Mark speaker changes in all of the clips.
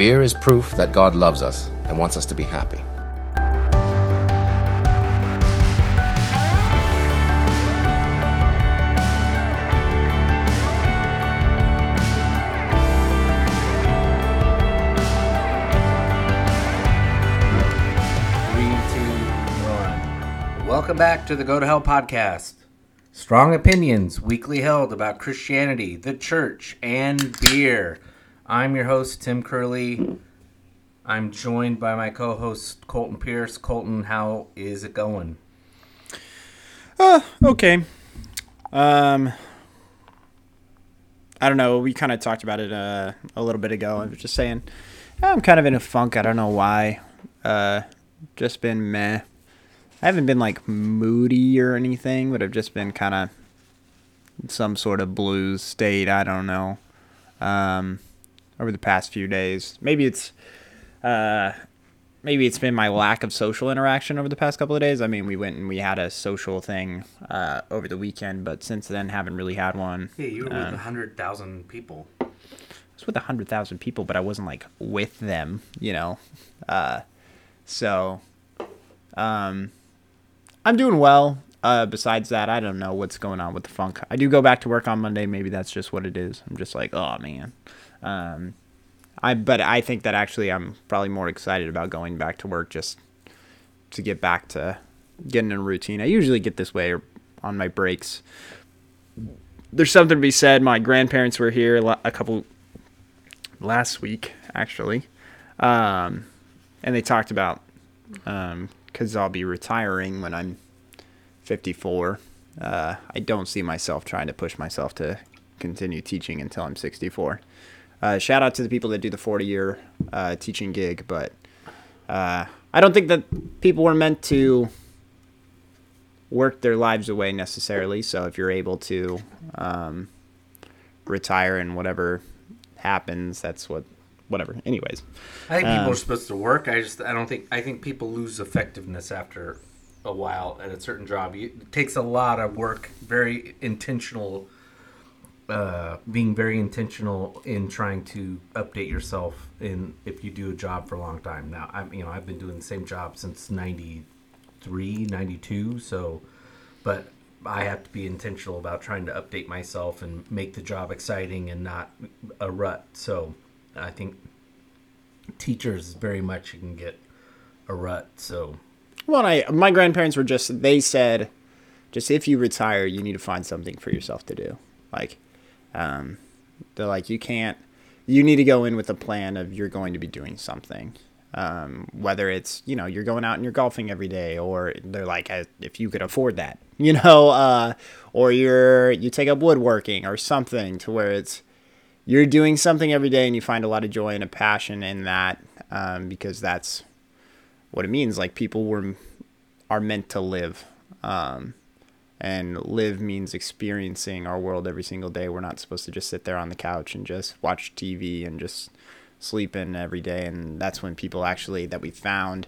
Speaker 1: Beer is proof that God loves us and wants us to be happy.
Speaker 2: Welcome back to the Go to Hell podcast. Strong opinions, weekly held about Christianity, the church, and beer. I'm your host, Tim Curley. I'm joined by my co host, Colton Pierce. Colton, how is it going?
Speaker 3: Uh, okay. Um, I don't know. We kind of talked about it uh, a little bit ago. I was just saying, I'm kind of in a funk. I don't know why. Uh, just been meh. I haven't been like moody or anything, but I've just been kind of some sort of blues state. I don't know. Um, over the past few days, maybe it's uh, maybe it's been my lack of social interaction over the past couple of days. I mean, we went and we had a social thing uh, over the weekend, but since then haven't really had one.
Speaker 2: Hey, you were
Speaker 3: Um,
Speaker 2: with 100,000 people.
Speaker 3: I was with a hundred thousand people, but I wasn't like with them, you know. Uh, so, um, I'm doing well. Uh, besides that, I don't know what's going on with the funk. I do go back to work on Monday. Maybe that's just what it is. I'm just like, oh man. Um, I but I think that actually I'm probably more excited about going back to work just to get back to getting in a routine. I usually get this way on my breaks. There's something to be said. My grandparents were here a couple last week actually, um, and they talked about because I'll be retiring when I'm 54. Uh, I don't see myself trying to push myself to continue teaching until I'm 64. Uh, shout out to the people that do the 40 year uh, teaching gig, but uh, I don't think that people were meant to work their lives away necessarily. So if you're able to um, retire and whatever happens, that's what, whatever. Anyways,
Speaker 2: I think people
Speaker 3: Um,
Speaker 2: are supposed to work. I just I don't think I think people lose effectiveness after a while at a certain job. You, it takes a lot of work, very intentional, uh, being very intentional in trying to update yourself. In if you do a job for a long time now, I'm you know I've been doing the same job since 93, 92, so but I have to be intentional about trying to update myself and make the job exciting and not a rut. So I think teachers very much can get a rut. So
Speaker 3: Well, I my grandparents were just they said, just if you retire, you need to find something for yourself to do. Like, um, they're like you can't. You need to go in with a plan of you're going to be doing something. Um, whether it's you know you're going out and you're golfing every day, or they're like if you could afford that, you know, uh, or you're you take up woodworking or something to where it's you're doing something every day and you find a lot of joy and a passion in that um, because that's what it means. Like people were are meant to live, um, and live means experiencing our world every single day. We're not supposed to just sit there on the couch and just watch TV and just sleep in every day. And that's when people actually that we found.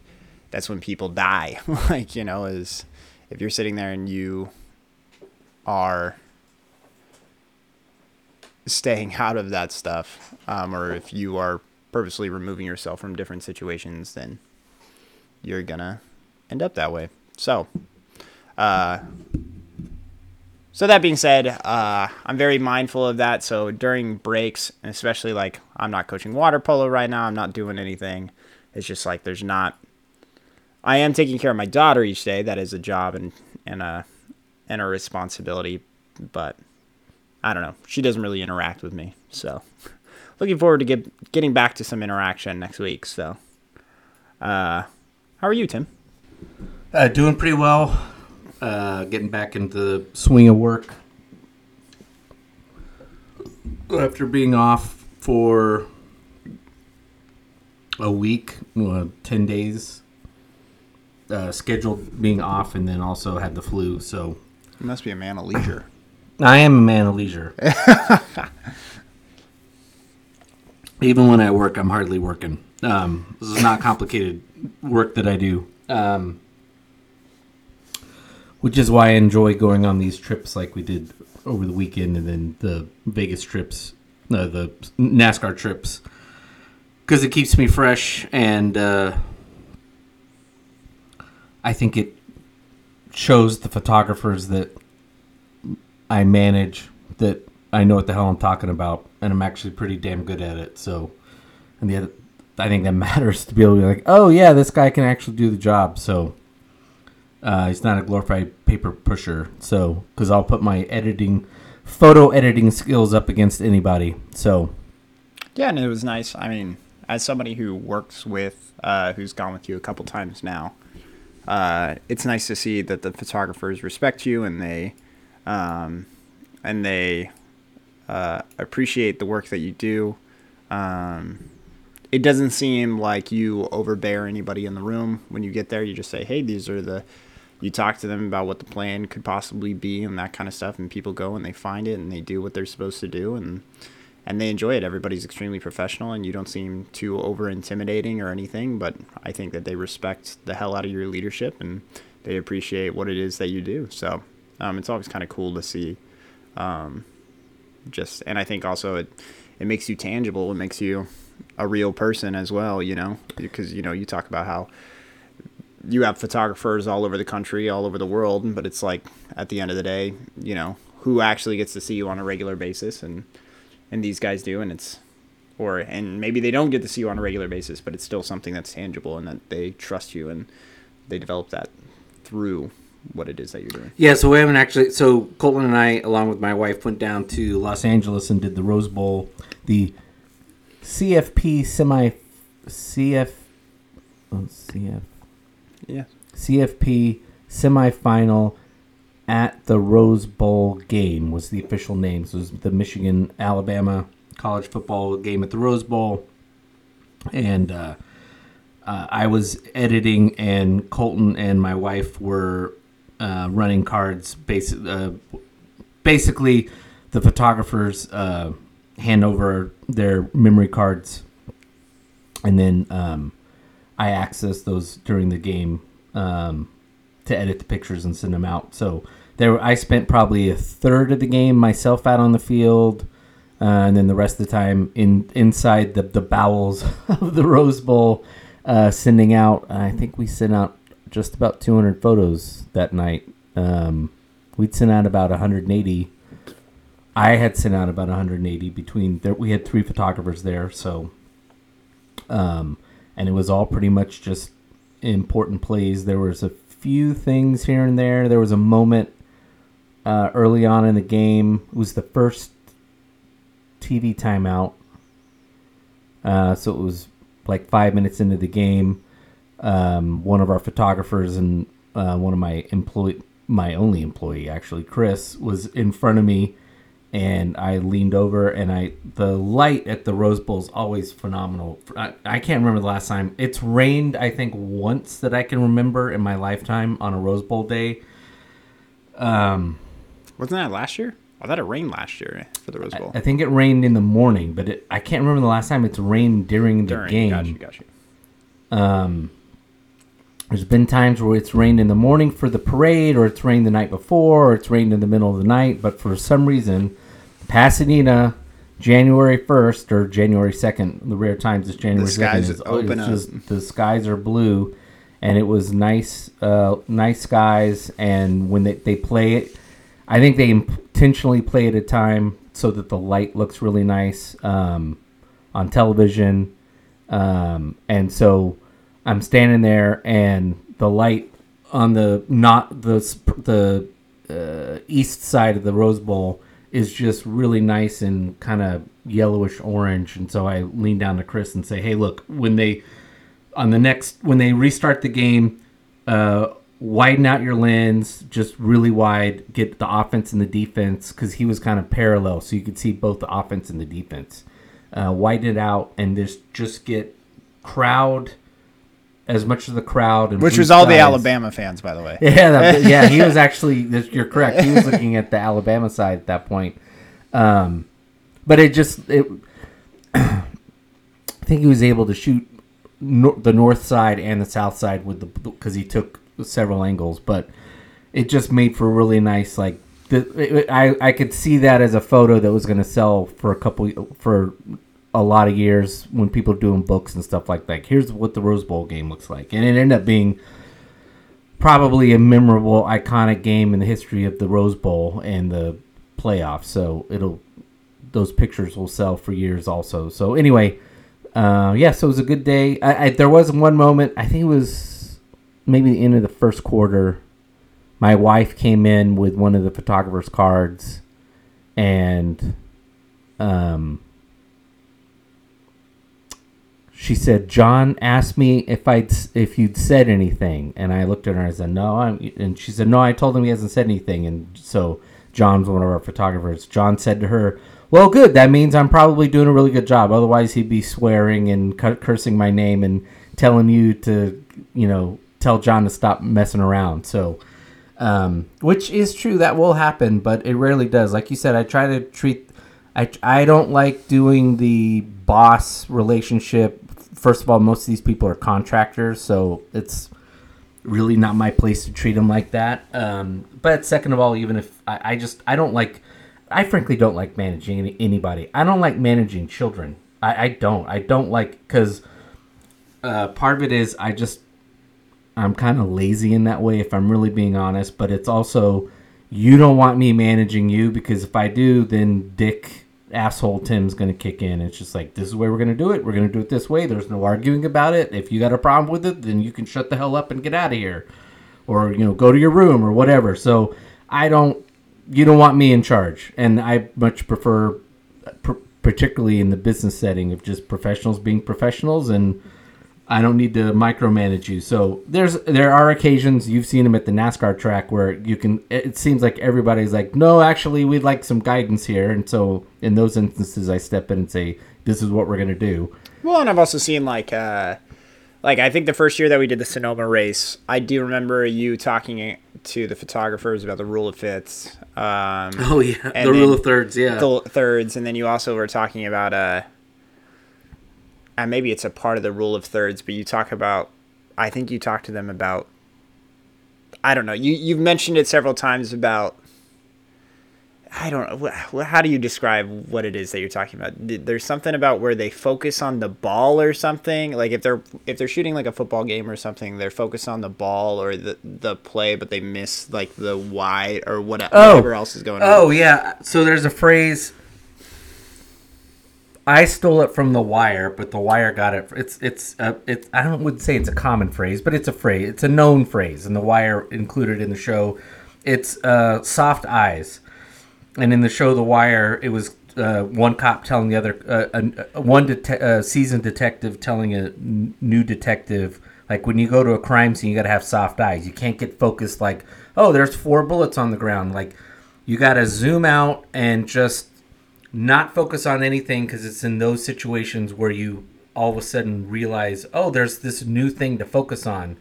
Speaker 3: That's when people die. like you know, is if you're sitting there and you are staying out of that stuff, um, or if you are purposely removing yourself from different situations, then you're gonna end up that way. So, uh, so that being said, uh, I'm very mindful of that. So during breaks, especially like I'm not coaching water polo right now, I'm not doing anything. It's just like there's not. I am taking care of my daughter each day. That is a job and and a and a responsibility, but I don't know. She doesn't really interact with me, so looking forward to get getting back to some interaction next week. So, uh, how are you, Tim?
Speaker 2: uh, doing pretty well. Uh, getting back into the swing of work after being off for a week, uh, ten days. Uh, scheduled being off, and then also had the flu. So
Speaker 3: You must be a man of leisure.
Speaker 2: I am a man of leisure. Even when I work, I'm hardly working. Um, this is not complicated work that I do, um, which is why I enjoy going on these trips like we did over the weekend, and then the Vegas trips, no, the NASCAR trips, because it keeps me fresh and uh, I think it shows the photographers that I manage that I know what the hell I'm talking about, and I'm actually pretty damn good at it. So, and the other, I think that matters to be able to be like, oh yeah, this guy can actually do the job. So, uh, he's not a glorified paper pusher. So, because I'll put my editing, photo editing skills up against anybody. So,
Speaker 3: Yeah, and it was nice. I mean, as somebody who works with, uh, who's gone with you a couple times now, uh, it's nice to see that the photographers respect you and they, um, and they uh, appreciate the work that you do. Um, it doesn't seem like you overbear anybody in the room when you get there. You just say, "Hey, these are the." You talk to them about what the plan could possibly be and that kind of stuff, and people go and they find it and they do what they're supposed to do, and and they enjoy it. Everybody's extremely professional, and you don't seem too over intimidating or anything. But I think that they respect the hell out of your leadership, and they appreciate what it is that you do. So um, it's always kind of cool to see. Um, just and I think also it it makes you tangible. It makes you a real person as well. You know, because you know you talk about how you have photographers all over the country, all over the world, but it's like at the end of the day, you know, who actually gets to see you on a regular basis and and these guys do and it's or and maybe they don't get to see you on a regular basis, but it's still something that's tangible and that they trust you and they develop that through what it is that you're doing.
Speaker 2: Yeah, so we haven't actually. So Colton and I, along with my wife, went down to Los Angeles and did the Rose Bowl, the CFP semi, CF, oh, CF, CFP semifinal at the Rose Bowl game was the official name. So it was the Michigan Alabama college football game at the Rose Bowl, and uh, uh, I was editing, and Colton and my wife were uh, running cards. Basic, uh, basically, the photographers uh, hand over their memory cards, and then um, I access those during the game um, to edit the pictures and send them out. So there, I spent probably a third of the game myself out on the field, uh, and then the rest of the time in inside the the bowels of the Rose Bowl, uh, sending out. I think we sent out just about 200 photos that night. Um, we'd sent out about 180. I had sent out about 180 between there. We had three photographers there, so um, and it was all pretty much just important plays. There was a few things here and there. There was a moment uh, early on in the game. It was the first TV timeout, uh, so it was like five minutes into the game. Um, one of our photographers and uh, one of my employee, my only employee actually, Chris, was in front of me and I leaned over and I the light at the Rose Bowl is always phenomenal. I, I can't remember the last time it's rained. I think once that I can remember in my lifetime on a Rose Bowl day. Um,
Speaker 3: Wasn't that last year? I thought it rained last year for the Rose Bowl.
Speaker 2: I think it rained in the morning, but it, I can't remember the last time it's rained during the
Speaker 3: During,
Speaker 2: game.
Speaker 3: Gotcha, gotcha.
Speaker 2: Um, there's been times where it's rained in the morning for the parade, or it's rained the night before, or it's rained in the middle of the night. But for some reason, Pasadena, January 1st or January 2nd, the rare times it's January
Speaker 3: The skies
Speaker 2: 2nd, it's,
Speaker 3: open
Speaker 2: it's
Speaker 3: up.
Speaker 2: just the skies are blue, and it was nice, uh, nice skies. And when they, they play it, I think they intentionally play it at a time so that the light looks really nice um, on television. Um, and so I'm standing there, and the light on the not the the uh, east side of the Rose Bowl is just really nice and kind of yellowish orange. And so I lean down to Chris and say, "Hey, look, when they on the next when they restart the game, uh, widen out your lens just really wide. Get the offense and the defense because he was kind of parallel, so you could see both the offense and the defense. Uh, widen it out and just just get crowd as much of the crowd and
Speaker 3: Which was all the. Alabama fans, by the way.
Speaker 2: Yeah, that, yeah, he was actually. You're correct. He was looking at the Alabama side at that point, um, but it just it. I think he was able to shoot the north side and the south side with the because he took several angles, but it just made for really nice like. The, it, I I could see that as a photo that was going to sell for a couple for a lot of years when people are doing books and stuff like that. Here's what the Rose Bowl game looks like, and it ended up being probably a memorable, iconic game in the history of the Rose Bowl and the playoffs. So it'll those pictures will sell for years also. So anyway, uh, yeah, so it was a good day. I, I, there was one moment, I think it was maybe the end of the first quarter. My wife came in with one of the photographer's cards, and um, she said, "John asked me if I'd if you'd said anything," and I looked at her and I said, "No," I'm, and she said, "No, I told him he hasn't said anything." And so John's one of our photographers. John said to her, "Well, good. That means I'm probably doing a really good job. Otherwise, he'd be swearing and cu- cursing my name and telling you to, you know, tell John to stop messing around." So, um, which is true. That will happen, but it rarely does. Like you said, I try to treat. I, I don't like doing the boss relationship first of all, most of these people are contractors, so it's really not my place to treat them like that. Um, but second of all, even if I, I, just I don't like, I frankly don't like managing any, anybody. I don't like managing children. I, I don't. I don't like because uh, part of it is I just I'm kind of lazy in that way if I'm really being honest. But it's also you don't want me managing you because if I do, then Dick asshole Tim's going to kick in. It's just like, this is the way we're going to do it. We're going to do it this way. There's no arguing about it. If you got a problem with it, then you can shut the hell up and get out of here. Or, you know, go to your room or whatever. So I don't, you don't want me in charge. And I much prefer, particularly in the business setting, of just professionals being professionals and I don't need to micromanage you. So there's there are occasions you've seen them at the NASCAR track where you can. It seems like everybody's like, no, actually, we'd like some guidance here. And so in those instances, I step in and say, this is what we're gonna do.
Speaker 3: Well, and I've also seen like, uh, like I think the first year that we did the Sonoma race, I do remember you talking to the photographers about the rule of fifths. Um,
Speaker 2: oh yeah, the rule of thirds, yeah,
Speaker 3: the thirds, and then you also were talking about uh and maybe it's a part of the rule of thirds, but you talk about, I think you talk to them about, I don't know, you, you've mentioned it several times about, I don't know, how do you describe what it is that you're talking about? There's something about where they focus on the ball or something. Like if they're if they're shooting like a football game or something, they're focused on the ball or the the play, but they miss like the wide or whatever, oh. whatever else is going on.
Speaker 2: Oh yeah, so there's a phrase I stole it from The Wire, but The Wire got it. It's it's uh, it's I don't would say it's a common phrase, but it's a phrase. It's a known phrase, and The Wire included in the show. It's uh, soft eyes, and in the show The Wire, it was uh, one cop telling the other, uh, one det- uh, seasoned detective telling a n- new detective, like when you go to a crime scene, you got to have soft eyes. You can't get focused like, oh, there's four bullets on the ground. Like you got to zoom out and just not focus on anything because it's in those situations where you all of a sudden realize, oh, there's this new thing to focus on.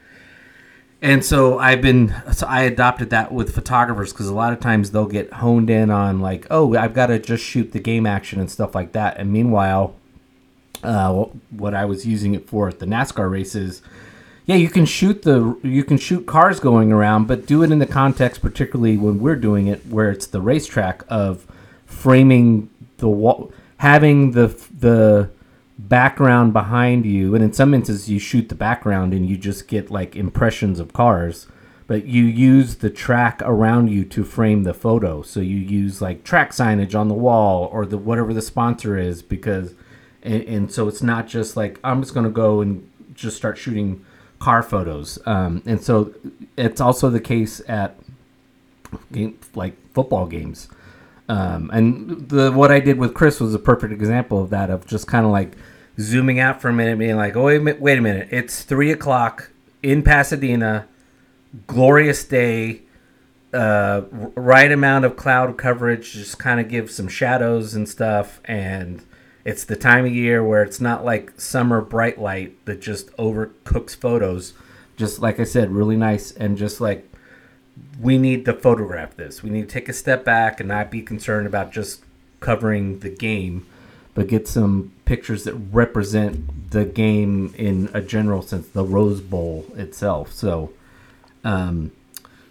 Speaker 2: And so I've been, so I adopted that with photographers because a lot of times they'll get honed in on like, oh, I've got to just shoot the game action and stuff like that. And meanwhile, uh, what I was using it for at the NASCAR races, yeah, you can shoot the you can shoot cars going around, but do it in the context, particularly when we're doing it, where it's the racetrack of framing the wall, having the the background behind you, and in some instances you shoot the background and you just get like impressions of cars, but you use the track around you to frame the photo. So you use like track signage on the wall or the whatever the sponsor is because, and, and so it's not just like I'm just gonna go and just start shooting car photos. Um, and so it's also the case at game, like football games. Um, and the what I did with Chris was a perfect example of that, of just kind of like zooming out for a minute, being like, "Oh wait, wait a minute! It's three o'clock in Pasadena, glorious day, uh, right amount of cloud coverage, just kind of give some shadows and stuff, and it's the time of year where it's not like summer bright light that just overcooks photos. Just like I said, really nice and just like we need to photograph this. We need to take a step back and not be concerned about just covering the game, but get some pictures that represent the game in a general sense, the Rose Bowl itself. So, um,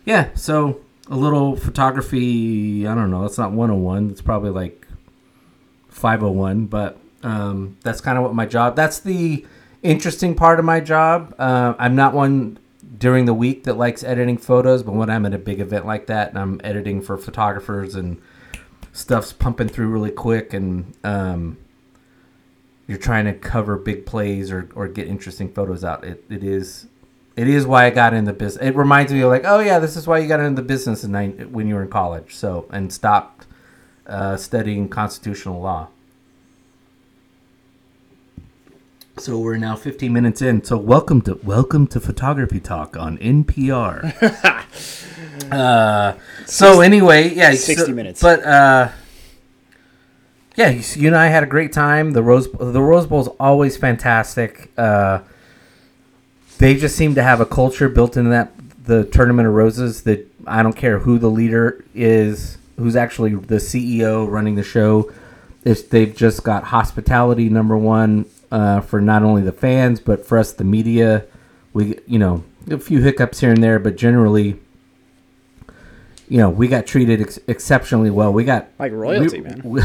Speaker 2: yeah, so a little photography. I don't know. that's not 101. It's probably like 501, but Um, that's kind of what my job. That's the interesting part of my job. Uh, I'm not one during the week that likes editing photos, but when I'm at a big event like that and I'm editing for photographers and stuff's pumping through really quick and um, you're trying to cover big plays or, or get interesting photos out, it, it is it is why I got in the business. It reminds me of like, oh yeah, this is why you got into the business in nine, when you were in college. So and stopped uh, studying constitutional law. So we're now 15 minutes in. So welcome to welcome to Photography Talk on NPR. uh, so anyway, yeah,
Speaker 3: 60
Speaker 2: so-
Speaker 3: minutes.
Speaker 2: But uh, yeah, you and I had a great time. The Rose the Rose Bowl is always fantastic. Uh, they just seem to have a culture built into that the tournament of roses that I don't care who the leader is, who's actually the CEO running the show. If they've just got hospitality number one uh, for not only the fans but for us the media. We you know a few hiccups here and there, but generally. You know, we got treated ex- exceptionally well. We got
Speaker 3: Like royalty,
Speaker 2: we-
Speaker 3: man.
Speaker 2: we-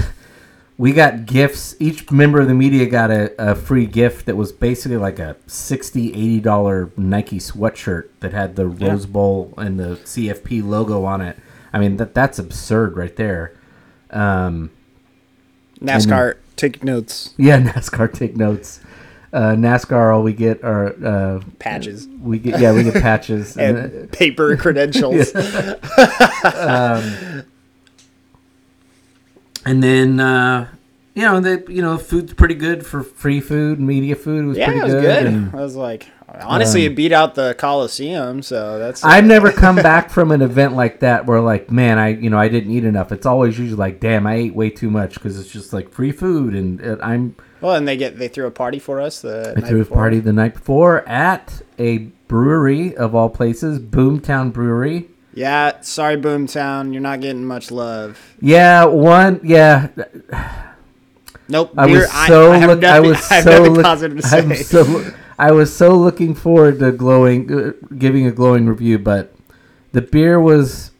Speaker 2: we got gifts each member of the media got a, a free gift that was basically like a 60 80 dollar nike sweatshirt that had the
Speaker 3: Yeah.
Speaker 2: rose bowl and the cfp logo on it i mean that that's absurd right there um,
Speaker 3: NASCAR, take notes.
Speaker 2: yeah nascar take notes uh, nascar all we get are uh,
Speaker 3: Patches.
Speaker 2: we get yeah we get patches and, uh,
Speaker 3: And paper credentials.
Speaker 2: and then uh, you know the you know food's pretty good for free food media food was
Speaker 3: Yeah,
Speaker 2: pretty
Speaker 3: it was
Speaker 2: good,
Speaker 3: good.
Speaker 2: and-
Speaker 3: I was like, honestly, um, it beat out the Coliseum, so that's.
Speaker 2: I've never come back from an event like that where like, man, I you know I didn't eat enough. It's always usually like, damn, I ate way too much because it's just like free food and I'm
Speaker 3: well, and they get they threw a party for us the
Speaker 2: I
Speaker 3: night
Speaker 2: threw a party the night before at a brewery of all places, Boomtown Brewery.
Speaker 3: Yeah, sorry, Boomtown, you're not getting much love.
Speaker 2: Yeah, one, yeah.
Speaker 3: Nope.
Speaker 2: I
Speaker 3: beer-
Speaker 2: was so
Speaker 3: I, have
Speaker 2: look, I
Speaker 3: nothing-
Speaker 2: was
Speaker 3: I have
Speaker 2: so look,
Speaker 3: positive to
Speaker 2: I'm so I was so looking forward to glowing, uh, giving a glowing review, but the beer was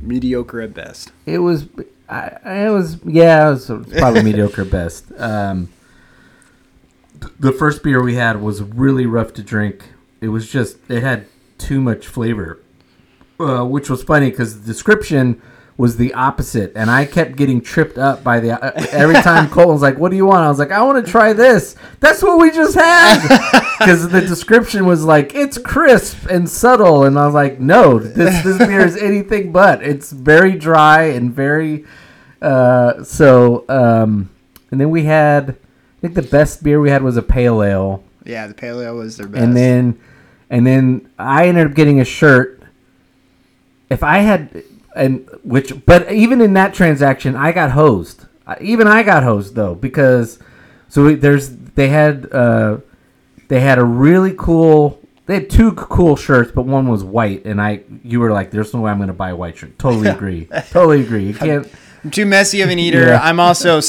Speaker 3: mediocre at best.
Speaker 2: It was, I, I- it was, yeah, it was probably mediocre at best. Um, th- the first beer we had was really rough to drink. It was just, it had too much flavor, uh, which was funny because the description was the opposite, and I kept getting tripped up by the uh, every time Cole was like, "What do you want?" I was like, "I want to try this." That's what we just had because the description was like, "It's crisp and subtle," and I was like, "No, this this beer is anything but. It's very dry and very." Uh, so, um, and then we had, I think the best beer we had was a pale ale
Speaker 3: Yeah, the pale ale was their best.
Speaker 2: and then and then I ended up getting a shirt. If I had and which, but even in that transaction, I got hosed. Even I got hosed though because so there's they had uh they had a really cool. They had two cool shirts, but one was white, and I you were like, "There's no way I'm going to buy a white shirt." Totally agree. totally agree. You can't.
Speaker 3: I'm too messy of an eater.
Speaker 2: Yeah.
Speaker 3: I'm also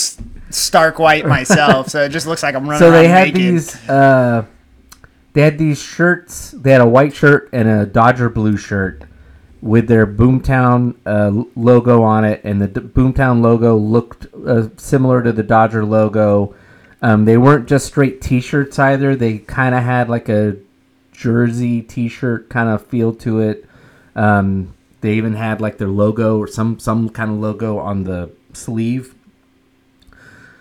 Speaker 3: stark white myself, so it just looks like I'm running
Speaker 2: so they had
Speaker 3: naked.
Speaker 2: these uh they had these shirts they had a white shirt and a dodger blue shirt with their boomtown uh, logo on it and the D- boomtown logo looked uh, similar to the dodger logo um, they weren't just straight t-shirts either they kind of had like a jersey t-shirt kind of feel to it um, they even had like their logo or some some kind of logo on the sleeve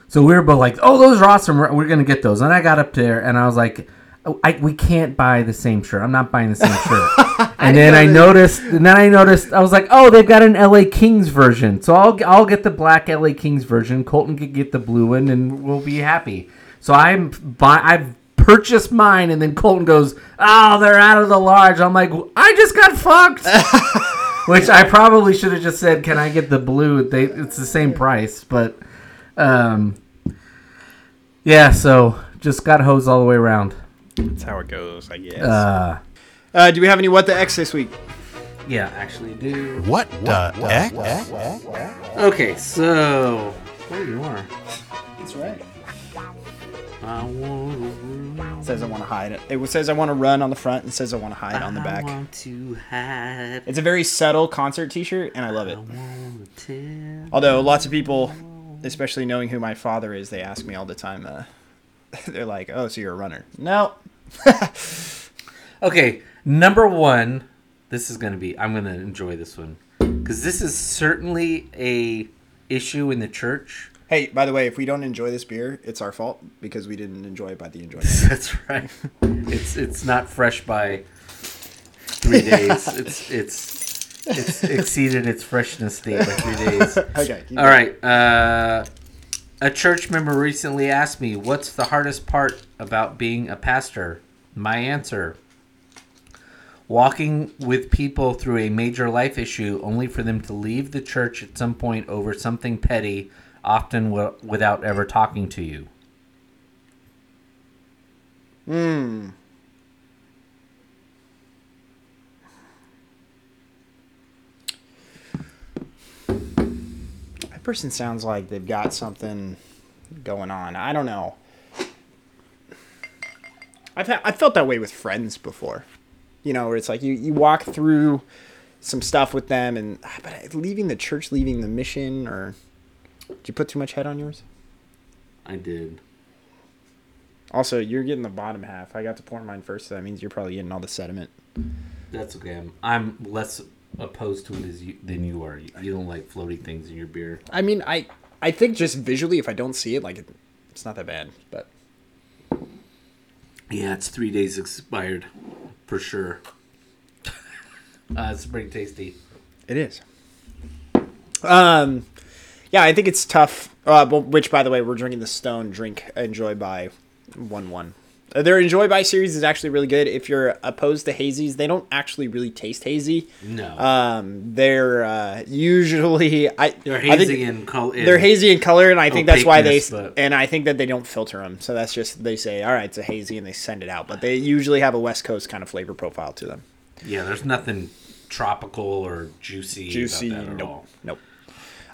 Speaker 2: so we were both like, "Oh, those are awesome. We're, we're gonna get those." And I got up there and I was like, oh, I, "We can't buy the same shirt. I'm not buying the same shirt." and then I noticed, and then I noticed, I was like, "Oh, they've got an LA Kings version. So I'll I'll get the black LA Kings version. Colton could get the blue one, and we'll be happy." So I'm buy I've purchased mine, and then Colton goes, "Oh, they're out of the large." I'm like, "I just got fucked." Which I probably should have just said, "Can I get the blue?" They, it's the same price, but um, yeah. So just got hosed all the way around.
Speaker 3: That's how it goes, I guess.
Speaker 2: Uh,
Speaker 3: Uh, do we have any what the X this week?
Speaker 2: yeah, actually do.
Speaker 4: What the X?
Speaker 2: Okay, so there you are.
Speaker 3: That's right.
Speaker 2: I want
Speaker 3: It says I want to hide it. It says I want to run on the front and says I want to hide on the back.
Speaker 2: want to hide.
Speaker 3: It's a very subtle concert T-shirt, and I love it.
Speaker 2: want to
Speaker 3: Although lots of people especially knowing who my father is, they ask me all the time. Uh, they're like, "Oh, so you're a runner?" No.
Speaker 2: Okay, number one. This is gonna be. I'm gonna enjoy this one because this is certainly a issue in the church.
Speaker 3: Hey, by the way, if we don't enjoy this beer, it's our fault because we didn't enjoy it by the enjoyment.
Speaker 2: That's right. It's it's not fresh by three days. It's it's it's exceeded its freshness date by three days.
Speaker 3: okay.
Speaker 2: All
Speaker 3: going.
Speaker 2: right. Uh, a church member recently asked me, "What's the hardest part about being a pastor?" My answer: Walking with people through a major life issue, only for them to leave the church at some point over something petty, often w- without ever talking to you.
Speaker 3: Hmm. That person sounds like they've got something going on. I don't know. I've ha- I felt that way with friends before. You know, where it's like you, you walk through some stuff with them, and but leaving the church, leaving the mission, or did you put too much head on yours?
Speaker 2: I did.
Speaker 3: Also, you're getting the bottom half. I got to pour mine first, so that means you're probably getting all the sediment.
Speaker 2: That's okay. I'm, I'm less opposed to it as you, than you are. You, you don't like floating things in your beer.
Speaker 3: I mean, I I think just visually, if I don't see it, like it, it's not that bad. But
Speaker 2: Yeah, it's three days expired, for sure. uh, it's pretty tasty.
Speaker 3: it is. Um, yeah, I think it's tough. Uh, but, which, by the way, we're drinking the Stone Drink Enjoy by One One. Their Enjoy by series is actually really good. If you're opposed to hazies, they don't actually really taste hazy.
Speaker 2: No,
Speaker 3: Um, they're uh, usually I
Speaker 2: they're hazy in color.
Speaker 3: they're hazy in color, and I think that's why they
Speaker 2: but-
Speaker 3: and I think that they don't filter them. So that's just they say, all right, it's a hazy, and they send it out. But they usually have a West Coast kind of flavor profile to them.
Speaker 2: Yeah, there's nothing tropical or juicy.
Speaker 3: Juicy,
Speaker 2: About that at
Speaker 3: nope,
Speaker 2: all.
Speaker 3: nope.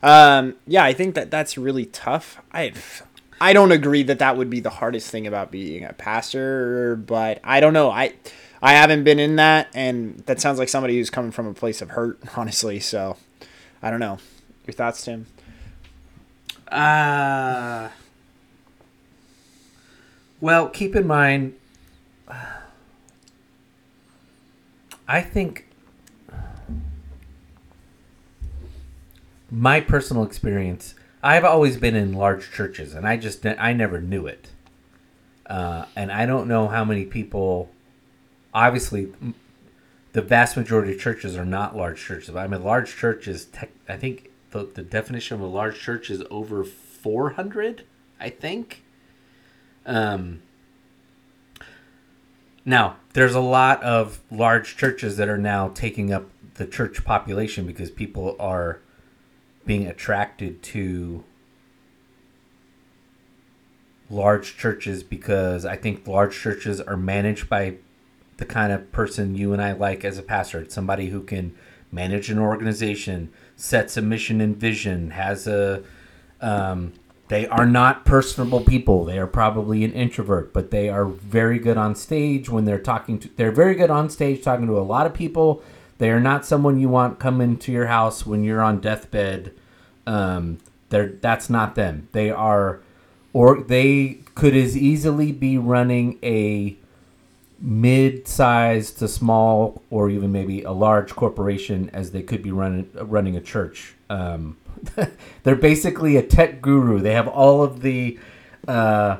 Speaker 3: Um, yeah, I think that that's really tough. I I don't agree that that would be the hardest thing about being a pastor, but I don't know. I I haven't been in that, and that sounds like somebody who's coming from a place of hurt, honestly. So I don't know. Your thoughts, Tim?
Speaker 2: Uh, well, keep in mind, I think my personal experience, I've always been in large churches, and I just I never knew it. Uh, and I don't know how many people. Obviously, the vast majority of churches are not large churches. I mean, large church is tech, I think the, the definition of a large church is over 400, I think. Um, now, there's a lot of large churches that are now taking up the church population because people are being attracted to large churches because I think large churches are managed by the kind of person you and I like as a pastor. It's somebody who can manage an organization, sets a mission and vision, has a. Um, they are not personable people. They are probably an introvert, but they are very good on stage when they're talking to. They're very good on stage talking to a lot of people. They are not someone you want coming to your house when you're on deathbed. Um, they're that's not them. They are, or they could as easily be running a mid-sized to small or even maybe a large corporation as they could be running running a church um, they're basically a tech guru they have all of the uh,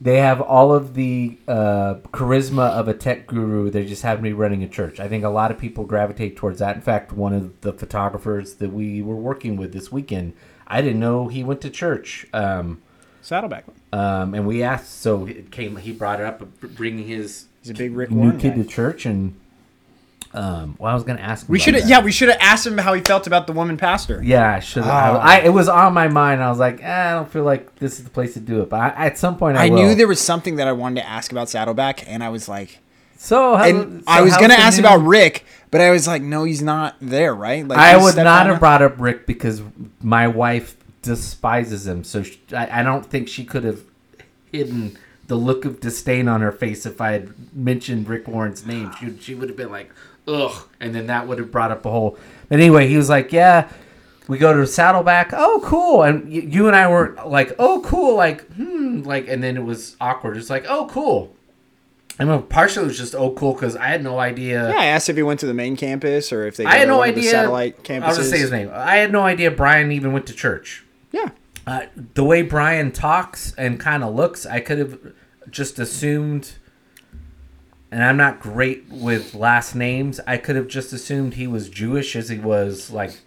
Speaker 2: they have all of the uh, charisma of a tech guru they just happen to be running a church i think a lot of people gravitate towards that in fact one of the photographers that we were working with this weekend i didn't know he went to church um,
Speaker 3: Saddleback.
Speaker 2: um, and we asked, so it came. He brought it up, bringing his
Speaker 3: He's a big Rick
Speaker 2: new
Speaker 3: Warren
Speaker 2: kid
Speaker 3: guy.
Speaker 2: to church, and um, well, I was gonna ask. Him
Speaker 3: We should have, yeah, we should have asked him how he felt about the woman pastor.
Speaker 2: yeah, I should.
Speaker 3: Oh.
Speaker 2: I, I, it was on my mind. I was like, eh, I don't feel like this is the place to do it, but I, at some point, I,
Speaker 3: I knew there was something that I wanted to ask about Saddleback, and I was like,
Speaker 2: So, how,
Speaker 3: and
Speaker 2: so
Speaker 3: I was gonna ask about Rick, but I was like, no, he's not there, right? Like,
Speaker 2: I would not have brought up Rick because my wife despises him. So she, I, I don't think she could have hidden the look of disdain on her face if I had mentioned Rick Warren's name. She she would have been like, ugh, and then that would have brought up a whole. But anyway, he was like, yeah. we go to Saddleback. Oh, cool! And y- you and I were like, oh, cool, like hmm, like, and then it was awkward. It's like, oh, cool. I mean, partially it was just oh, cool because I had no idea.
Speaker 3: Yeah, I asked if he went to the main campus or if they.
Speaker 2: I had no
Speaker 3: one of the
Speaker 2: idea.
Speaker 3: satellite campuses.
Speaker 2: I'll just say his name. I had no idea Brian even went to church.
Speaker 3: Yeah,
Speaker 2: Uh, the way Brian talks and kind of looks, I could have just assumed. And I'm not great with last names. I could have just assumed he was Jewish as he was like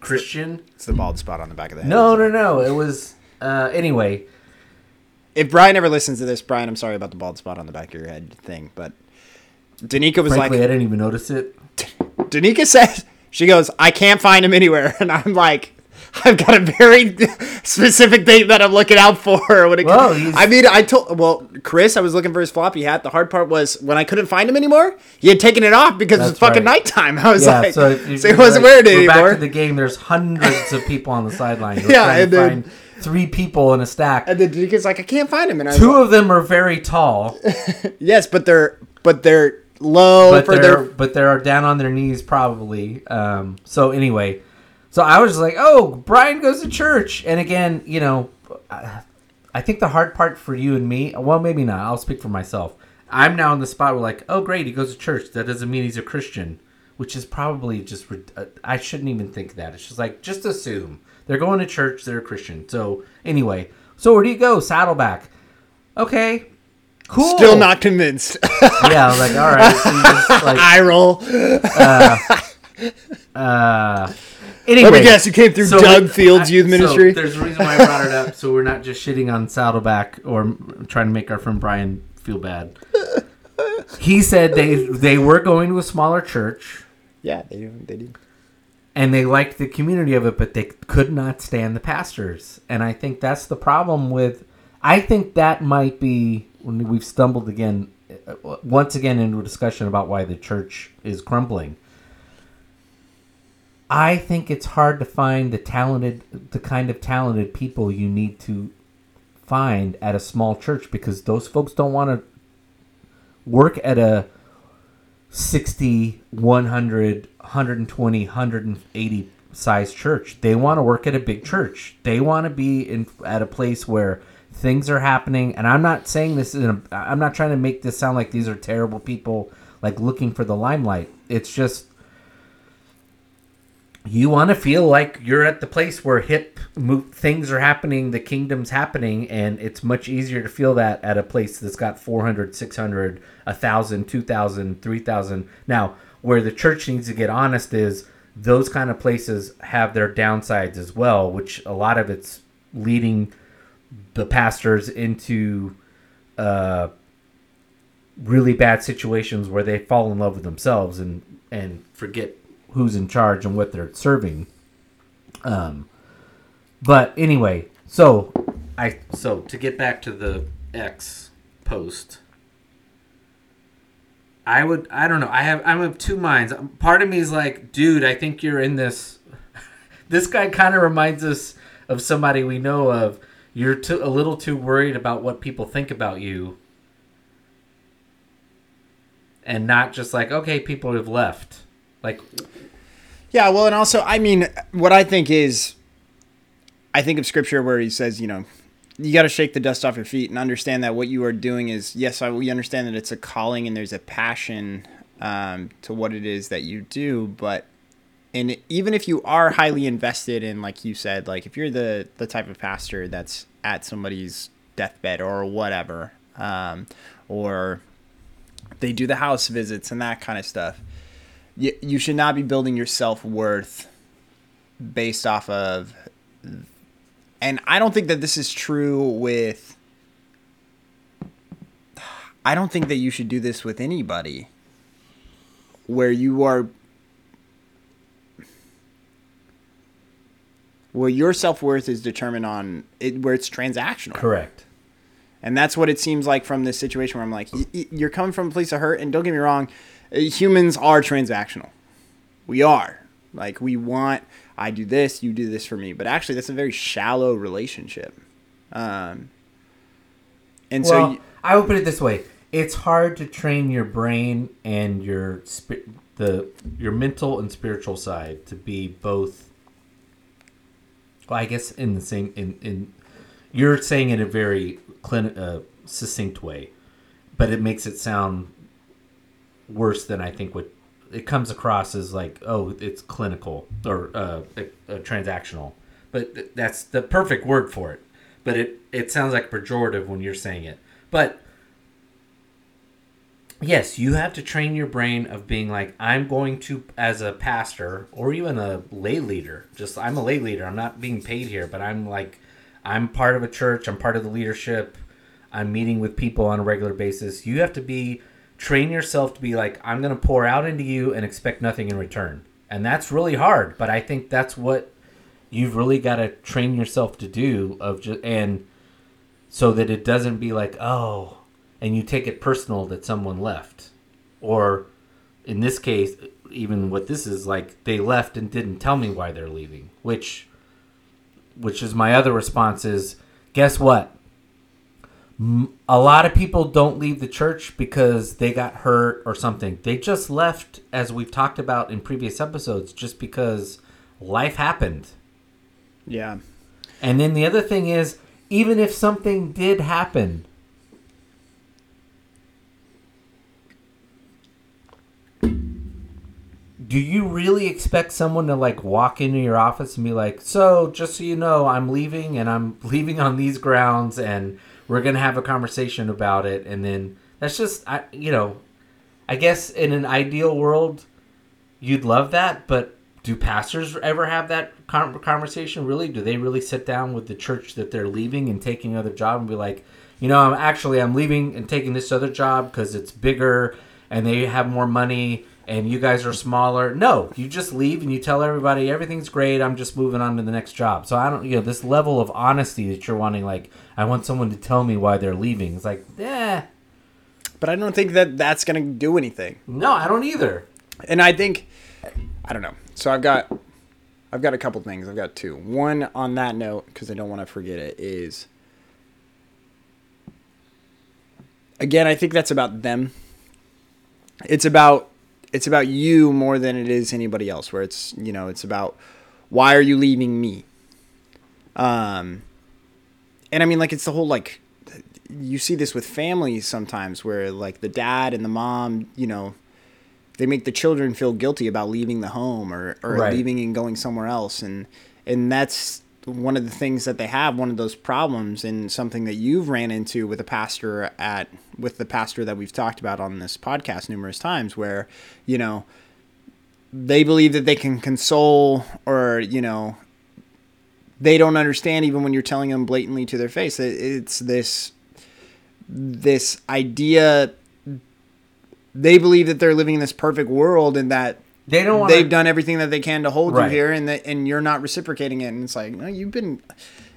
Speaker 2: Christian.
Speaker 3: it's the bald spot on the back of the head.
Speaker 2: No, no, no. It was uh, anyway.
Speaker 3: If Brian ever listens to this, Brian, I'm sorry about the bald spot on the back of your head thing, but Danica was
Speaker 2: Frankly, I didn't even notice it.
Speaker 3: Danica says she goes, I can't find him anywhere, and I'm like. I've got a very specific thing that I'm looking out for. When it
Speaker 2: Well,
Speaker 3: comes- I mean, I told well, Chris, I was looking for his floppy hat. The hard part was when I couldn't find him anymore. He had taken it off because it's
Speaker 2: That's
Speaker 3: fucking
Speaker 2: right.
Speaker 3: nighttime. I was
Speaker 2: Yeah,
Speaker 3: like,
Speaker 2: so,
Speaker 3: so, he wasn't
Speaker 2: like,
Speaker 3: wearing it anymore.
Speaker 2: Back to the game. There's hundreds of people on the sideline. We're
Speaker 3: Yeah, and then-
Speaker 2: find three people in a stack.
Speaker 3: and then Danica's like, I can't find him, and I
Speaker 2: Two
Speaker 3: like,
Speaker 2: of them are very tall.
Speaker 3: yes, but they're but they're low
Speaker 2: but
Speaker 3: for
Speaker 2: they're
Speaker 3: their
Speaker 2: but they're down on their knees probably. Um, so anyway, so I was like, oh, Brian goes to church, and again, you know, I, I think the hard part for you and me, well, maybe not. I'll speak for myself. I'm now in the spot where like, oh, great, he goes to church. That doesn't mean he's a Christian, which is probably just. uh, I shouldn't even think that. It's just like just assume they're going to church, they're a Christian. So anyway, so where do you go? Saddleback. Okay. Cool.
Speaker 3: still not convinced.
Speaker 2: Yeah, I was like, all right. So just, like,
Speaker 3: Eye roll.
Speaker 2: Uh, anyway,
Speaker 3: Let me guess, you came through Doug
Speaker 2: like,
Speaker 3: Fields
Speaker 2: I-
Speaker 3: Youth
Speaker 2: so
Speaker 3: Ministry.
Speaker 2: there's a reason why I brought it up, so we're not just shitting on Saddleback or trying to make our friend Brian feel bad. he said they they were going to a smaller church
Speaker 3: yeah, they do. They do.
Speaker 2: and they liked the community of it, but they could not stand the pastors. And I think that's the problem with. I think that might be when we've stumbled again, uh, once again, into a discussion about why the church is crumbling. I think it's hard to find the talented, the kind of talented people you need to find at a small church because those folks don't want to work at a 60, 100, 120, 180 size church. They want to work at a big church. They want to be in at a place where things are happening. And I'm not saying this a, I'm not trying to make this sound like these are terrible people like looking for the limelight. It's just you want to feel like you're at the place where hip things are happening, the kingdom's happening, and it's much easier to feel that at a place that's got 400, 600, 1,000, 2,000, 3,000. Now, where the church needs to get honest is those kind of places have their downsides as well, which a lot of it's leading the pastors into uh, really bad situations where they fall in love with themselves and and forget who's in charge and what they're serving. Um, but anyway, so I so to get back to the X post, I would I don't know I have I'm of two minds. Part of me is like, dude, I think you're in this. this guy kind of reminds us of somebody we know of. You're too, a little too worried about what people think about you and not just like okay people have left like
Speaker 3: Yeah, well, and also, I mean, what I think is, I think of scripture where he says, you know, you got to shake the dust off your feet and understand that what you are doing is, yes, I, we understand that it's a calling and there's a passion um, to what it is that you do, but and even if you are highly invested in, like you said, like if you're the the type of pastor that's at somebody's deathbed or whatever, um, or they do the house visits and that kind of stuff you, you should not be building your self-worth based off of and i don't think that this is true with i don't think that you should do this with anybody where you are where your self-worth is determined on it where it's transactional.
Speaker 2: Correct.
Speaker 3: And that's what it seems like from this situation where I'm like, you're coming from a place of hurt, and don't get me wrong, humans are transactional. We are. Like, we want, I do this, you do this for me. But actually, that's a very shallow relationship. Um, and so,
Speaker 2: well
Speaker 3: you,
Speaker 2: i would put it this way it's hard to train your brain and your spi- the your mental and spiritual side to be both Well, I guess in the same in in you're saying it in a very clin- uh, succinct way, but it makes it sound worse than I think what it comes across as like oh it's clinical or uh, uh, transactional, but th- that's the perfect word for it. But it it sounds like pejorative when you're saying it. But yes, you have to train your brain of being like, I'm going to, as a pastor or even a lay leader, just I'm a lay leader. I'm not being paid here, but I'm like, I'm part of a church. I'm part of the leadership. I'm meeting with people on a regular basis. You have to be, train yourself to be like, I'm going to pour out into you and expect nothing in return. And that's really hard, but I think that's what you've really got to train yourself to do of just, and so that it doesn't be like, oh, and you take it personal that someone left or in this case even what this is like they left and didn't tell me why they're leaving which which is my other response is guess what a lot of people don't leave the church because they got hurt or something they just left as we've talked about in previous episodes just because life happened
Speaker 3: Yeah.
Speaker 2: and then the other thing is even if something did happen do you really expect someone to like walk into your office and be like, "So, just so you know, I'm leaving and I'm leaving on these grounds and we're to have a conversation about it." And then that's just I you know, I guess in an ideal world you'd love that, but do pastors ever have that conversation really? Do they really sit down with the church that they're leaving and taking another job and be like, "You know, I'm actually I'm leaving and taking this other job cuz it's bigger and they have more money and you guys are smaller. No, you just leave and you tell everybody everything's great. I'm just moving on to the next job. So I don't, you know, this level of honesty that you're wanting, like, I want someone to tell me why they're leaving. It's like, eh,
Speaker 3: But I don't think that that's going to do anything.
Speaker 2: no, I don't either.
Speaker 3: And I think I don't know. So I've got I've got a couple things. I've got two. One on that note because I don't want to forget it is again, I think that's about them. It's about it's about you more than it is anybody else where it's, you know, it's about why are you leaving me? Um and I mean like it's the whole like you see this with families sometimes where like the dad and the mom, you know, they make the children feel guilty about leaving the home or, or
Speaker 2: Right.
Speaker 3: leaving and going somewhere else and and that's one of the things that they have one of those problems and something that you've ran into with a pastor at with the pastor that we've talked about on this podcast numerous times where you know they believe that they can console or you know they don't understand even when you're telling them blatantly to their face. It- it's this this idea they believe that they're living in this perfect world and that
Speaker 2: They don't Wanna,
Speaker 3: they've done everything that they can to hold
Speaker 2: Right.
Speaker 3: you here and that and you're not reciprocating it and it's like no you've been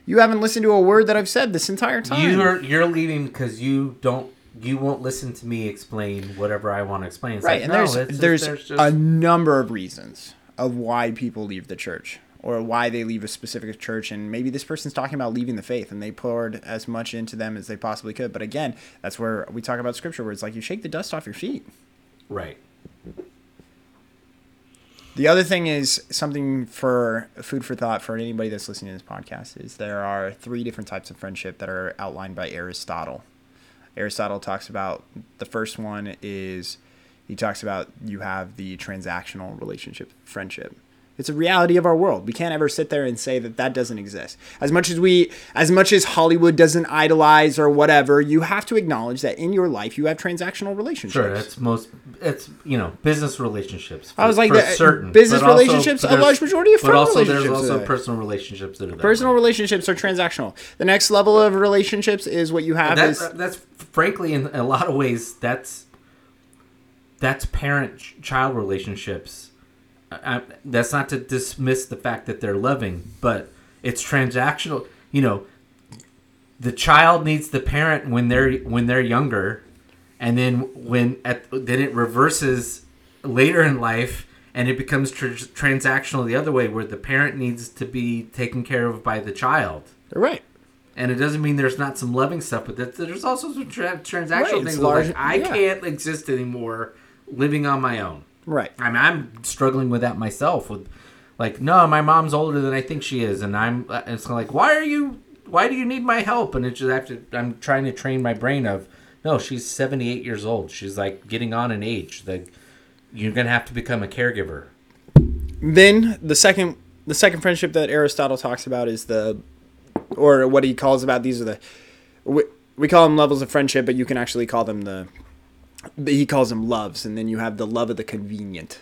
Speaker 3: you haven't listened to a word that I've said this entire time
Speaker 2: You're you're leaving because you don't you won't listen to me explain whatever I want to explain. It's
Speaker 3: right
Speaker 2: like,
Speaker 3: and
Speaker 2: no,
Speaker 3: there's
Speaker 2: just-
Speaker 3: there's,
Speaker 2: there's just-
Speaker 3: a number of reasons of why people leave the church or why they leave a specific church and maybe this person's talking about leaving the faith and they poured as much into them as they possibly could but again that's where we talk about scripture where it's like you shake the dust off your feet
Speaker 2: right.
Speaker 3: The other thing is something for food for thought for anybody that's listening to this podcast is there are three different types of friendship that are outlined by Aristotle. Aristotle talks about the first one is he talks about you have the transactional relationship friendship. It's a reality of our world. We can't ever sit there and say that that doesn't exist. As much as we, as much as Hollywood doesn't idolize or whatever, you have to acknowledge that in your life you have transactional relationships.
Speaker 2: Sure, it's most it's you know business relationships.
Speaker 3: I was like
Speaker 2: for
Speaker 3: that-
Speaker 2: certain
Speaker 3: business
Speaker 2: but also
Speaker 3: relationships, a large majority of
Speaker 2: But also there's also personal relationships that are that
Speaker 3: Personal
Speaker 2: way.
Speaker 3: relationships are transactional. The next level of relationships is what you have
Speaker 2: That,
Speaker 3: is
Speaker 2: that's frankly in a lot of ways that's that's parent child relationships. I, that's not to dismiss the fact that they're loving, but it's transactional. You know, the child needs the parent when they're when they're younger, and then when at then it reverses later in life, and it becomes tr- transactional the other way, where the parent needs to be taken care of by the child.
Speaker 3: right.
Speaker 2: And it doesn't mean there's not some loving stuff, but that, there's also some tra- transactional
Speaker 3: Right,
Speaker 2: things.
Speaker 3: large-
Speaker 2: like I
Speaker 3: yeah.
Speaker 2: can't exist anymore living on my own.
Speaker 3: Right.
Speaker 2: I mean, I'm struggling with that myself. With like no my mom's older than i think she is and i'm uh, it's like why are you why do you need my help and it's just after i'm trying to train my brain of no she's 78 years old she's like getting on in age like you're gonna have to become a caregiver
Speaker 3: Then the second the second friendship that Aristotle talks about is the or what he calls about these are the we, we call them levels of friendship, but you can actually call them the he calls them loves, and then you have the love of the convenient.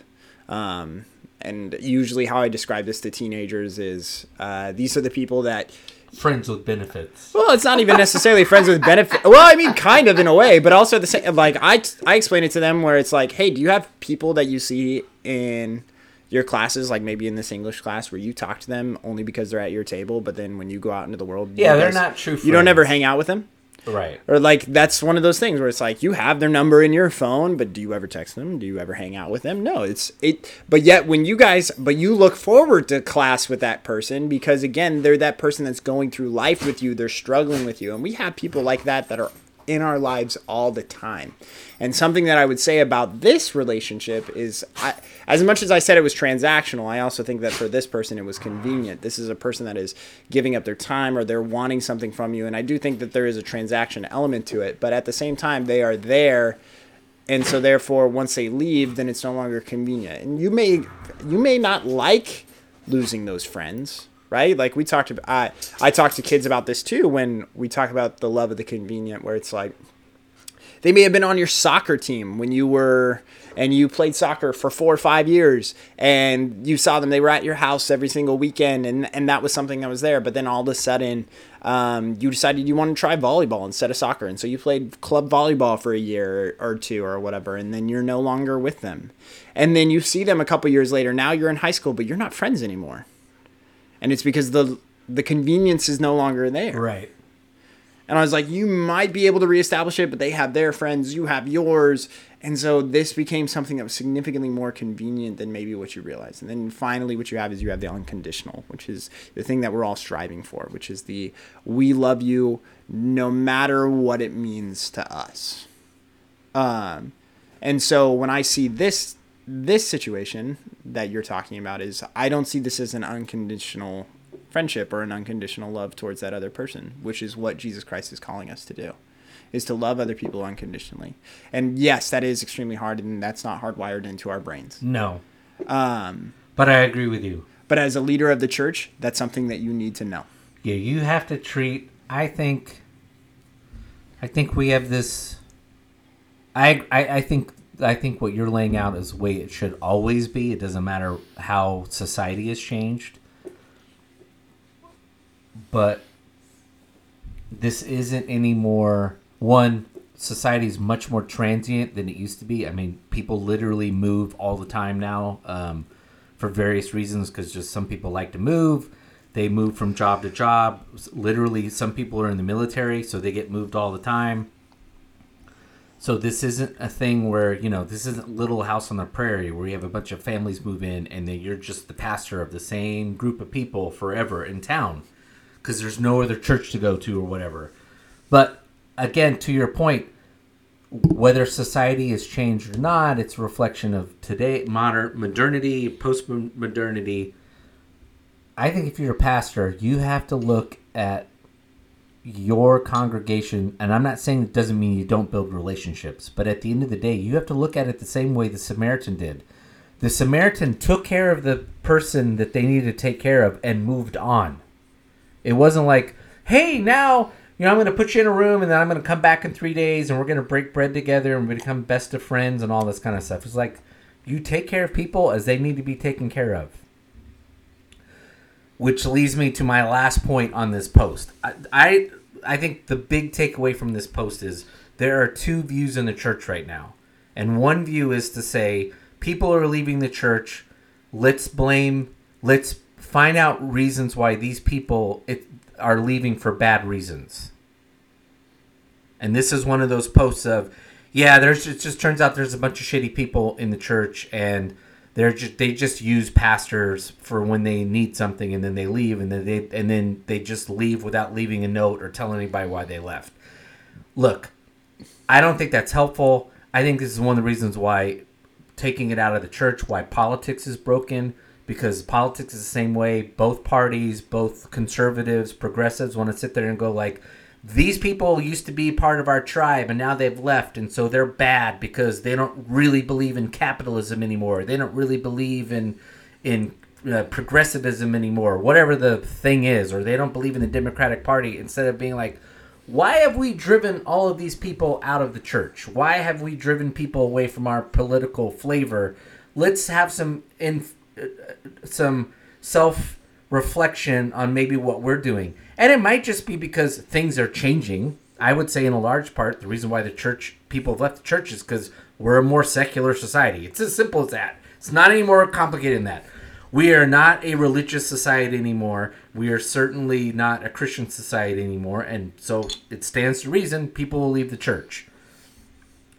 Speaker 3: Um, and usually, how I describe this to teenagers is uh, these are the people that
Speaker 2: friends with benefits
Speaker 3: well, it's not even necessarily friends with benefit. Well, I mean, kind of in a way, but also the same. Like I, I explain it to them where it's like, hey, do you have people that you see in your classes, like maybe in this English class, where you talk to them only because they're at your table, but then when you go out into the world,
Speaker 2: Yeah,
Speaker 3: you
Speaker 2: they're not true
Speaker 3: You don't ever hang out with them.
Speaker 2: Right
Speaker 3: Or like that's one of those things where it's like you have their number in your phone, but do you ever text them? Do you ever hang out with them? No, it's it. But yet when you guys, but you look forward to class with that person because again, they're that person that's going through life with you. They're struggling with you, and we have people like that that are in our lives all the time. And something that I would say about this relationship is, I, as much as I said it was transactional, I also think that for this person it was convenient. This is a person that is giving up their time or they're wanting something from you, and I do think that there is a transaction element to it. But at the same time, they are there, and so therefore, once they leave, then it's no longer convenient. And you may you may not like losing those friends right like we talked about I, I talk to kids about this too when we talk about the love of the convenient where it's like they may have been on your soccer team when you were and you played soccer for four or five years and you saw them they were at your house every single weekend and, and that was something that was there. But then all of a sudden um, you decided you wanted to try volleyball instead of soccer. And so you played club volleyball for a year or two or whatever and then you're no longer with them. And then you see them a couple years later. Now you're in high school but you're not friends anymore. And it's because the the convenience is no longer there.
Speaker 2: Right.
Speaker 3: And I was like, you might be able to reestablish it, but they have their friends, you have yours. And so this became something that was significantly more convenient than maybe what you realized. And then finally, what you have is you have the unconditional, which is the thing that we're all striving for, which is the we love you no matter what it means to us. Um, and so when I see this this situation that you're talking about is I don't see this as an unconditional friendship or an unconditional love towards that other person, which is what Jesus Christ is calling us to do. Is to love other people unconditionally. And yes, that is extremely hard and that's not hardwired into our brains.
Speaker 2: no
Speaker 3: Um,
Speaker 2: but i agree with you
Speaker 3: but as a leader of the church, that's something that you need to know.
Speaker 2: Yeah, you have to treat. I think. I think we have this. I, I I think I think what you're laying out is the way it should always be. It doesn't matter how society has changed. But this isn't anymore. One, society is much more transient than it used to be. I mean, people literally move all the time now um, for various reasons because just some people like to move. They move from job to job. Literally, some people are in the military, so they get moved all the time. So this isn't a thing where you know this isn't Little House on the Prairie where you have a bunch of families move in and then you're just the pastor of the same group of people forever in town because there's no other church to go to or whatever. But again, to your point, whether society has changed or not, it's a reflection of today, modern modernity, post modernity. I think if you're a pastor, you have to look at your congregation, and I'm not saying it doesn't mean you don't build relationships, but at the end of the day, you have to look at it the same way the Samaritan did. The Samaritan took care of the person that they needed to take care of and moved on. It wasn't like, hey, now you know I'm going to put you in a room and then I'm going to come back in three days and we're going to break bread together and we become best of friends and all this kind of stuff. It's like you take care of people as they need to be taken care of. Which leads me to my last point on this post. I, I I think the big takeaway from this post is there are two views in the church right now. And one view is to say people are leaving the church. Let's blame. Let's find out reasons why these people it, are leaving for bad reasons. And this is one of those posts of, yeah, there's it just turns out there's a bunch of shitty people in the church and they're just they just use pastors for when they need something and then they leave and then they and then they just leave without leaving a note or telling anybody why they left. Look, I don't think that's helpful. I think this is one of the reasons why taking it out of the church, why politics is broken, because politics is the same way. Both parties, both conservatives, progressives, want to sit there and go like, these people used to be part of our tribe and now they've left and so they're bad because they don't really believe in capitalism anymore. They don't really believe in in uh, progressivism anymore. Whatever the thing is, or they don't believe in the Democratic Party. Instead of being like, why have we driven all of these people out of the church? Why have we driven people away from our political flavor? Let's have some in some self reflection on maybe what we're doing. And it might just be because things are changing. I would say, in a large part, the reason why the church people have left the church is because we're a more secular society. It's as simple as that. It's not any more complicated than that. We are not a religious society anymore. We are certainly not a Christian society anymore. And so it stands to reason people will leave the church.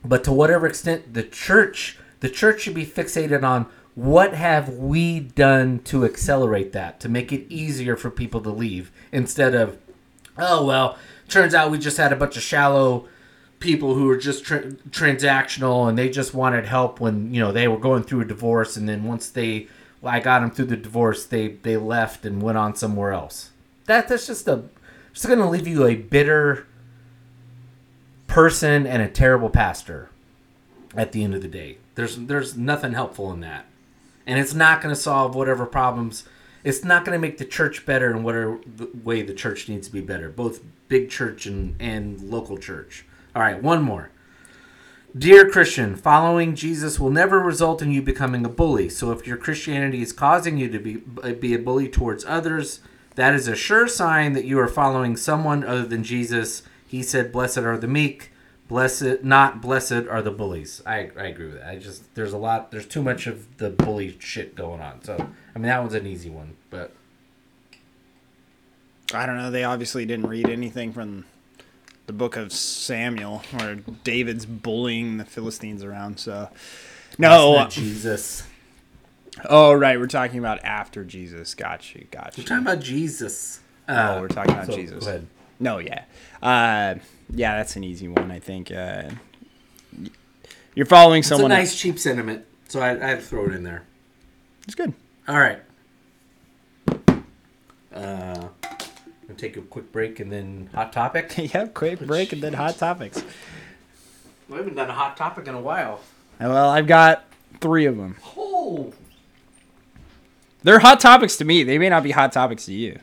Speaker 2: But to whatever extent the church, the church should be fixated on what have we done to accelerate that, to make it easier for people to leave, instead of, oh, well, turns out we just had a bunch of shallow people who were just tra- transactional and they just wanted help when, you know, they were going through a divorce. And then once they, well, I got them through the divorce, they, they left and went on somewhere else. That, that's just a, just going to leave you a bitter person and a terrible pastor at the end of the day. There's there's nothing helpful in that. And it's not going to solve whatever problems. It's not going to make the church better in whatever way the church needs to be better, both big church and, and local church. All right, one more. Dear Christian, following Jesus will never result in you becoming a bully. So if your Christianity is causing you to be be a bully towards others, that is a sure sign that you are following someone other than Jesus. He said, "Blessed are the meek." Blessed, not blessed, are the bullies. I, I agree with that. I just there's a lot, there's too much of the bully shit going on. So I mean that one's an easy one, but
Speaker 3: I don't know. They obviously didn't read anything from the book of Samuel where David's bullying the Philistines around. So, no.
Speaker 2: Jesus.
Speaker 3: Oh, right. We're talking about after Jesus. Got you. Got you.
Speaker 2: We're talking about Jesus.
Speaker 3: Oh, we're talking about
Speaker 2: so,
Speaker 3: Jesus. No, yeah. Uh, yeah, that's an easy one, I think. Uh, you're following
Speaker 2: It's
Speaker 3: someone.
Speaker 2: a nice cheap sentiment, so I, I had to throw it in there.
Speaker 3: It's good.
Speaker 2: All right. Uh, gonna take a quick break and then hot topic.
Speaker 3: yeah, quick break and then hot topics.
Speaker 2: We haven't done a hot topic in a while.
Speaker 3: Well, I've got three of them.
Speaker 2: Oh,
Speaker 3: They're hot topics to me. They may not be hot topics to you.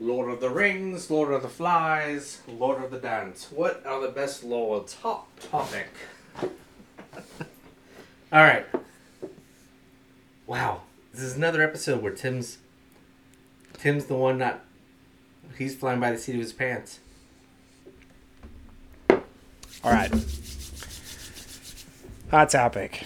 Speaker 2: Lord the Rings, Lord of the Flies, Lord of the Dance. What are the best Lord top topic? All right. Wow, this is another episode where Tim's Tim's the one not. He's flying by the seat of his pants.
Speaker 3: All right. Hot topic.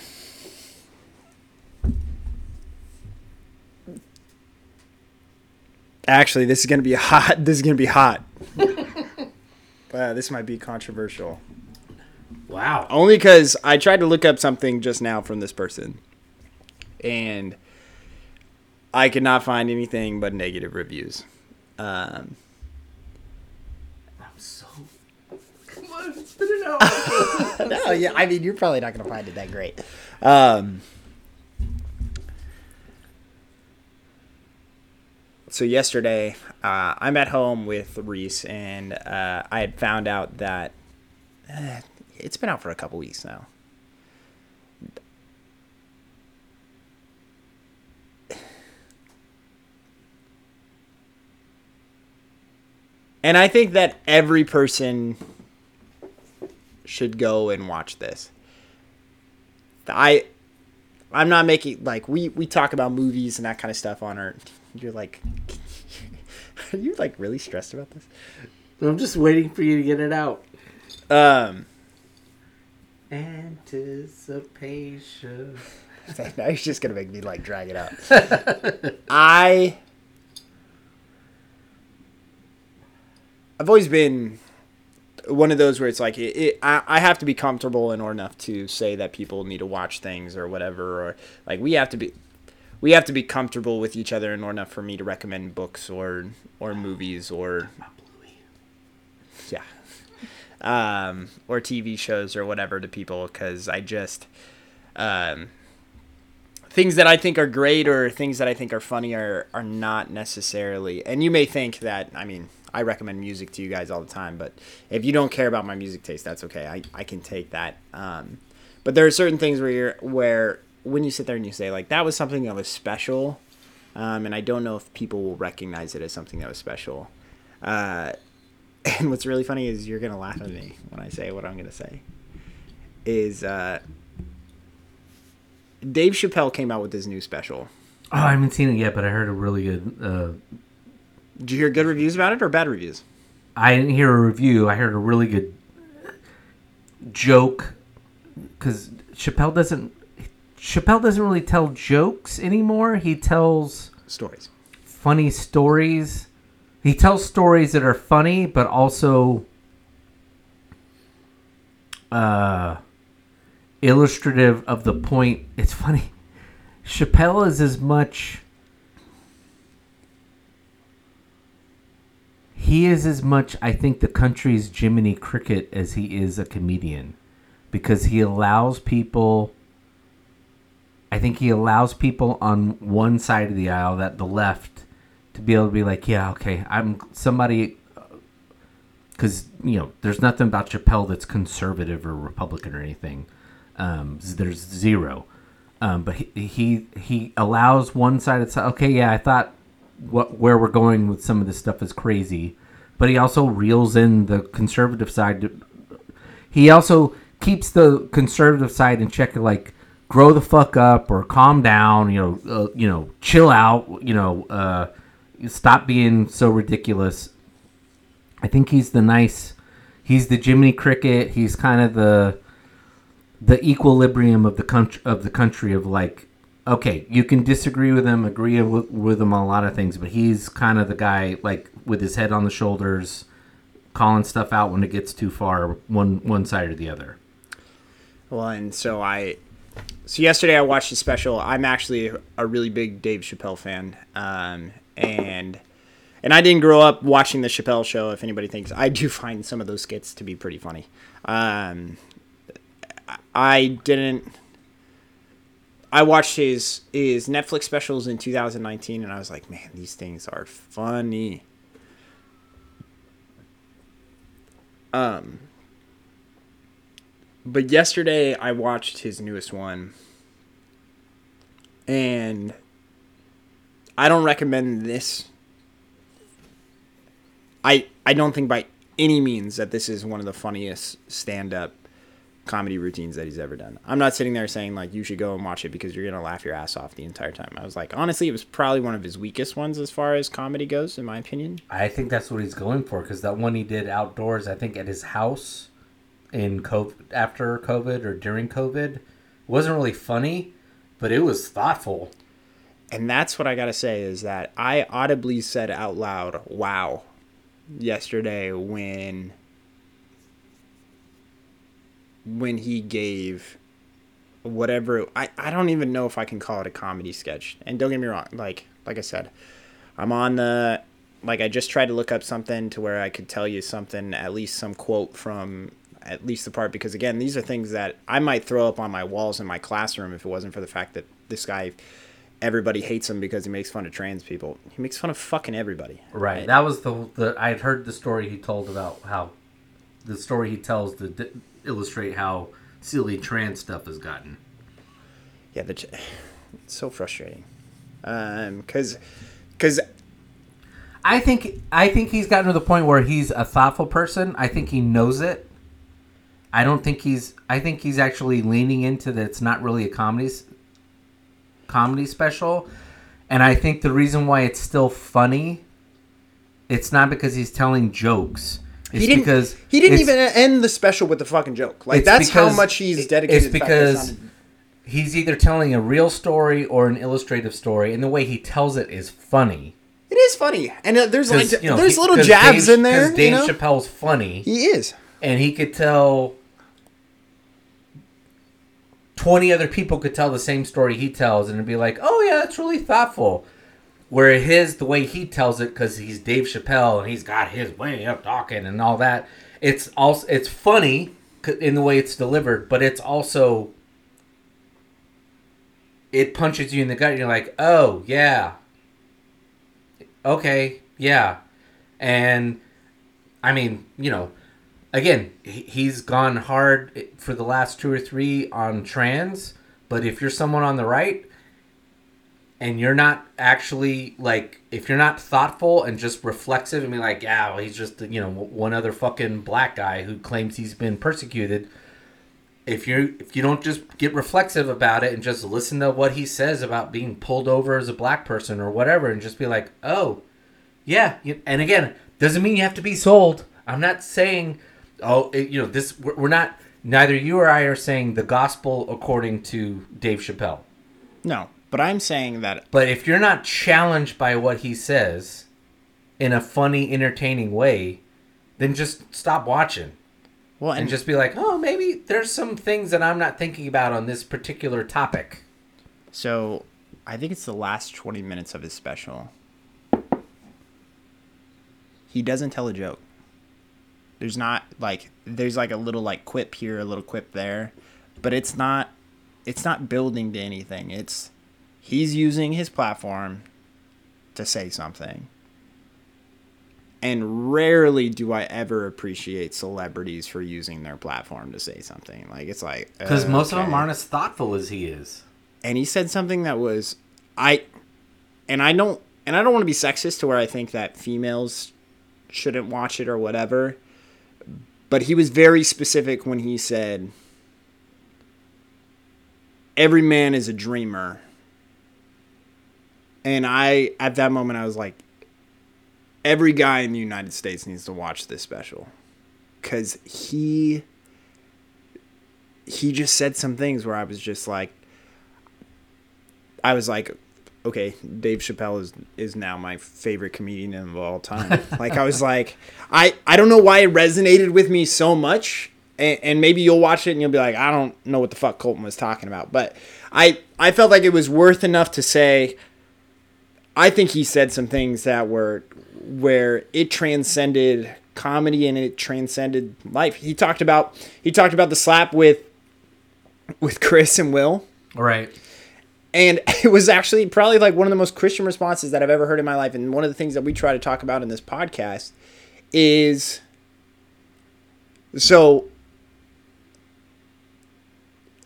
Speaker 3: Actually, this is gonna be hot. This is gonna be hot. wow, this might be controversial.
Speaker 2: Wow.
Speaker 3: Only because I tried to look up something just now from this person, and I could not find anything but negative reviews. Um,
Speaker 2: I'm so. Come on, spit it out.
Speaker 3: no, yeah, I mean you're probably not gonna find it that great. Um, so yesterday, uh, I'm at home with Reese, and uh, I had found out that uh, it's been out for a couple weeks now. And I think that every person should go and watch this. I I'm not making like we we talk about movies and that kind of stuff on our you're like are you like really stressed about this?
Speaker 2: I'm just waiting for you to get it out.
Speaker 3: Um
Speaker 2: Anticipation.
Speaker 3: now he's just gonna make me like drag it out. I I've always been one of those where it's like it, it, I, I have to be comfortable in order enough to say that people need to watch things or whatever or like we have to be we have to be comfortable with each other in order for me to recommend books or or movies or yeah um or TV shows or whatever to people because I just um things that I think are great or things that I think are funny are are not necessarily. And you may think that I mean I recommend music to you guys all the time, but if you don't care about my music taste, that's okay. I, I can take that. Um, but there are certain things where you're where when you sit there and you say like that was something that was special, um, and I don't know if people will recognize it as something that was special. Uh, and what's really funny is you're gonna laugh at me when I say what I'm gonna say. Is uh, Dave Chappelle came out with his new special.
Speaker 2: Oh, I haven't seen it yet, but I heard a really good. Uh,
Speaker 3: Did you hear good reviews about it or bad reviews?
Speaker 2: I didn't hear a review. I heard a really good joke because Chappelle doesn't. Chappelle doesn't really tell jokes anymore. He tells
Speaker 3: Stories.
Speaker 2: funny stories. He tells stories that are funny, but also uh, illustrative of the point. It's funny. Chappelle is as much. He is as much, I think, the country's Jiminy Cricket as he is a comedian, because he allows people. I think he allows people on one side of the aisle, that the left, to be able to be like, yeah, okay, I'm somebody. Because you know, there's nothing about Chappelle that's conservative or Republican or anything. Um, there's zero. Um, but he, he he allows one side of the. Okay, yeah, I thought what where we're going with some of this stuff is crazy, but he also reels in the conservative side. He also keeps the conservative side in check. Like, grow the fuck up or calm down. You know, uh, you know, chill out. You know, uh, stop being so ridiculous. I think he's the nice. He's the Jiminy Cricket. He's kind of the the equilibrium of the country of the country of like okay you can disagree with him agree with, with him on a lot of things but he's kind of the guy like with his head on the shoulders calling stuff out when it gets too far one one side or the other
Speaker 3: Well, and so I, so yesterday I watched the special. I'm actually a really big Dave Chappelle fan, um, and and I didn't grow up watching the Chappelle show. If anybody thinks I do find some of those skits to be pretty funny, um, I didn't. I watched his his Netflix specials in 2019, and I was like, man, these things are funny. Um, but yesterday I watched his newest one, and I don't recommend this. I I don't think by any means that this is one of the funniest stand up comedy routines that he's ever done. I'm not sitting there saying like you should go and watch it because you're gonna laugh your ass off the entire time. I was like, honestly, it was probably one of his weakest ones as far as comedy goes, in my opinion.
Speaker 2: i think that's what he's going for because that one he did outdoors i think at his house in COVID, after covid or during covid wasn't really funny but it was thoughtful
Speaker 3: And that's what I gotta say is that I audibly said out loud, "Wow," yesterday when when he gave whatever I, I don't even know if I can call it a comedy sketch. And don't get me wrong, like like I said, I'm on the like I just tried to look up something to where I could tell you something, at least some quote from at least the part because again, these are things that I might throw up on my walls in my classroom if it wasn't for the fact that this guy everybody hates him because he makes fun of trans people. He makes fun of fucking everybody.
Speaker 2: Right. That was the the I had heard the story he told about how the story he tells to d- illustrate how silly trans stuff has gotten.
Speaker 3: Yeah, the it's so frustrating. Um, cause, cause
Speaker 2: I think I think he's gotten to the point where he's a thoughtful person. I think he knows it. I don't think he's. I think he's actually leaning into that. It's not really a comedy comedy special, and I think the reason why it's still funny, it's not because he's telling jokes. It's
Speaker 3: he didn't.
Speaker 2: because
Speaker 3: he didn't even end the special with the fucking joke. Like that's how much he's dedicated.
Speaker 2: it's
Speaker 3: to the fact that it
Speaker 2: because- He's either telling a real story or an illustrative story, and the way he tells it is funny.
Speaker 3: it is funny, and uh, there's like
Speaker 2: you know,
Speaker 3: there's
Speaker 2: he-
Speaker 3: little jabs
Speaker 2: Dave-
Speaker 3: in there.
Speaker 2: Dave
Speaker 3: you know?
Speaker 2: Chappelle's funny.
Speaker 3: He is.
Speaker 2: and he could tell 20 other people could tell the same story he tells and it'd be like oh yeah that's really thoughtful. Where his the way he tells it because he's dave chappelle and he's got his way of talking and all that it's also it's funny in the way it's delivered but it's also it punches you in the gut and you're like oh yeah. Okay yeah. And I mean, you know, again, he- he's gone hard for the last two or three on trans, but if you're someone on the right and you're not actually like, if you're not thoughtful and just reflexive and be like, yeah, well, he's just, you know, one other fucking black guy who claims he's been persecuted. If you if you don't just get reflexive about it and just listen to what he says about being pulled over as a black person or whatever, and just be like, oh, yeah, and again, doesn't mean you have to be sold. I'm not saying, oh, it- you know, this. We're, we're not. Neither you or I are saying the gospel according to Dave Chappelle.
Speaker 3: No, but I'm saying that
Speaker 2: But if you're not challenged by what he says in a funny, entertaining way, then just stop watching
Speaker 3: well,
Speaker 2: and
Speaker 3: and
Speaker 2: just be like, oh, maybe there's some things that I'm not thinking about on this particular topic.
Speaker 3: So, I think it's the last 20 minutes of his special. He doesn't tell a joke. There's not like there's like a little like quip here, a little quip there, but it's not it's not building to anything. It's he's using his platform to say something. And rarely do I ever appreciate celebrities for using their platform to say something. Like it's like
Speaker 2: Because most of them aren't as thoughtful as he is.
Speaker 3: and he said something that was I and I don't and I don't want to be sexist to where I think that females shouldn't watch it or whatever. But he was very specific when he said every man is a dreamer. And I at that moment I was like every guy in the United States needs to watch this special cuz he he just said some things where I was just like I was like, okay, Dave Chappelle is is now my favorite comedian of all time. like I was like, I I don't know why it resonated with me so much, and, and maybe you'll watch it and you'll be like, I don't know what the fuck Colton was talking about, but I I felt like it was worth enough to say. I think he said some things that were where it transcended comedy and it transcended life. He talked about he talked about the slap with with Chris and Will.
Speaker 2: Right.
Speaker 3: And it was actually probably like one of the most Christian responses that I've ever heard in my life. And one of the things that we try to talk about in this podcast is so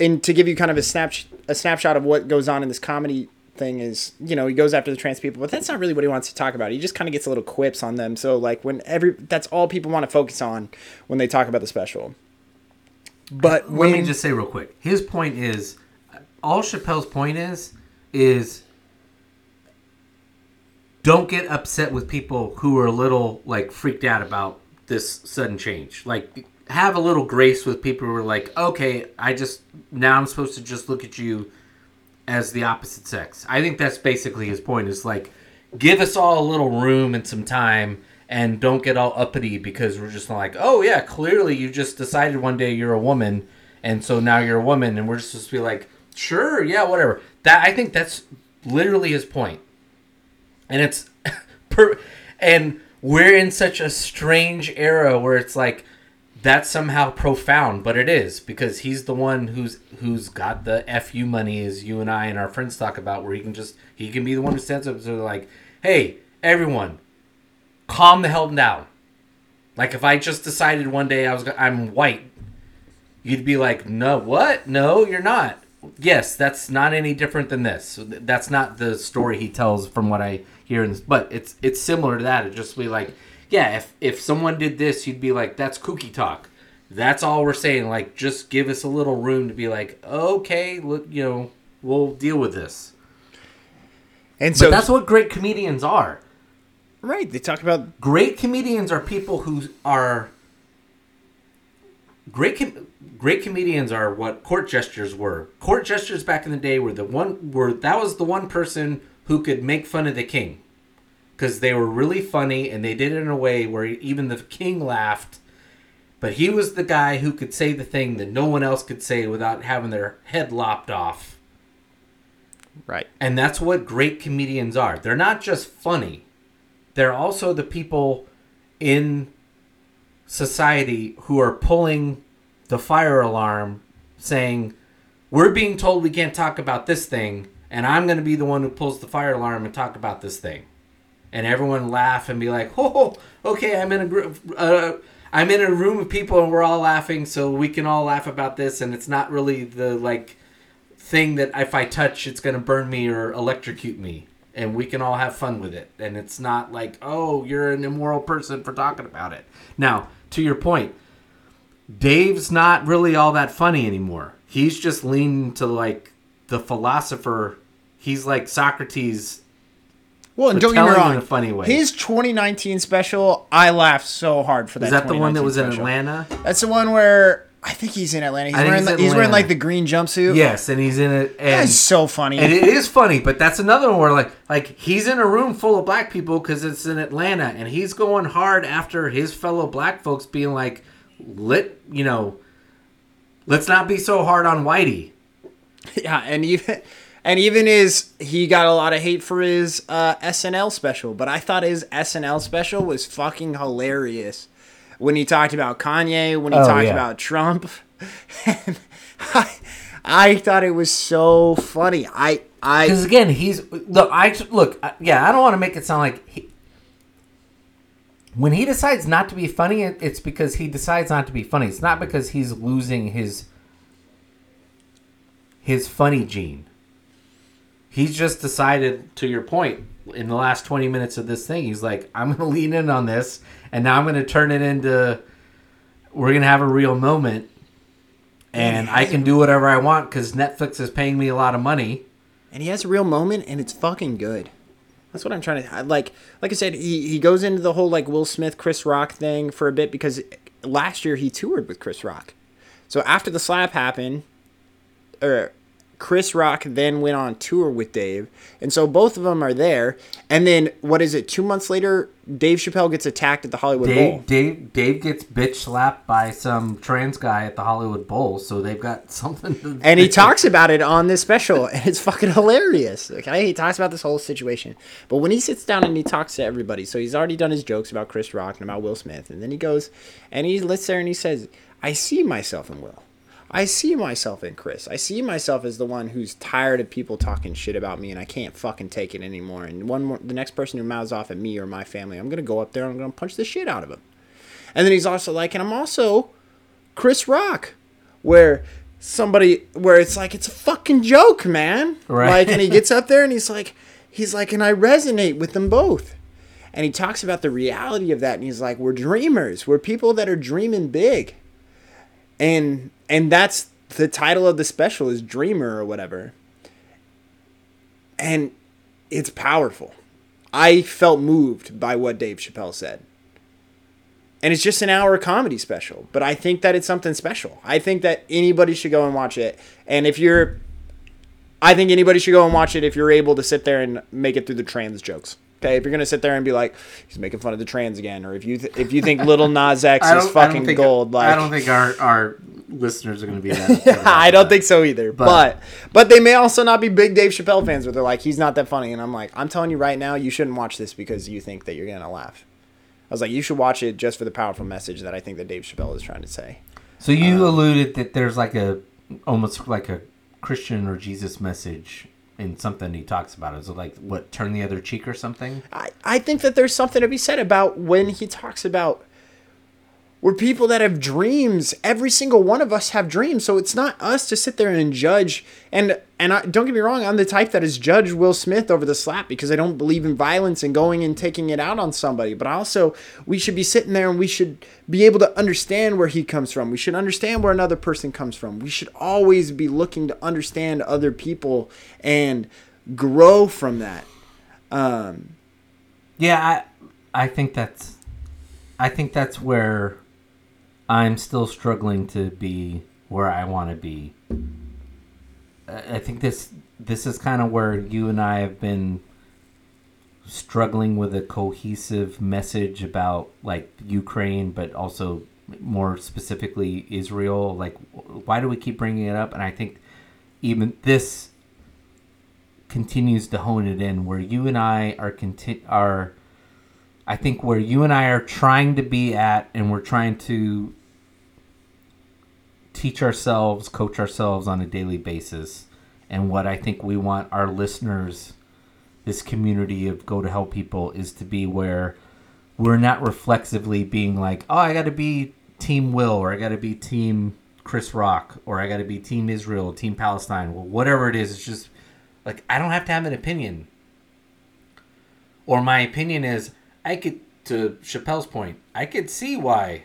Speaker 3: and to give you kind of a snap a snapshot of what goes on in this comedy thing is you know he goes after the trans people but that's not really what he wants to talk about he just kind of gets a little quips on them so like when every that's all people want to focus on when they talk about the special but
Speaker 2: Let me just say real quick. His point is, all Chappelle's point is, is don't get upset with people who are a little like freaked out about this sudden change. Like, have a little grace with people who are like, okay, I just now I'm supposed to just look at you as the opposite sex. I think that's basically his point. Is like, give us all a little room and some time. And don't get all uppity because we're just like, oh yeah, clearly you just decided one day you're a woman, and so now you're a woman, and we're just supposed to be like, sure, yeah, whatever. That I think that's literally his point, and it's per, and we're in such a strange era where it's like that's somehow profound, but it is because he's the one who's who's got the fu money, as you and I and our friends talk about, where he can just he can be the one who stands up to like, hey, everyone, calm the hell down. Like if I just decided one day I was I'm white, you'd be like, no, what? No, you're not. Yes, that's not any different than this. That's not the story he tells from what I hear in this. But it's it's similar to that. It just be like, yeah, if if someone did this, you'd be like, that's kooky talk. That's all we're saying. Like, just give us a little room to be like, okay, look, you know, we'll deal with this.
Speaker 3: And
Speaker 2: But
Speaker 3: so
Speaker 2: that's what great comedians are.
Speaker 3: right. They talk about
Speaker 2: Great comedians are people who are great. Com- great comedians are what court gestures were. Court gestures back in the day were the one were that was the one person who could make fun of the king because they were really funny and they did it in a way where even the king laughed. But he was the guy who could say the thing that no one else could say without having their head lopped off.
Speaker 3: right.
Speaker 2: And that's what great comedians are. They're not just funny. They're also the people in society who are pulling the fire alarm saying, We're being told we can't talk about this thing, and I'm going to be the one who pulls the fire alarm and talk about this thing. And everyone laugh and be like, Oh, okay, I'm in a group. Uh, I'm in a room of people and we're all laughing, so we can all laugh about this, and it's not really the like thing that if I touch, it's going to burn me or electrocute me. And we can all have fun with it. And it's not like, oh, you're an immoral person for talking about it. Now, to your point, Dave's not really all that funny anymore. He's just leaning to like the philosopher. He's like Socrates.
Speaker 3: Well, and don't get me wrong.
Speaker 2: in a funny way.
Speaker 3: His 2019 special, I laughed so hard for that.
Speaker 2: Is that the one that
Speaker 3: 2019
Speaker 2: was in. Atlanta?
Speaker 3: That's the one where I think he's in Atlanta. He's wearing
Speaker 2: he's
Speaker 3: the,
Speaker 2: in
Speaker 3: he's wearing like the green jumpsuit.
Speaker 2: Yes, and he's in it. And
Speaker 3: that's so funny.
Speaker 2: And it is funny, but that's another one where like like he's in a room full of black people because it's in Atlanta, and he's going hard after his fellow black folks being like, "Let you know, let's not be so hard on Whitey."
Speaker 3: Yeah, and even and even his he got a lot of hate for his uh, SNL special, but I thought his SNL special was fucking hilarious when he talked about Kanye, when he
Speaker 2: Oh,
Speaker 3: talked
Speaker 2: yeah.
Speaker 3: about Trump. and I, I thought it was so funny. I I Because
Speaker 2: again, he's look. I look. Yeah, I don't want to make it sound like he, when he decides not to be funny, it's because he decides not to be funny. It's not mm-hmm. because he's losing his his funny gene. He's just decided, to your point, in the last twenty minutes of this thing, he's like, "I'm going to lean in on this, and now I'm going to turn it into. We're going to have a real moment." And I can do whatever I want because Netflix is paying me a lot of money.
Speaker 3: and he has a real moment, and it's fucking good. That's what I'm trying to like. Like I said, he he goes into the whole like Will Smith, Chris Rock thing for a bit because last year he toured with Chris Rock. So after the slap happened, or Chris Rock then went on tour with Dave, and so both of them are there. And then what is it? Two months later, Dave Chappelle gets attacked at the Hollywood Bowl.
Speaker 2: Dave, Dave, Dave gets bitch slapped by some trans guy at the Hollywood Bowl, so they've got something. To,
Speaker 3: and he talks about it on this special, and it's fucking hilarious. Okay, he talks about this whole situation, but when he sits down and he talks to everybody, so he's already done his jokes about Chris Rock and about Will Smith, and then he goes and he sits there and he says, "I see myself in Will." I see myself in Chris. I see myself as the one who's tired of people talking shit about me and I can't fucking take it anymore. And one more, the next person who mouths off at me or my family, I'm gonna go up there and I'm gonna punch the shit out of him. And then he's also like, and I'm also Chris Rock, where somebody where it's like it's a fucking joke, man.
Speaker 2: Right.
Speaker 3: Like, and he gets up there and he's like, he's like, and I resonate with them both. And he talks about the reality of that, and he's like, we're dreamers. We're people that are dreaming big. And and that's the title of the special is Dreamer or whatever. And it's powerful. I felt moved by what Dave Chappelle said and it's just an hour comedy special but i think that it's something special i think that anybody should go and watch it and if you're i think anybody should go and watch it if you're able to sit there and make it through the trans jokes okay if you're gonna sit there and be like he's making fun of the trans again or if you th- if you think Lil Nas X is fucking gold like
Speaker 2: I don't think our, our listeners are going to be that.
Speaker 3: I don't think so either. But, but they may also not be big Dave Chappelle fans where they're like, he's not that funny. And I'm like, I'm telling you right now, you shouldn't watch this because you think that you're gonna laugh. I was like, you should watch it just for the powerful message that I think that Dave Chappelle is trying to say.
Speaker 2: So you
Speaker 3: Um,
Speaker 2: alluded that there's like a almost like a Christian or Jesus message in something he talks about. Is it like what turn the other cheek or something?
Speaker 3: I, I think that there's something to be said about when he talks about We're people that have dreams. Every single one of us have dreams. So it's not us to sit there and judge. And and I, don't get me wrong, I'm the type that has judged Will Smith over the slap because I don't believe in violence and going and taking it out on somebody. But also, we should be sitting there and we should be able to understand where he comes from. We should understand where another person comes from. We should always be looking to understand other people and grow from that. Um,
Speaker 2: Yeah, I I think that's I think that's where I'm still struggling to be where I want to be. I think this this is kind of where you and I have been struggling with a cohesive message about like Ukraine, but also more specifically Israel. Like, why do we keep bringing it up? And I think even this continues to hone it in where you and I are conti- are I think where you and I are trying to be at and we're trying to teach ourselves, coach ourselves on a daily basis and what I think we want our listeners this community of go to hell people is to be where we're not reflexively being like, "Oh, I got to be team Will or I got to be team Chris Rock or I got to be team Israel, team Palestine, well, whatever it is, it's just like I don't have to have an opinion. Or my opinion is I could to Chappelle's point, I could see why.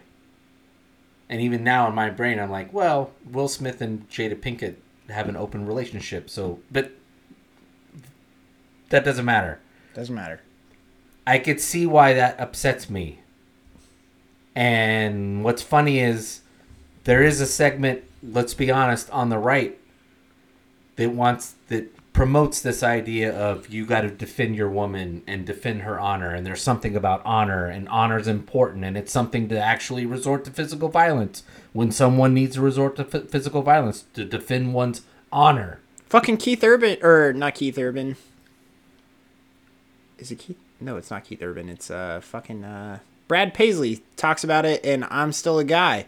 Speaker 2: And even now in my brain I'm like, well, Will Smith and Jada Pinkett have an open relationship, so but that doesn't matter.
Speaker 3: doesn't matter.
Speaker 2: I could see why that upsets me. And what's funny is there is a segment, let's be honest, on the right that wants that promotes this idea of you got to defend your woman and defend her honor and there's something about honor and honor is important and it's something to actually resort to physical violence when someone needs to resort to f- physical violence to defend one's honor.
Speaker 3: Fucking Keith Urban, or not Keith Urban. Is it Keith? No, it's not Keith Urban. It's uh fucking uh Brad Paisley talks about it, and I'm still a guy.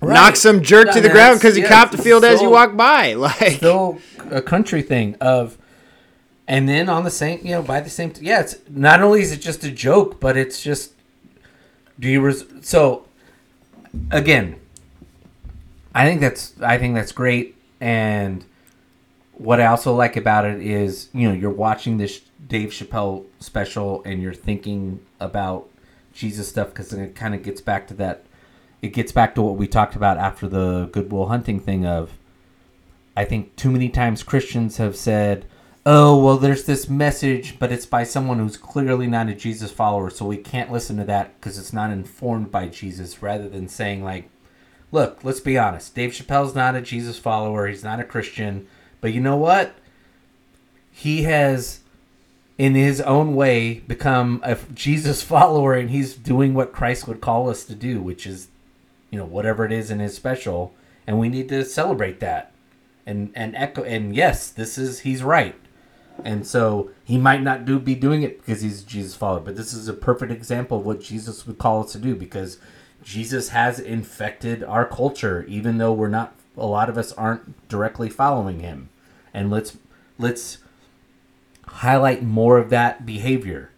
Speaker 3: Knock some jerk to the ground because he
Speaker 2: yeah,
Speaker 3: copped the field as you walk by. Like,
Speaker 2: still a country thing of and then on the same you know by the same yeah it's not only is it just a joke but it's just do you res- so again i think that's i think that's great and what i also like about it is you know you're watching this dave chappelle special and you're thinking about jesus stuff because it kind of gets back to that it gets back to what we talked about after the goodwill hunting thing of I think too many times Christians have said, "Oh, well, there's this message, but it's by someone who's clearly not a Jesus follower, so we can't listen to that because it's not informed by Jesus." Rather than saying like, "Look, let's be honest. Dave Chappelle's not a Jesus follower. He's not a Christian, but you know what? He has." In his own way, become a Jesus follower, and he's doing what Christ would call us to do, which is, you know, whatever it is in his special, and we need to celebrate that. And and echo and yes this is he's right. And so he might not do be doing it because he's jesus follower but this is a perfect example of what jesus would call us to do because jesus has infected our culture even though we're not a lot of us aren't directly following him. And let's let's highlight more of that behavior.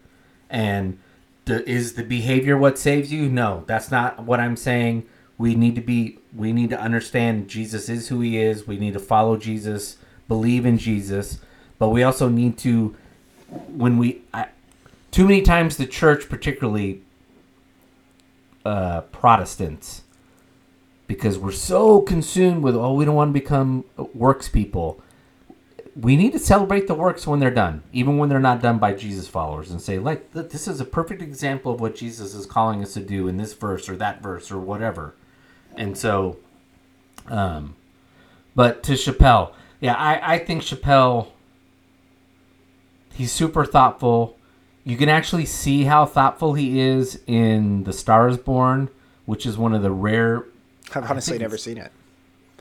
Speaker 2: And is the behavior what saves you? No that's not what i'm saying we need to be we need to understand jesus is who he is. We need to follow jesus believe in jesus. But we also need to when we I, too many times the church particularly uh, protestants because we're so consumed with oh we don't want to become works people. We need to celebrate the works when they're done, even when they're not done by Jesus followers, and say, like, this is a perfect example of what Jesus is calling us to do in this verse or that verse or whatever. And so, um, but to Chappelle, yeah, I, I think Chappelle, he's super thoughtful. You can actually see how thoughtful he is in The Star is Born, which is one of the rare
Speaker 3: I've honestly never seen it.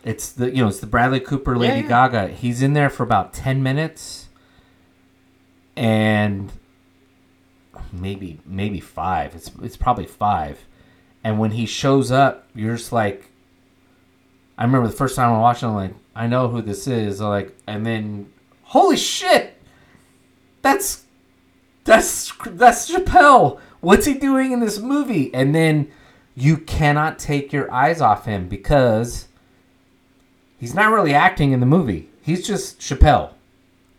Speaker 2: it's the you know it's the Bradley Cooper Lady
Speaker 3: yeah.
Speaker 2: Gaga. He's in there for about ten minutes, and maybe maybe five. It's it's probably five, and when he shows up, you're just like. I remember the first time I watched it, I'm like, I know who this is. I'm like, and then, holy shit, that's that's that's Chappelle. What's he doing in this movie? And then you cannot take your eyes off him because he's not really acting in the movie. He's just Chappelle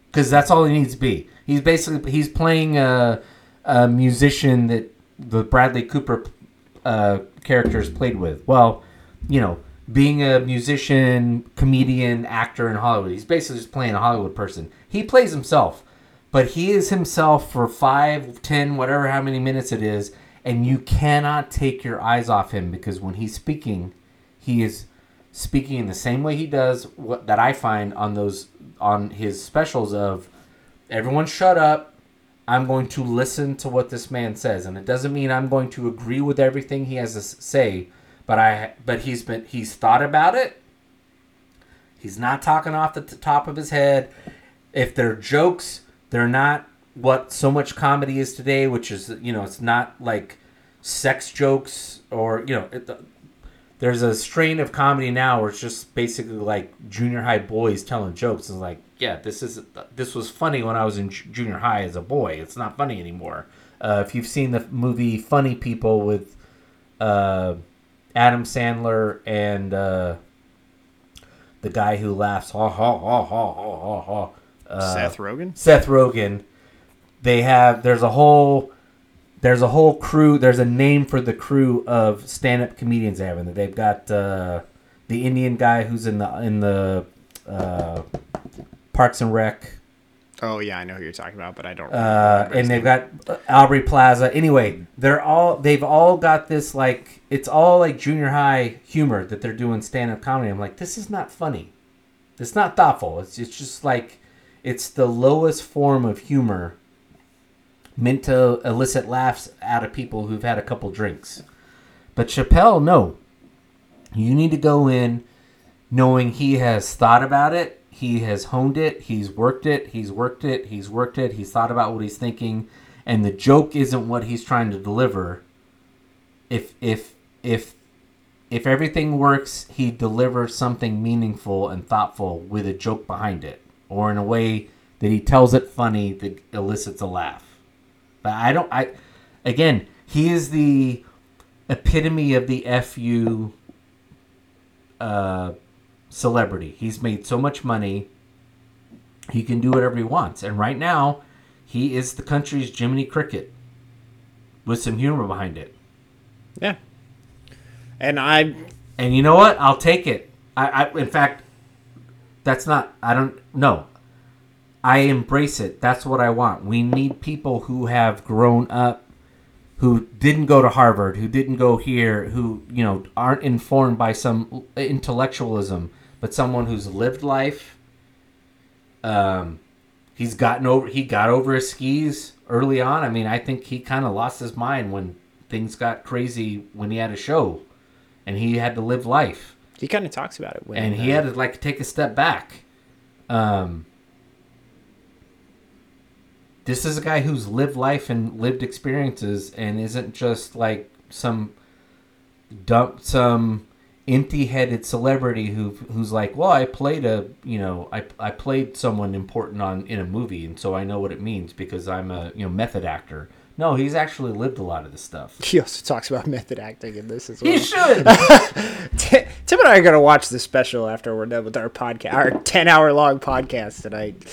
Speaker 2: because that's all he needs to be. He's basically he's playing a, a musician that the Bradley Cooper uh, characters played with. Well, you know, being a musician, comedian, actor in Hollywood, he's basically just playing a Hollywood person. He plays himself, but he is himself for five, ten, whatever, how many minutes it is, and you cannot take your eyes off him because when he's speaking, he is speaking in the same way he does what that I find on those on his specials of everyone shut up I'm going to listen to what this man says. And it doesn't mean I'm going to agree with everything he has to say but I but he's been he's thought about it. He's not talking off the top of his head. If they're jokes they're not what so much comedy is today which is you know it's not like sex jokes or you know it, there's a strain of comedy now where it's just basically like junior high boys telling jokes. It's like, yeah, this is this was funny when I was in junior high as a boy. It's not funny anymore. Uh, if you've seen the movie Funny People with uh, Adam Sandler and uh, the guy who laughs, ha ha ha ha ha ha ha, uh,
Speaker 3: Seth Rogen.
Speaker 2: Seth Rogen. They have there's a whole there's a whole crew. There's a name for the crew of stand-up comedians they have there. They've got uh, the Indian guy who's in the in the uh, Parks and Rec,
Speaker 3: Oh yeah, I know who you're talking about, but I don't.
Speaker 2: uh, and they've
Speaker 3: name.
Speaker 2: got Aubrey Plaza. Anyway, they're all they've all got this like it's all like junior high humor that they're doing stand-up comedy. I'm like, this is not funny. It's not thoughtful. It's it's just like it's the lowest form of humor meant to elicit laughs out of people who've had a couple drinks. But Chappelle, no. You need to go in knowing he has thought about it, he has honed it, he's worked it, he's worked it, he's worked it, he's thought about what he's thinking, and the joke isn't what he's trying to deliver. If if if if everything works, he delivers something meaningful and thoughtful with a joke behind it, or in a way that he tells it funny that elicits a laugh. But I don't. I again, he is the epitome of the fu uh, celebrity. He's made so much money. He can do whatever he wants, and right now, he is the country's Jiminy Cricket with some humor behind it.
Speaker 3: yeah. And I
Speaker 2: And you know what? I'll take it. I, I in fact, that's not. I don't. No. I embrace it. That's what I want. We need people who have grown up, who didn't go to Harvard, who didn't go here, who you know aren't informed by some intellectualism, but someone who's lived life. Um, he's gotten over. He got over his skis early on. I mean, I think he kind of lost his mind when things got crazy when he had a show, and he had to live life
Speaker 3: he kind of talks about it when
Speaker 2: and he
Speaker 3: uh,
Speaker 2: had to like take a step back. Um, this is a guy who's lived life and lived experiences, and isn't just like some dump some empty-headed celebrity who who's like, well, I played a you know I I played someone important on in a movie, and so I know what it means because I'm a you know method actor. No, he's actually lived a lot of this stuff.
Speaker 3: He also talks about method acting in this as well.
Speaker 2: He should.
Speaker 3: Tim and I are gonna watch the special after we're done with our podcast, our ten hour long podcast tonight.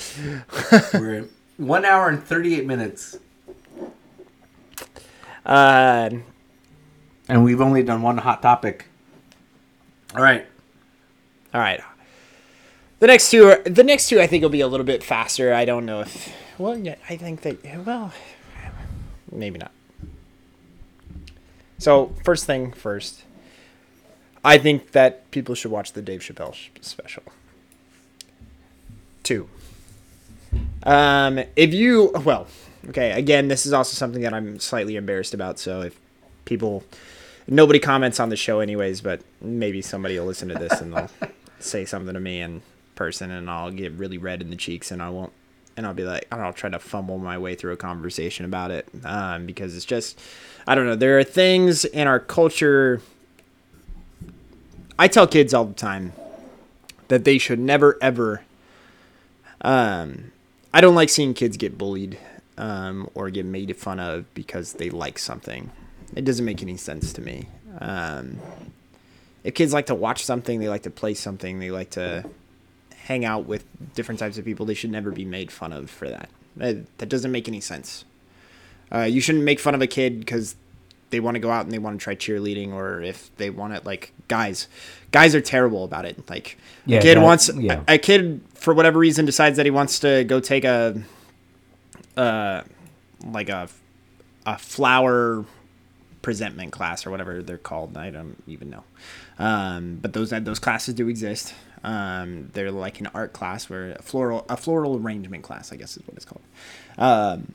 Speaker 2: We're at one hour and thirty-eight minutes.
Speaker 3: Uh,
Speaker 2: And we've only done one hot topic. All right.
Speaker 3: all right. The next two, are, the next two, I think will be a little bit faster. I don't know if. Well, I think that. Well, maybe not. So first thing first, I think that people should watch the Dave Chappelle special. Two. Um, if you well, okay. Again, this is also something that I'm slightly embarrassed about. So if people, nobody comments on the show anyways, but maybe somebody will listen to this and they'll say something to me in person, and I'll get really red in the cheeks, and I won't, and I'll be like, I don't know, I'll try to fumble my way through a conversation about it, um, because it's just, I don't know. There are things in our culture. I tell kids all the time that they should never ever um, I don't like seeing kids get bullied um, or get made fun of because they like something. It doesn't make any sense to me. Um, if kids like to watch something, they like to play something, they like to hang out with different types of people, they should never be made fun of for that. That, that doesn't make any sense. Uh, you shouldn't make fun of a kid because they want to go out and they want to try cheerleading, or if they want it, like guys, guys are terrible about it. Like
Speaker 2: Yeah,
Speaker 3: a kid
Speaker 2: that-
Speaker 3: wants
Speaker 2: yeah.
Speaker 3: a, a kid for whatever reason decides that he wants to go take a, uh, like a, a flower presentment class or whatever they're called. I don't even know. Um, but those those classes do exist. Um, they're like an art class where a floral a floral arrangement class, I guess is what it's called. Um,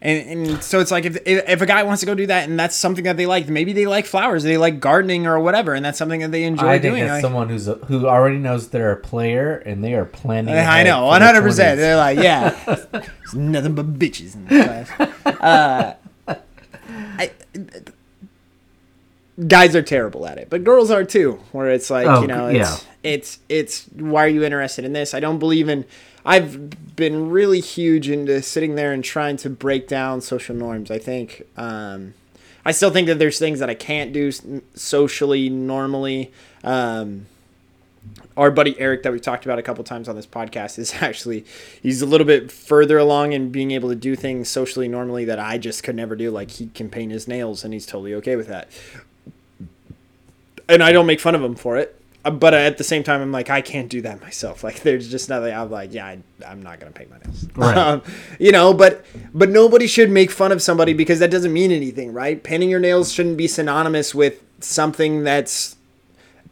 Speaker 3: and, and so it's like if, if if a guy wants to go do that and that's something that they like, maybe they like flowers, they like gardening or whatever, and that's something that they enjoy
Speaker 5: I think
Speaker 3: doing.
Speaker 5: that's someone who's a, who already knows they're a player and they are planning.
Speaker 3: I know, one hundred percent. They're like, yeah, there's nothing but bitches in the class. Uh, I, guys are terrible at it, but girls are too. Where it's like,
Speaker 2: Oh,
Speaker 3: you know,
Speaker 2: yeah.
Speaker 3: it's, it's it's why are you interested in this? I don't believe in. I've been really huge into sitting there and trying to break down social norms. I think. Um, I still think that there's things that I can't do socially normally. Um, our buddy Eric that we've talked about a couple times on this podcast is actually he's a little bit further along in being able to do things socially normally that I just could never do. Like he can paint his nails and he's totally okay with that. And I don't make fun of him for it. Uh, But at the same time, I'm like, I can't do that myself. Like, there's just nothing. I'm like, yeah, I, I'm not gonna paint my nails.
Speaker 2: Right.
Speaker 3: Um, you know, but but nobody should make fun of somebody because that doesn't mean anything, right? Painting your nails shouldn't be synonymous with something that's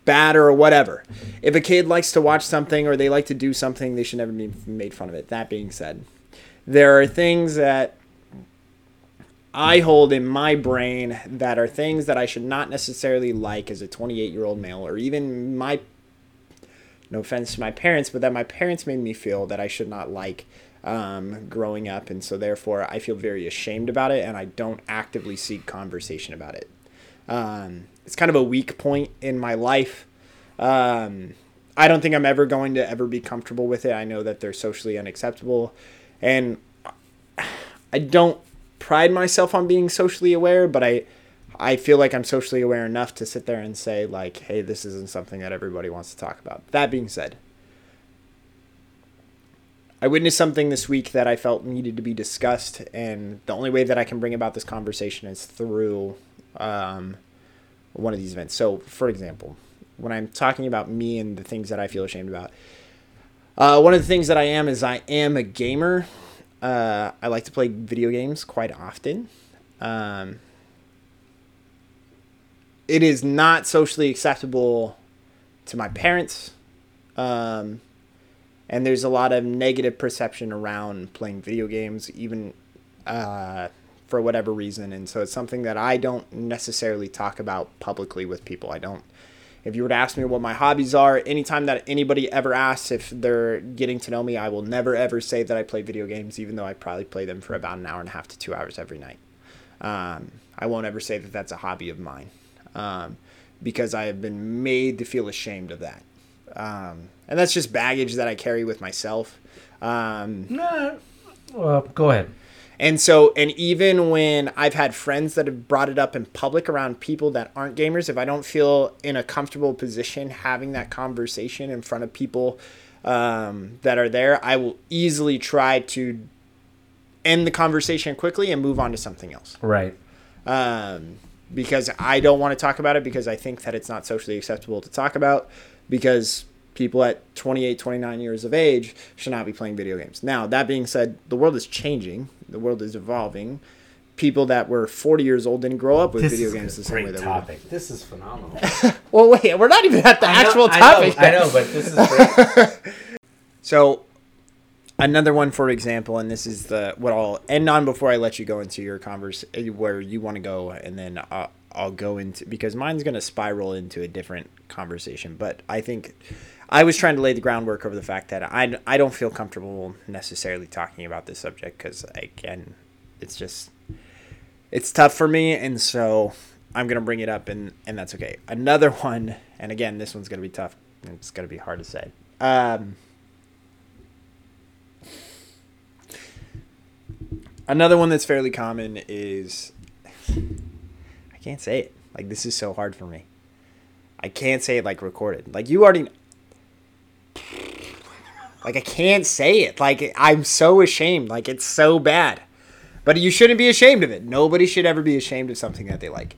Speaker 3: bad or whatever. If a kid likes to watch something or they like to do something, they should never be made fun of it. That being said, there are things that I hold in my brain that are things that I should not necessarily like as a 28 year old male, or even my, no offense to my parents, but that my parents made me feel that I should not like um, growing up. And so therefore, I feel very ashamed about it and I don't actively seek conversation about it. Um, it's kind of a weak point in my life. Um, I don't think I'm ever going to ever be comfortable with it. I know that they're socially unacceptable, and I don't pride myself on being socially aware, but I I feel like I'm socially aware enough to sit there and say like, "Hey, this isn't something that everybody wants to talk about." That being said, I witnessed something this week that I felt needed to be discussed, and the only way that I can bring about this conversation is through um, one of these events. So, for example, when I'm talking about me and the things that I feel ashamed about, uh, one of the things that I am is I am a gamer. Uh, I like to play video games quite often. Um, it is not socially acceptable to my parents. Um, and there's a lot of negative perception around playing video games, even uh, for whatever reason. And so it's something that I don't necessarily talk about publicly with people. I don't. If you were to ask me what my hobbies are, anytime that anybody ever asks if they're getting to know me, I will never ever say that I play video games, even though I probably play them for about an hour and a half to two hours every night. Um, I won't ever say that that's a hobby of mine um, because I have been made to feel ashamed of that. Um, and that's just baggage that I carry with myself. Um,
Speaker 5: Nah, well, go ahead.
Speaker 3: And so, and even when I've had friends that have brought it up in public around people that aren't gamers, if I don't feel in a comfortable position having that conversation in front of people um, that are there, I will easily try to end the conversation quickly and move on to something else.
Speaker 5: Right.
Speaker 3: Um, because I don't want to talk about it because I think that it's not socially acceptable to talk about because people at 28, 29 years of age should not be playing video games. Now, that being said, the world is changing, the world is evolving. People that were 40 years old didn't grow up with
Speaker 5: This
Speaker 3: video games the same way
Speaker 5: great
Speaker 3: that
Speaker 5: topic. This is phenomenal.
Speaker 3: Well, wait, we're not even at the actual
Speaker 5: know,
Speaker 3: topic.
Speaker 5: I know, I know, but this is great.
Speaker 3: So another one, for example, and this is the what I'll end on before I let you go into your converse eh, where you want to go, and then I'll, I'll go into because mine's going to spiral into a different conversation. But I think I was trying to lay the groundwork over the fact that I I don't feel comfortable necessarily talking about this subject because again, it's just it's tough for me, and so I'm gonna bring it up, and and that's okay. Another one, and again, this one's gonna be tough. It's gonna be hard to say. Um, another one that's fairly common is I can't say it. Like this is so hard for me. I can't say it like recorded. Like you already. Like I can't say it. Like I'm so ashamed. Like it's so bad. But you shouldn't be ashamed of it. Nobody should ever be ashamed of something that they like.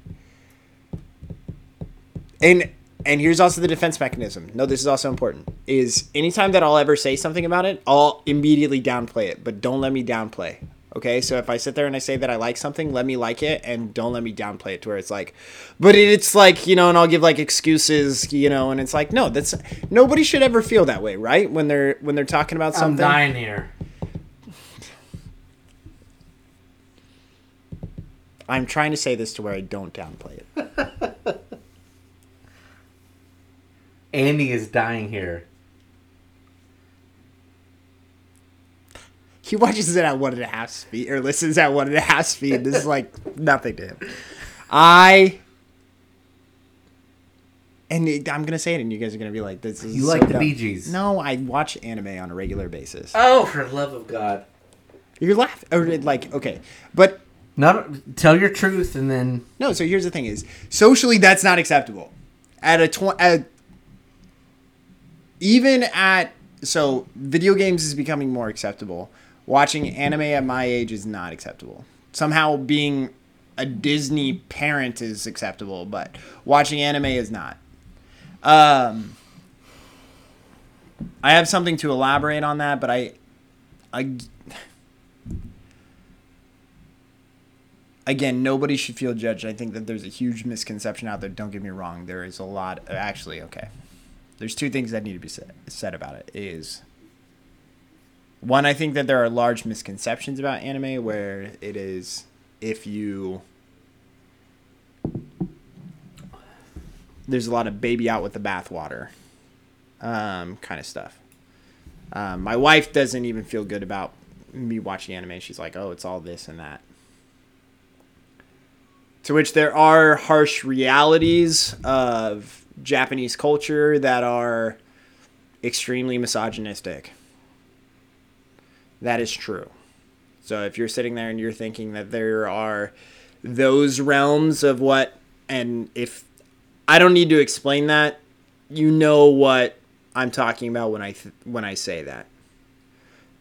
Speaker 3: And and here's also the defense mechanism. No, this is also important. Is anytime that I'll ever say something about it, I'll immediately downplay it, but don't let me downplay. Okay, so if I sit there and I say that I like something, let me like it, and don't let me downplay it to where it's like, but it's like you know, and I'll give like excuses, you know, and it's like no, that's nobody should ever feel that way, right? When they're when they're talking about
Speaker 2: I'm
Speaker 3: something.
Speaker 2: dying here.
Speaker 3: I'm trying to say this to where I don't downplay it.
Speaker 2: Andy is dying here.
Speaker 3: He watches it at one and a half speed or listens at one and a half speed. This is like nothing to him. I and it- I'm gonna say it, and you guys are gonna be like, "This is
Speaker 2: You
Speaker 3: so
Speaker 2: like the
Speaker 3: dumb.
Speaker 2: Bee Gees.
Speaker 3: No, I watch anime on a regular basis.
Speaker 2: Oh, for love of God!
Speaker 3: You're laughing, or like, okay, but
Speaker 2: Not tell your truth and then
Speaker 3: no. So here's the thing: is socially that's not acceptable. At a tw- at even at so video games is becoming more acceptable. Watching anime at my age is not acceptable. Somehow being a Disney parent is acceptable, but watching anime is not. Um, I have something to elaborate on that, but I, I, again, nobody should feel judged. I think that there's a huge misconception out there. Don't get me wrong. There is a lot. Actually, okay. There's two things that need to be said, said about it. Is one, I think that there are large misconceptions about anime where it is if you there's a lot of baby out with the bathwater um, kind of stuff. Um, my wife doesn't even feel good about me watching anime. She's like, oh, it's all this and that. To which there are harsh realities of Japanese culture that are extremely misogynistic. That is true. So if you're sitting there and you're thinking that there are those realms of what, and if I don't need to explain that, you know what I'm talking about when I th- when I say that.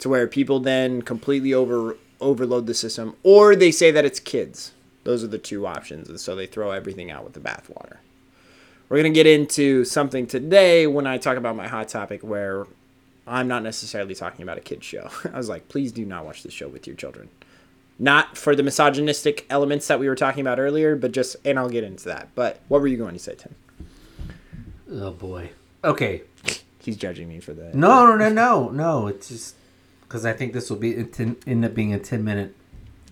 Speaker 3: To where people then completely over overload the system, or they say that it's kids. Those are the two options, and so they throw everything out with the bathwater. We're gonna get into something today when I talk about my hot topic where I'm not necessarily talking about a kid show. I was like, please do not watch this show with your children. Not for the misogynistic elements that we were talking about earlier, but just, and I'll get into that. But what were you going to say, Tim?
Speaker 2: oh boy. Okay,
Speaker 3: He's judging me for that.
Speaker 2: no, no, no, no, no. It's just because I think this will be it ten, end up being a ten minute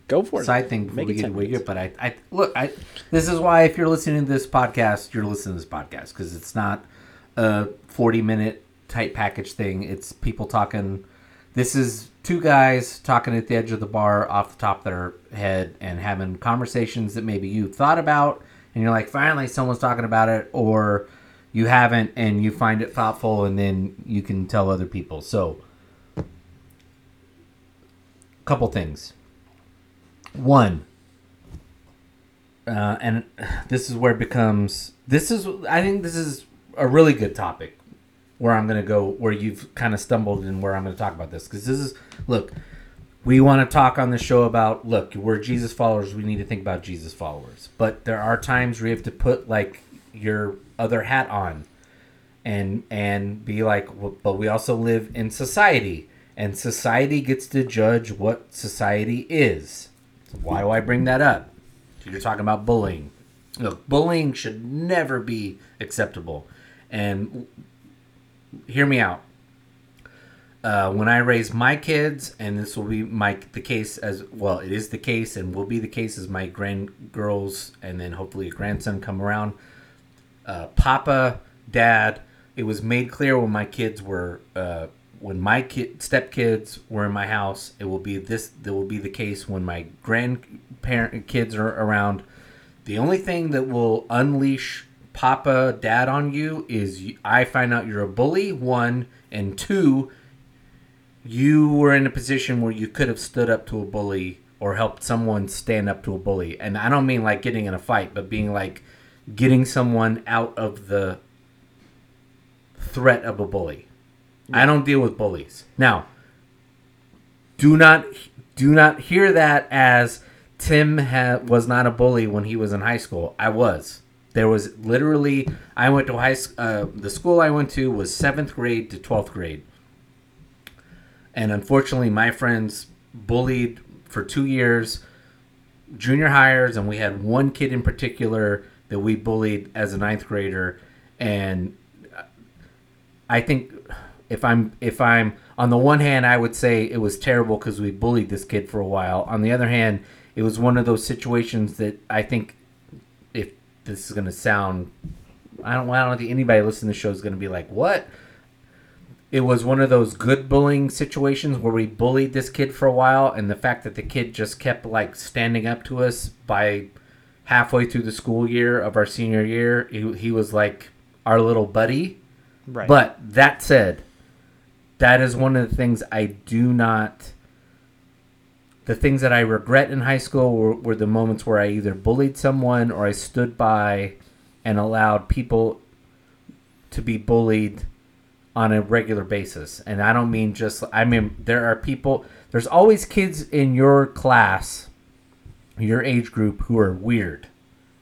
Speaker 3: Go for it.
Speaker 2: side thing before
Speaker 3: Make
Speaker 2: we get
Speaker 3: 10
Speaker 2: away here. But I, I look, I this is why if you're listening to this podcast, you're listening to this podcast because it's not a 40 minute tight package thing. It's people talking. This is two guys talking at the edge of the bar off the top of their head and having conversations that maybe you thought about and you're like, finally, someone's talking about it, or you haven't and you find it thoughtful and then you can tell other people. So, a couple things. One, uh, and this is where it becomes. This is, I think, this is a really good topic. Where I'm going to go, where you've kind of stumbled, and where I'm going to talk about this, because this is, look, we want to talk on the show about, look, we're Jesus followers. We need to think about Jesus followers, but there are times where you have to put like your other hat on, and and be like, well, but we also live in society, and society gets to judge what society is. So why do I bring that up? You're talking about bullying. Look, bullying should never be acceptable. And hear me out. Uh, when I raise my kids, and this will be my the case as well, it is the case, and will be the case as my grand girls, and then hopefully a grandson come around. Uh, Papa, Dad, it was made clear when my kids were uh, when my kid stepkids were in my house. It will be this. That will be the case when my grandparent kids are around. The only thing that will unleash Papa, Dad on you is I find out you're a bully. One and two, you were in a position where you could have stood up to a bully or helped someone stand up to a bully. And I don't mean like getting in a fight, but being like getting someone out of the threat of a bully. I don't deal with bullies. Now, do not do not hear that as Tim ha- was not a bully when he was in high school. I was. There was literally I went to high uh, the school I went to was seventh grade to twelfth grade, and unfortunately, my friends bullied for two years, junior hires, and we had one kid in particular that we bullied as a ninth grader, and I think if I'm if I'm on the one hand, I would say it was terrible because we bullied this kid for a while. On the other hand, it was one of those situations that I think this is going to sound, I don't I don't think anybody listening to the show is going to be like what. It was one of those good bullying situations where we bullied this kid for a while, and the fact that the kid just kept like standing up to us by halfway through the school year of our senior year, he, he was like our little buddy.
Speaker 3: Right.
Speaker 2: But that said, that is one of the things I do not. The things that I regret in high school were, were the moments where I either bullied someone or I stood by and allowed people to be bullied on a regular basis. And I don't mean just, I mean, there are people, there's always kids in your class, your age group, who are weird.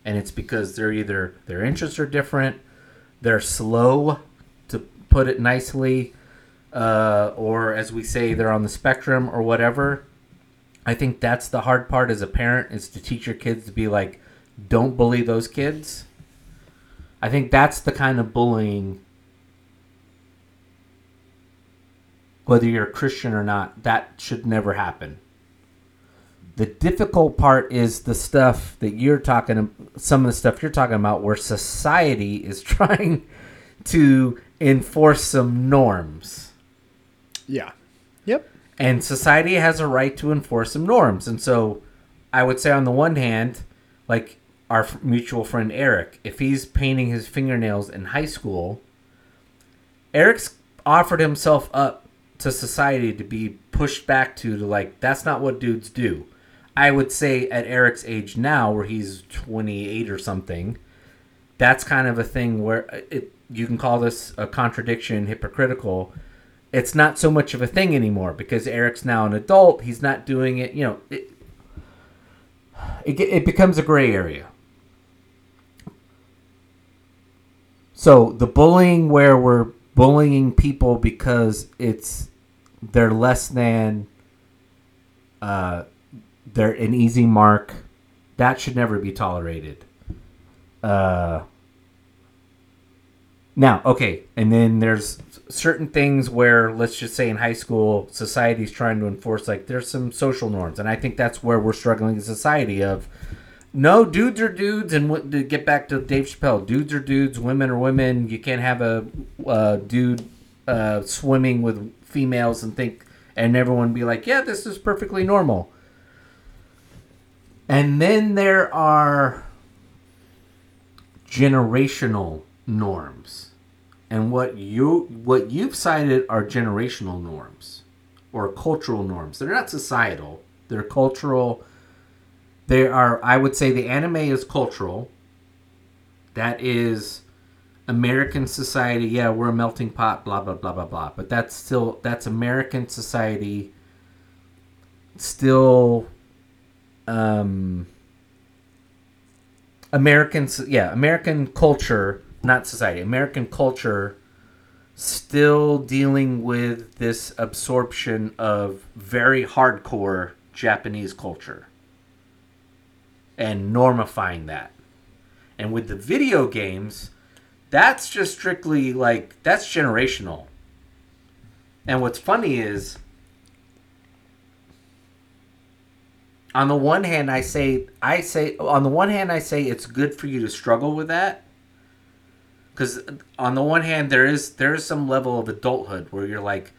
Speaker 2: And it's because they're either, their interests are different, they're slow, to put it nicely, uh, or as we say, they're on the spectrum or whatever. I think that's the hard part as a parent is to teach your kids to be like, don't bully those kids. I think that's the kind of bullying, whether you're a Christian or not, that should never happen. The difficult part is the stuff that you're talking, some of the stuff you're talking about, where society is trying to enforce some norms.
Speaker 3: yeah. Yep.
Speaker 2: And society has a right to enforce some norms. And so I would say, on the one hand, like our mutual friend Eric, if he's painting his fingernails in high school, Eric's offered himself up to society to be pushed back to, to like, that's not what dudes do. I would say at Eric's age now, where he's 28 or something, that's kind of a thing where uh, it you can call this a contradiction, hypocritical. It's not so much of a thing anymore because Eric's now an adult. He's not doing it. You know, it it, it becomes a gray area. So the bullying where we're bullying people because it's they're less than uh, they're an easy mark. That should never be tolerated. Uh, now, okay, and then there's certain things where, let's just say in high school, society's trying to enforce, like, there's some social norms. And I think that's where we're struggling as society of, no, dudes are dudes. And what, to get back to Dave Chappelle, dudes are dudes, women are women. You can't have a dude uh, swimming with females and think, and everyone be like, yeah, this is perfectly normal. And then there are generational norms. And what you what you've cited are generational norms or cultural norms. They're not societal. They're cultural. They are I would say the anime is cultural. That is American society. Yeah, we're a melting pot blah blah blah blah blah. But that's still that's American society still um American, yeah, American culture, not society, American culture still dealing with this absorption of very hardcore Japanese culture and normifying that. And with the video games, that's just strictly like, that's generational. And what's funny is, on the one hand i say i say on the one hand i say it's good for you to struggle with that because on the one hand there is there is some level of adulthood where you're like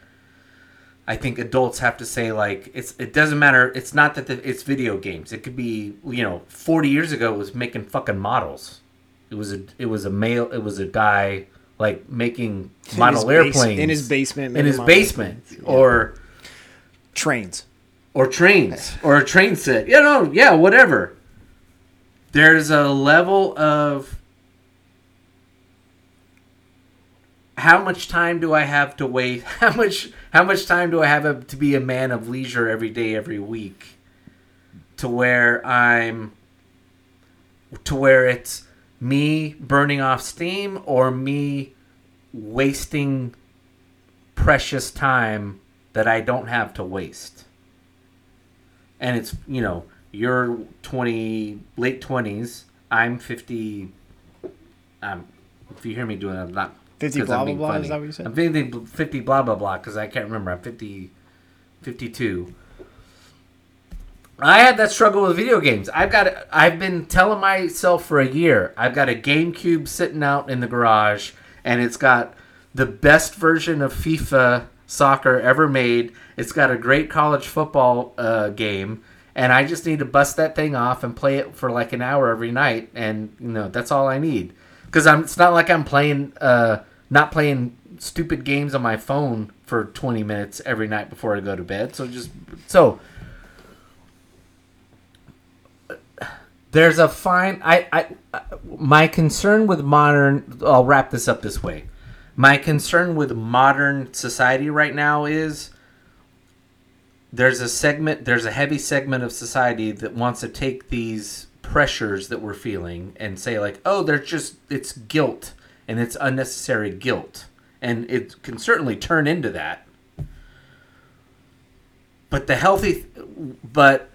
Speaker 2: i think adults have to say like it's it doesn't matter it's not that the, it's video games. It could be you know 40 years ago it was making fucking models. It was a it was a male it was a guy like making model
Speaker 3: his base-
Speaker 2: airplanes.
Speaker 3: in his basement
Speaker 2: in his basement. or
Speaker 3: Trains.
Speaker 2: or trains. Or a train set. You know, yeah, whatever. There's a level of how much time do I have to wait? How much how much time do I have to be a man of leisure every day, every week, to where I'm to where it's me burning off steam or me wasting precious time that I don't have to waste. And it's, you know, you're 20 late 20s, I'm 50 um if you hear me doing it, I'm not
Speaker 3: 50
Speaker 2: 'cause
Speaker 3: blah, blah, blah, is that what you said?
Speaker 2: I'm 50, 50 blah blah blah cuz I can't remember. I'm 50 52. I had that struggle with video games. I've got I've been telling myself for a year. I've got a GameCube sitting out in the garage and it's got the best version of FIFA soccer ever made. It's got a great college football uh, game and I just need to bust that thing off and play it for like an hour every night and you know, that's all I need. Cuz I'm it's not like I'm playing uh not playing stupid games on my phone for 20 minutes every night before I go to bed. So just so there's a fine I, I I- my concern with modern I'll wrap this up this way. My concern with modern society right now is there's a segment there's a heavy segment of society that wants to take these pressures that we're feeling and say like, "Oh, they're just it's guilt and it's unnecessary guilt." And it can certainly turn into that. But the healthy but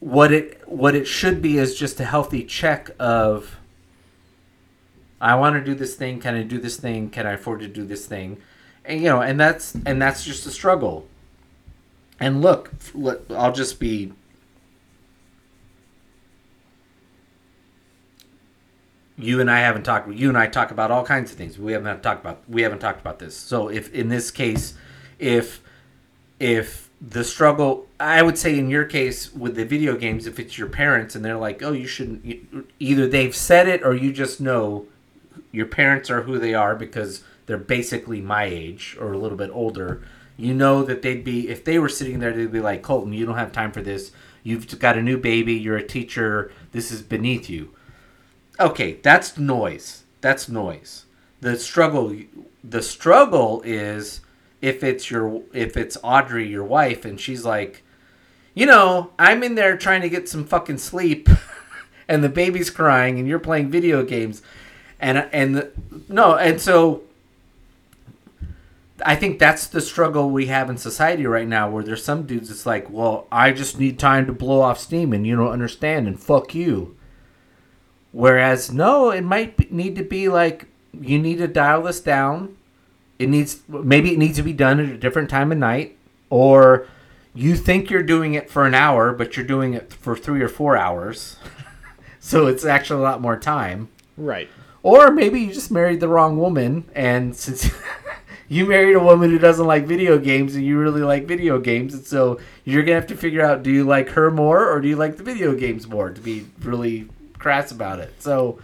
Speaker 2: what it what it should be is just a healthy check of I want to do this thing. Can I do this thing? Can I afford to do this thing? And you know, and that's and that's just a struggle. And look I'll just be you and I haven't talked. You and I talk about all kinds of things. We haven't talked about. We haven't talked about this. So if in this case, if if the struggle, I would say in your case with the video games, if it's your parents and they're like, oh, you shouldn't. Either they've said it or you just know your parents are who they are because they're basically my age or a little bit older. You know that they'd be if they were sitting there, they'd be like, Colton, you don't have time for this. You've got a new baby. You're a teacher. This is beneath you okay that's noise that's noise the struggle the struggle is if it's your if it's audrey your wife and she's like you know i'm in there trying to get some fucking sleep and the baby's crying and you're playing video games and and the, no and so I think that's the struggle we have in society right now, where there's some dudes. It's like, well, I just need time to blow off steam, and you don't understand, and fuck you. Whereas, no, it might be, need to be like you need to dial this down. It needs maybe it needs to be done at a different time of night, or you think you're doing it for an hour, but you're doing it for three or four hours. so it's actually a lot more time.
Speaker 3: Right.
Speaker 2: Or maybe you just married the wrong woman, and since you married a woman who doesn't like video games, and you really like video games, and so you're gonna have to figure out: do you like her more, or do you like the video games more? To be really crass about it. So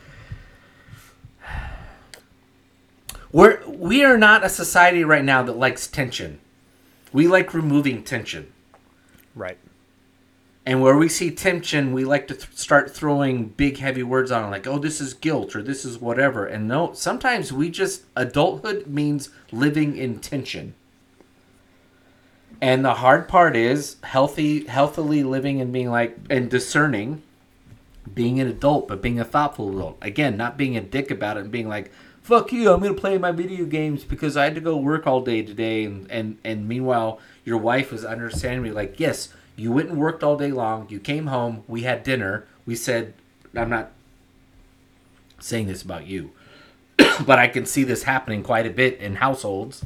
Speaker 2: we're we are not a society right now that likes tension. We like removing tension.
Speaker 3: Right.
Speaker 2: And where we see tension, we like to th- start throwing big, heavy words on it, like, oh, this is guilt or this is whatever. And no, sometimes we just, adulthood means living in tension. And the hard part is healthy, healthily living and being like, and discerning, being an adult, but being a thoughtful adult. Again, not being a dick about it and being like, fuck you, I'm going to play my video games because I had to go work all day today. And, and, and meanwhile, your wife is understanding me like, yes, you went and worked all day long. You came home. We had dinner. We said, I'm not saying this about you, but I can see this happening quite a bit in households.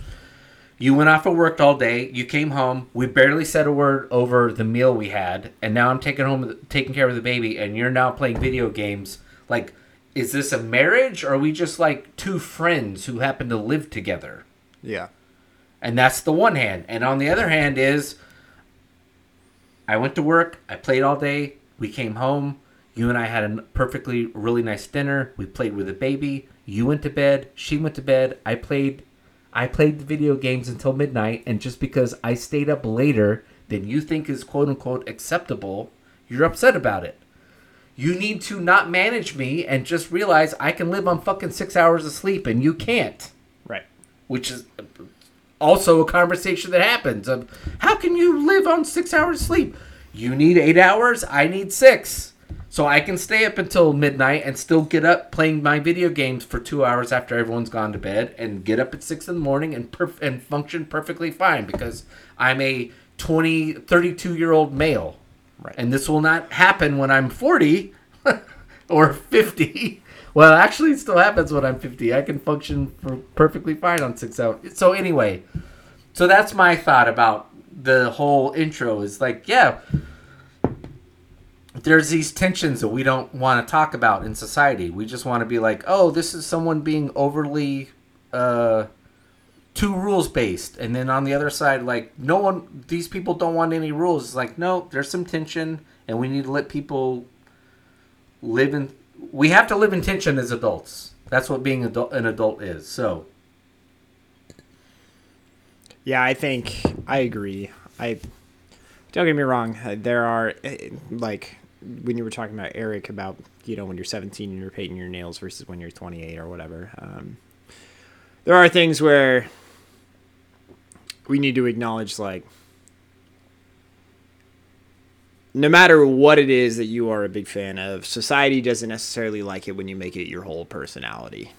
Speaker 2: You went off and worked all day. You came home. We barely said a word over the meal we had, and now I'm taking home, taking care of the baby, and you're now playing video games. Like, is this a marriage, or are we just like two friends who happen to live together?
Speaker 3: Yeah.
Speaker 2: And that's the one hand. And on the other hand is I went to work, I played all day, we came home, you and I had a perfectly really nice dinner, we played with the baby, you went to bed, she went to bed, I played I played the video games until midnight and just because I stayed up later than you think is quote unquote acceptable, you're upset about it. You need to not manage me and just realize I can live on fucking six hours of sleep and you can't.
Speaker 3: Right.
Speaker 2: Which is also a conversation that happens of how can you live on six hours of sleep? You need eight hours, I need six. So I can stay up until midnight and still get up playing my video games for two hours after everyone's gone to bed and get up at six in the morning and perf- and function perfectly fine because I'm a 20, 32 year old male.
Speaker 3: Right.
Speaker 2: And this will not happen when I'm 40 or 50. Well, actually, it still happens when I'm 50. I can function for perfectly fine on six hours. So, anyway, so that's my thought about the whole intro is like, yeah, there's these tensions that we don't want to talk about in society. We just want to be like, oh, this is someone being overly uh, too rules based, and then on the other side, like no one, these people don't want any rules. It's like, no, there's some tension, and we need to let people live in. We have to live in tension as adults. That's what being adult, an adult is. So,
Speaker 3: Yeah, I think I agree. I don't get me wrong. uh, There are eh, like when you were talking about Eric about you know when you're 17 and you're painting your nails versus when you're 28 or whatever. Um, there are things where we need to acknowledge like no matter what it is that you are a big fan of, society doesn't necessarily like it when you make it your whole personality.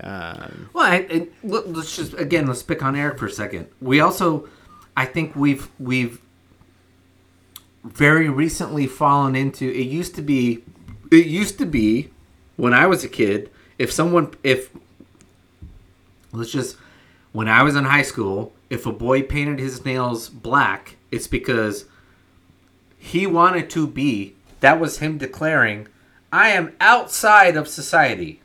Speaker 3: Um,
Speaker 2: Well, I, look, let's just again let's pick on Eric for a second. We also, I think we've we've very recently fallen into. It used to be, it used to be, when I was a kid. If someone, if let's just, when I was in high school, if a boy painted his nails black, it's because he wanted to be. That was him declaring, "I am outside of society."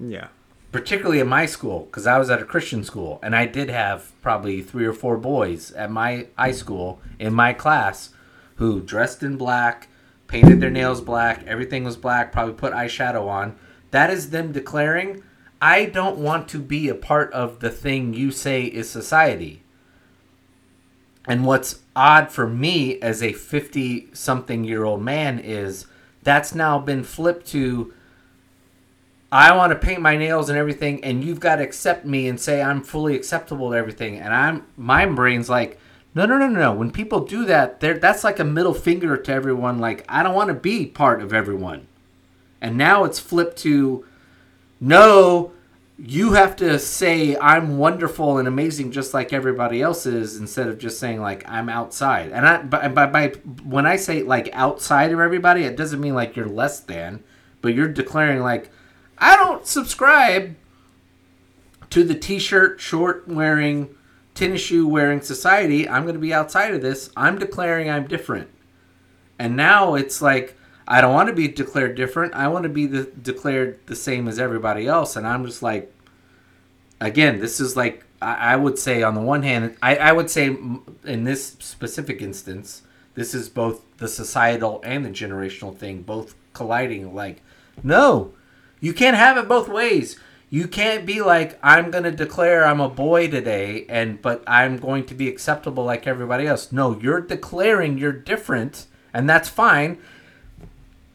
Speaker 3: yeah.
Speaker 2: particularly in my school because I was at a Christian school and I did have probably three or four boys at my high school in my class who dressed in black, painted their nails black, everything was black, probably put eyeshadow on. That is them declaring, I don't want to be a part of the thing you say is society. And what's odd for me as a 50 something year old man is that's now been flipped to I want to paint my nails and everything, and you've got to accept me and say I'm fully acceptable to everything. And I'm my brain's like, no, no, no, no, no. When people do that, that's like a middle finger to everyone. Like I don't want to be part of everyone. And now it's flipped to, no, you have to say I'm wonderful and amazing just like everybody else is, instead of just saying like I'm outside. And I, by, by, by when I say like outside of everybody, it doesn't mean like you're less than, but you're declaring like. I don't subscribe to the t-shirt short wearing tennis shoe wearing society. I'm going to be outside of this. I'm declaring I'm different. And now it's like I don't want to be declared different. I want to be the, declared the same as everybody else. And I'm just like, again, this is like I, I would say on the one hand, I, I would say in this specific instance, this is both the societal and the generational thing, both colliding. Like, no, you can't have it both ways. You can't be like I'm going to declare I'm a boy today and but I'm going to be acceptable like everybody else. No, you're declaring you're different and that's fine.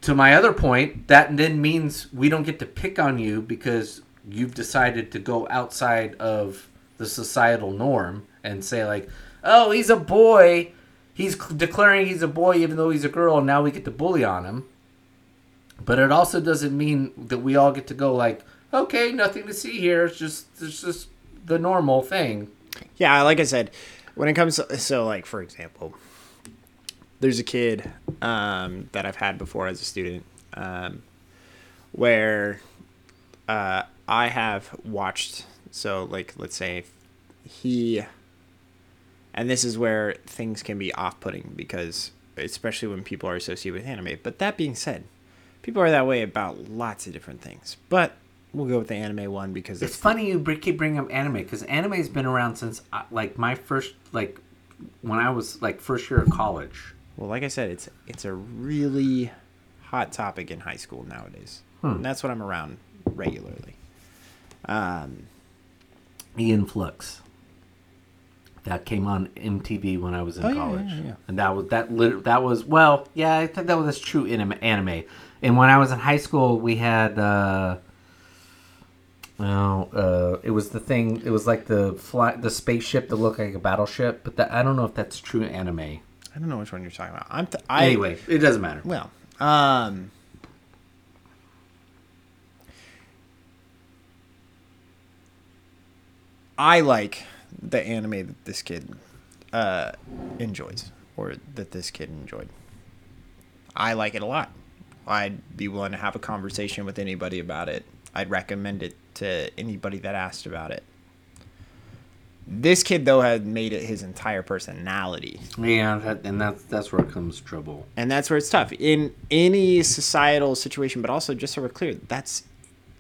Speaker 2: To my other point, that then means we don't get to pick on you because you've decided to go outside of the societal norm and say like, "Oh, he's a boy. He's declaring he's a boy even though he's a girl and now we get to bully on him." But it also doesn't mean that we all get to go like, okay, nothing to see here. It's just it's just the normal thing.
Speaker 3: Yeah, like I said, when it comes to, so like for example, there's a kid um, that I've had before as a student um, where uh, I have watched. So like let's say he, and this is where things can be off-putting because especially when people are associated with anime. But that being said, people are that way about lots of different things. But we'll go with the anime one because
Speaker 2: It's
Speaker 3: it's
Speaker 2: funny you keep bringing up anime because anime's been around since uh, like my first like when I was like first year of college.
Speaker 3: Well, like I said, it's it's a really hot topic in high school nowadays, and that's what I'm around regularly. Um,
Speaker 2: Aeon Flux. that came on MTV when I was in
Speaker 3: Oh, yeah,
Speaker 2: college,
Speaker 3: yeah, yeah.
Speaker 2: and that was that. Lit- that was well, yeah, I think that was true in anime. And when I was in high school, we had. uh well, uh, it was the thing. It was like the fly, the spaceship that looked like a battleship, but that, I don't know if that's true anime.
Speaker 3: I don't know which one you're talking about. I'm th- I,
Speaker 2: Anyway, it doesn't matter.
Speaker 3: Well, um, I like the anime that this kid uh, enjoys, or that this kid enjoyed. I like it a lot. I'd be willing to have a conversation with anybody about it. I'd recommend it to anybody that asked about it. This kid, though, had made it his entire personality
Speaker 2: Yeah, that, and that's that's where it comes trouble.
Speaker 3: and that's where it's tough in any societal situation but also just so we're clear that's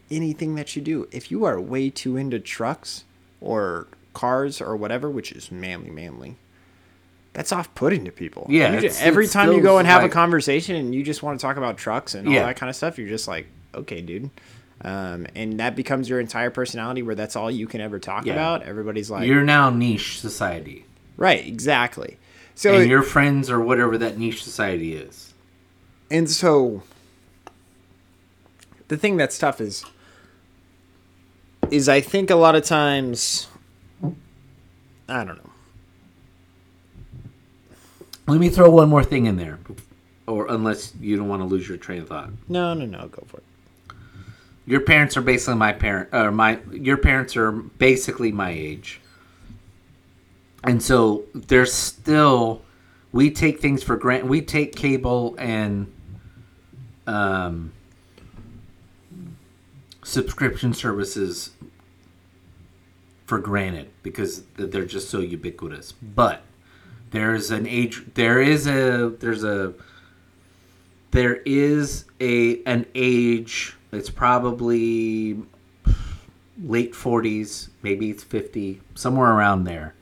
Speaker 3: anything that you do if you are way too into trucks or cars or whatever which is manly manly that's off-putting to people
Speaker 2: Yeah,
Speaker 3: You ju-
Speaker 2: it's-
Speaker 3: every
Speaker 2: it's
Speaker 3: time you go and have
Speaker 2: like-
Speaker 3: a conversation and you just want to talk about trucks and all
Speaker 2: Yeah.
Speaker 3: that kind of stuff you're just like okay dude um, and that becomes your entire personality where that's all you can ever talk
Speaker 2: Yeah.
Speaker 3: about everybody's like
Speaker 2: You're now niche society,
Speaker 3: right exactly so
Speaker 2: and your friends or whatever that niche society is.
Speaker 3: And so the thing that's tough is is I think a lot of times I don't know.
Speaker 2: Let me throw one more thing in there, or unless you don't want to lose your train of thought.
Speaker 3: No, no, no, go for it.
Speaker 2: Your parents are basically my parent, or my your parents are basically my age, and so there's still we take things for granted. We take cable and um, subscription services for granted because they're just so ubiquitous. But there's an age. There is a there's a there is a an age it's probably late 40s maybe it's 50 somewhere around there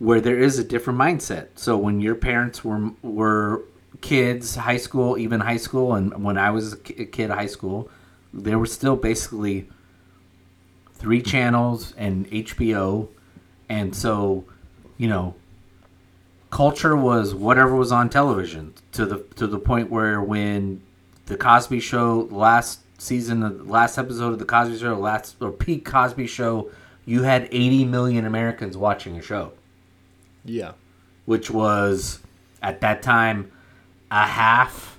Speaker 2: where there is a different mindset. So when your parents were were kids high school even high school and when i was a kid high school there were still basically three channels and hbo and so you know culture was whatever was on television to the to the point where when the Cosby Show last season, the last episode of the Cosby Show, last or peak Cosby Show, you had 80 million Americans watching a show,
Speaker 3: Yeah.
Speaker 2: which was at that time a half,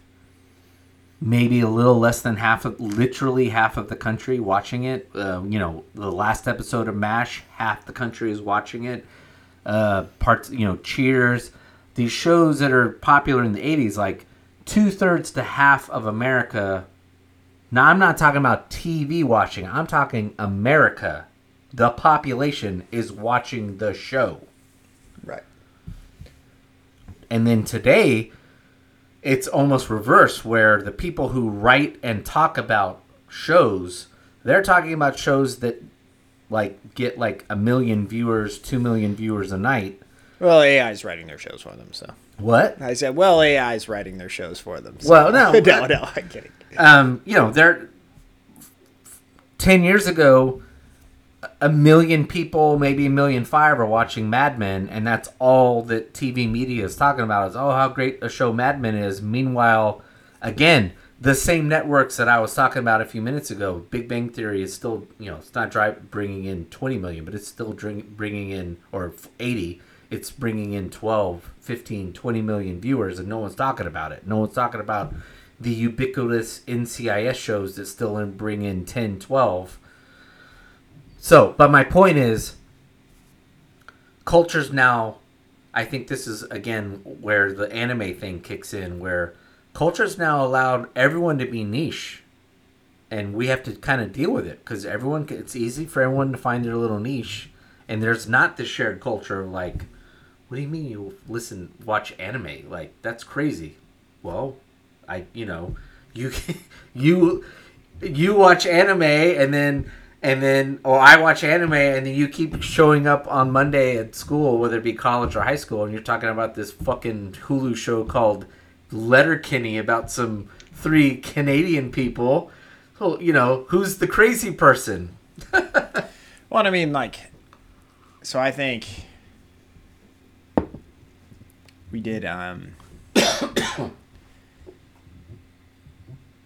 Speaker 2: maybe a little less than half of, literally half of the country watching it. Uh, you know, the last episode of MASH, half the country is watching it uh, parts, you know, Cheers, these shows that are popular in the 80s, like two thirds to half of America. Now, I'm not talking about TV watching, I'm talking America. The population is watching the show.
Speaker 3: Right.
Speaker 2: And then today, it's almost reverse, where the people who write and talk about shows, they're talking about shows that like get like a million viewers, two million viewers a night.
Speaker 3: Well, AI is writing their shows for them, so.
Speaker 2: What?
Speaker 3: I said, well, AI is writing their shows for them. So.
Speaker 2: Well, no,
Speaker 3: no, no, I'm kidding.
Speaker 2: Um, you know, there. Ten years ago, a million people, maybe a million five, are watching Mad Men, and that's all that TV media is talking about. Is oh, how great a show Mad Men is. Meanwhile, again, the same networks that I was talking about a few minutes ago, Big Bang Theory is still, you know, it's not bringing in 20 million, but it's still bringing in, or 80, it's bringing in 12, 15, 20 million viewers, and no one's talking about it. No one's talking about the ubiquitous NCIS shows that still in, bring in 10, 12. So, but my point is, cultures now, I think this is, again, where the anime thing kicks in, where culture's now allowed everyone to be niche and we have to kind of deal with it because everyone it's easy for everyone to find their little niche and there's not the shared culture of like what do you mean you listen watch anime? Like that's crazy. Well i you know you you you watch anime and then and then or i watch anime and then you keep showing up on monday at school whether it be college or high school and you're talking about this fucking hulu show called letterkenny about some three canadian people. Well you know who's the crazy person?
Speaker 3: Well, I mean, like, so I think we did um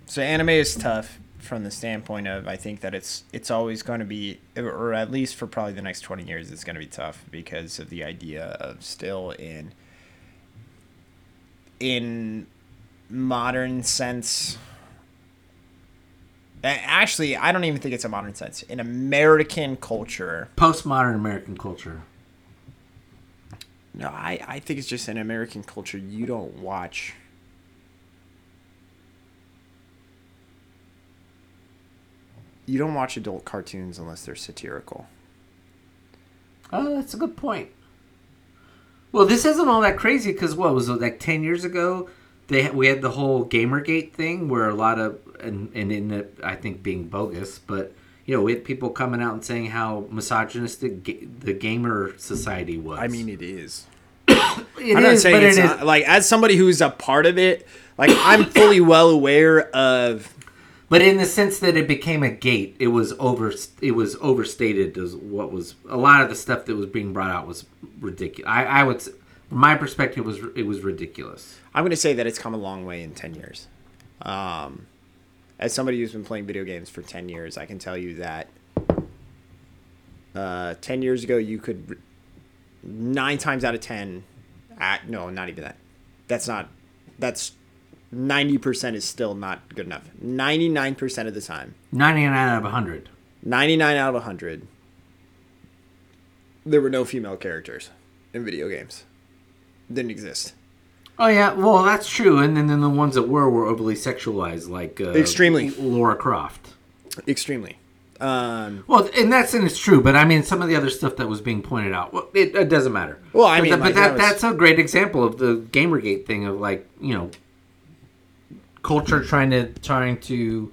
Speaker 3: so anime is tough from the standpoint of I think that it's it's always going to be or at least for probably the next 20 years it's going to be tough because of the idea of still in in modern sense. Actually I don't even think it's a modern sense. In American culture.
Speaker 2: Postmodern American culture.
Speaker 3: No, I, I think it's just in American culture. You don't watch. You don't watch adult cartoons unless they're satirical.
Speaker 2: Oh, that's a good point. Well, this isn't all that crazy because what was it like ten years ago? They we had the whole GamerGate thing where a lot of and and in I think being bogus, but you know we had people coming out and saying how misogynistic ga- the gamer society was.
Speaker 3: I mean, it is.
Speaker 2: it
Speaker 3: I'm not
Speaker 2: is,
Speaker 3: saying
Speaker 2: but
Speaker 3: it's
Speaker 2: it is.
Speaker 3: not, like as somebody who's a part of it. Like I'm fully well aware of.
Speaker 2: But in the sense that it became a gate, it was over. It was overstated as what was a lot of the stuff that was being brought out was ridiculous. I, I would, from my perspective, it was it was ridiculous.
Speaker 3: I'm going to say that it's come a long way in 10 years. Um, as somebody who's been playing video games for 10 years, I can tell you that uh, 10 years ago, you could, nine times out of 10, at, no, not even that. That's not, that's 90% is still not good enough. 99% of the time,
Speaker 2: Ninety nine out of hundred.
Speaker 3: 99 out of 100, there were no female characters in video games. Didn't exist.
Speaker 2: Oh yeah, well that's true. And then, then the ones that were were overly sexualized, like uh,
Speaker 3: Extremely.
Speaker 2: Lara Croft.
Speaker 3: Extremely. Um,
Speaker 2: Well, in that sense, it's true. But I mean, some of the other stuff that was being pointed out, well, it, it doesn't matter.
Speaker 3: Well, I
Speaker 2: But
Speaker 3: mean,
Speaker 2: that- but
Speaker 3: like,
Speaker 2: that,
Speaker 3: that was-
Speaker 2: that's a great example of the GamerGate thing of like you know, culture trying to trying to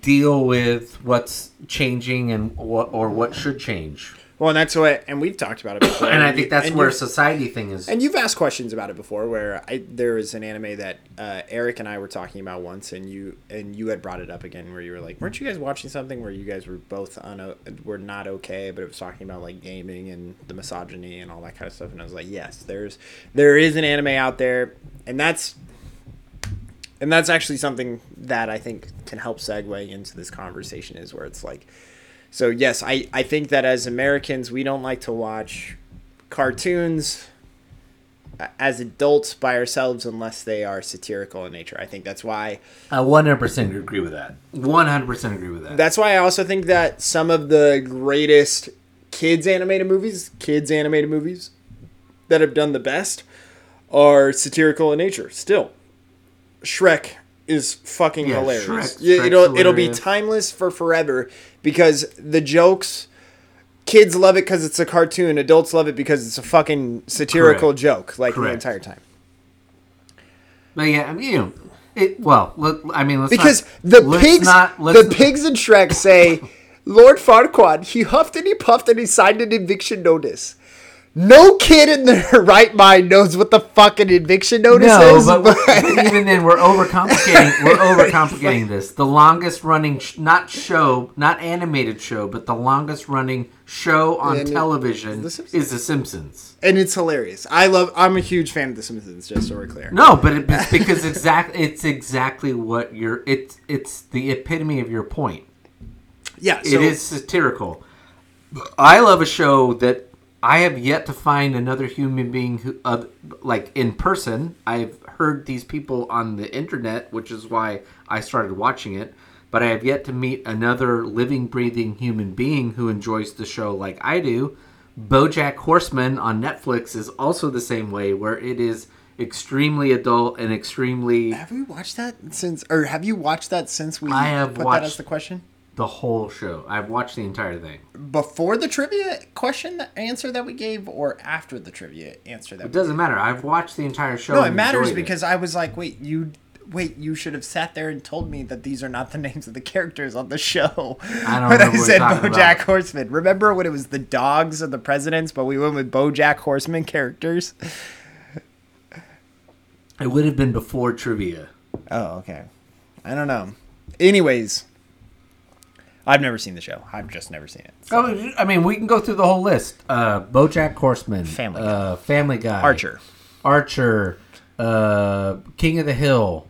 Speaker 2: deal with what's changing and what or what should change.
Speaker 3: Well, and that's what, and we've talked about it before.
Speaker 2: And I think that's where society thing is.
Speaker 3: And you've asked questions about it before, where I, there was an anime that uh, Eric and I were talking about once, and you and you had brought it up again, where you were like, "Weren't you guys watching something where you guys were both un- were not okay, but it was talking about like gaming and the misogyny and all that kind of stuff?" And I was like, "Yes, there's there is an anime out there, and that's and that's actually something that I think can help segue into this conversation is where it's like, so yes, I I think that as Americans we don't like to watch cartoons uh, as adults by ourselves unless they are satirical in nature. I think that's why
Speaker 2: I 100% agree with that. 100% agree with that.
Speaker 3: that's why I also think that some of the greatest kids animated movies, kids animated movies that have done the best are satirical in nature still. Shrek is fucking
Speaker 2: Yeah,
Speaker 3: hilarious.
Speaker 2: Shrek-
Speaker 3: it'll it'll be timeless for forever because the jokes kids love it cuz it's a cartoon, adults love it because it's a fucking satirical
Speaker 2: Correct.
Speaker 3: joke like the entire time.
Speaker 2: But yeah, I mean, you know, it, well, let, I mean, let's
Speaker 3: Because
Speaker 2: not,
Speaker 3: the pigs,
Speaker 2: not,
Speaker 3: the pigs in Shrek say, Lord Farquaad, he huffed and he puffed and he signed an eviction notice. No kid in their right mind knows what the fucking eviction notice
Speaker 2: No,
Speaker 3: is.
Speaker 2: but, but even then, we're overcomplicating. We're overcomplicating this. The longest running, sh- not show, not animated show, but the longest running show on
Speaker 3: And it-
Speaker 2: television
Speaker 3: The
Speaker 2: is The Simpsons.
Speaker 3: and it's hilarious. I love. I'm a huge fan of The Simpsons. Just so we're clear.
Speaker 2: No, but it, it's because exact. It's exactly what you're. It's it's the epitome of your point.
Speaker 3: Yeah, so,
Speaker 2: it is satirical. I love a show that I have yet to find another human being who, uh, like in person. I've heard these people on the internet, which is why I started watching it. But I have yet to meet another living, breathing human being who enjoys the show like I do. BoJack Horseman on Netflix is also the same way, where it is extremely adult and extremely
Speaker 3: Have we watched that since, or have you watched that since we
Speaker 2: I have
Speaker 3: put that as the question?
Speaker 2: The whole show. I've watched the entire thing.
Speaker 3: Before the trivia question answer that we gave, or after the trivia answer that?
Speaker 2: It doesn't matter. I've watched the entire show.
Speaker 3: No, it matters
Speaker 2: enjoyed it.
Speaker 3: because I was like, wait, you wait, you should have sat there and told me that these are not the names of the characters on the show.
Speaker 2: I don't
Speaker 3: when
Speaker 2: remember
Speaker 3: I said BoJack
Speaker 2: about.
Speaker 3: Horseman. Remember when it was the dogs of the presidents, but we went with BoJack Horseman characters?
Speaker 2: it would have been before trivia.
Speaker 3: Oh, okay. I don't know. Anyways, I've never seen the show. I've just never seen it.
Speaker 2: Oh, I mean, we can go through the whole list. Uh, BoJack Horseman,
Speaker 3: Family
Speaker 2: uh, Family Guy,
Speaker 3: Archer.
Speaker 2: Archer, uh, King of the Hill,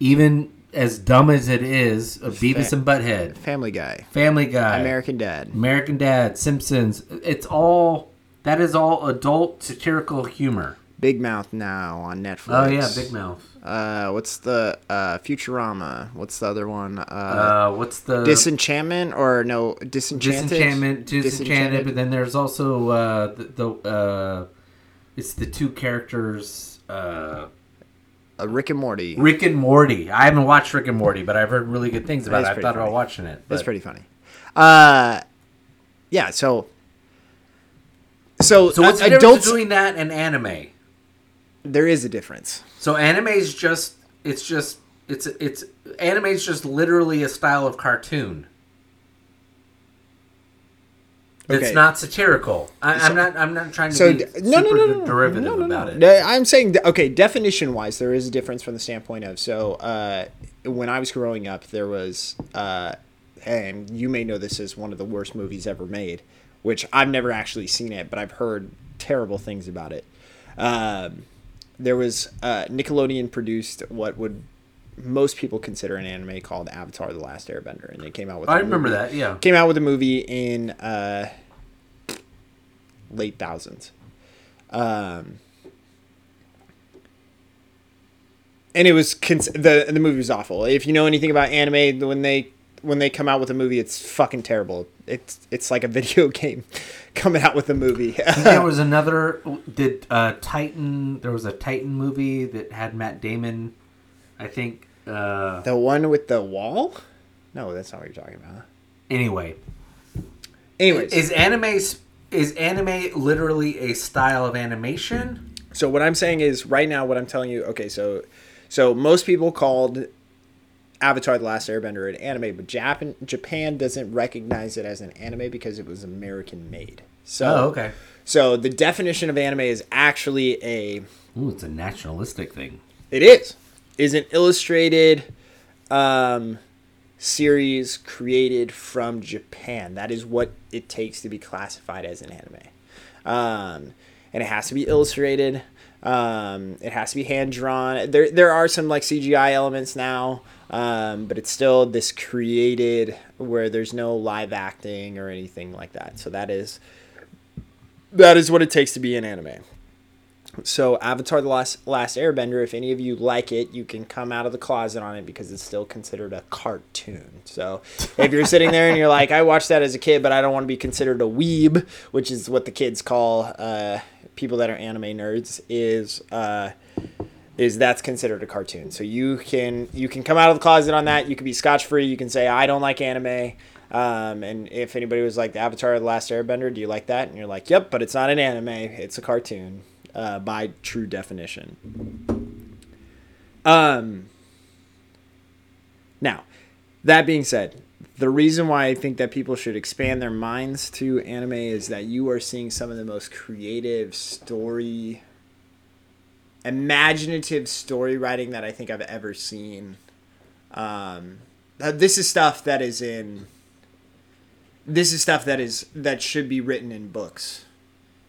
Speaker 2: even as dumb as it is, uh, Beavis
Speaker 3: Fa-
Speaker 2: and Butthead,
Speaker 3: Family Guy,
Speaker 2: Family Guy,
Speaker 3: American Dad.
Speaker 2: American Dad, Simpsons. It's all that is all adult satirical humor.
Speaker 3: Big Mouth now on Netflix.
Speaker 2: Oh yeah, Big Mouth.
Speaker 3: Uh, what's the uh Futurama? What's the other one? Uh,
Speaker 2: Uh, what's the
Speaker 3: Disenchantment or no Disenchanted?
Speaker 2: Disenchantment, Disenchanted, but then there's also uh, the, the uh, it's the two characters, uh,
Speaker 3: Uh, Rick and Morty.
Speaker 2: Rick and Morty. I haven't watched Rick and Morty, but I've heard really good things about it. I thought about watching it.
Speaker 3: That's
Speaker 2: but-
Speaker 3: pretty funny. Uh, yeah. So, so,
Speaker 2: So what's the difference
Speaker 3: adults?
Speaker 2: between that and anime?
Speaker 3: there is a difference.
Speaker 2: So anime is just it's just it's it's anime is just literally a style of cartoon. It's
Speaker 3: Okay.
Speaker 2: not satirical. I, I'm not. I'm not trying to
Speaker 3: So
Speaker 2: be
Speaker 3: no, no, no, no,
Speaker 2: derivative
Speaker 3: no, no,
Speaker 2: about
Speaker 3: no.
Speaker 2: it.
Speaker 3: I'm saying okay, definition wise, there is a difference from the standpoint of so uh, when I was growing up, there was uh, and you may know this as one of the worst movies ever made, which I've never actually seen it, but I've heard terrible things about it. Um, there was uh, Nickelodeon produced what would most people consider an anime called Avatar: The Last Airbender, and they came out with.
Speaker 2: I
Speaker 3: a
Speaker 2: remember
Speaker 3: movie-
Speaker 2: that. Yeah.
Speaker 3: came out with a movie in uh, late thousands. Um, and it was cons- the the movie was awful. If you know anything about anime, when they when they come out with a movie, it's fucking terrible. It's it's like a video game coming out with a movie.
Speaker 2: there was another. Did uh, Titan? There was a Titan movie that had Matt Damon. I think. Uh,
Speaker 3: the one with the wall? No, that's not what you're talking about.
Speaker 2: anyway,
Speaker 3: Anyways,
Speaker 2: is anime is anime literally a style of animation?
Speaker 3: So what I'm saying is right now what I'm telling you, okay, so so most people called Avatar the Last Airbender an anime, but Japan Japan doesn't recognize it as an anime because it was American made. So
Speaker 2: Oh, okay.
Speaker 3: So the definition of anime is actually a
Speaker 2: Ooh, it's a nationalistic thing.
Speaker 3: it is is an illustrated um, series created from Japan. That is what it takes to be classified as an anime, um, and it has to be illustrated. Um, it has to be hand drawn. There there are some like CGI elements now, um, but it's still this created where there's no live acting or anything like that. So that is that is what it takes to be an anime. So Avatar: The Last Last Airbender. If any of you like it, you can come out of the closet on it because it's still considered a cartoon. So if you're sitting there and you're like, I watched that as a kid, but I don't want to be considered a weeb, which is what the kids call uh, people that are anime nerds, is uh, is that's considered a cartoon. So you can you can come out of the closet on that. You can be scotch free. You can say I don't like anime. Um, and if anybody was like the Avatar: The Last Airbender, do you like that? And you're like, Yep, but it's not an anime. It's a cartoon uh, by true definition. Um. Now, that being said, the reason why I think that people should expand their minds to anime is that you are seeing some of the most creative story, imaginative story writing that I think I've ever seen. Um, this is stuff that is in. This is stuff that is that should be written in books,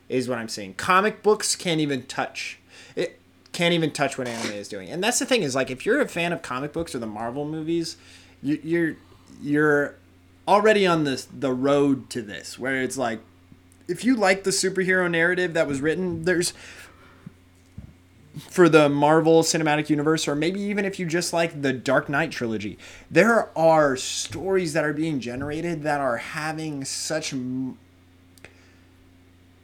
Speaker 3: is what I'm saying. Comic books can't even touch. It can't even touch what anime is doing, and that's the thing is like if you're a fan of comic books or the Marvel movies, you, you're you're already on this the road to this where it's like if you like the superhero narrative that was written, there's for the Marvel Cinematic Universe, or maybe even if you just like the Dark Knight trilogy, there are stories that are being generated that are having such m-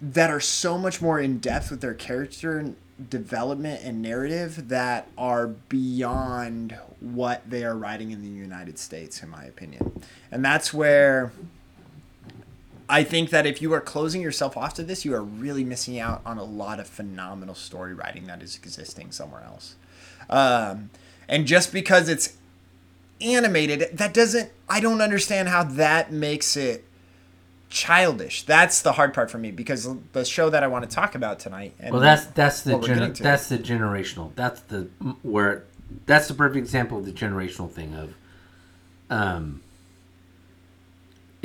Speaker 3: that are so much more in depth with their character development and narrative that are beyond what they are writing in the United States, in my opinion. And that's where I think that if you are closing yourself off to this, you are really missing out on a lot of phenomenal story writing that is existing somewhere else. Um, and just because it's animated, that doesn't, I don't understand how that makes it childish. That's the hard part for me because the show that I want to talk about tonight. And
Speaker 2: Well, that's that's the gener- that's the generational. That's the where that's the perfect example of the generational thing of, um,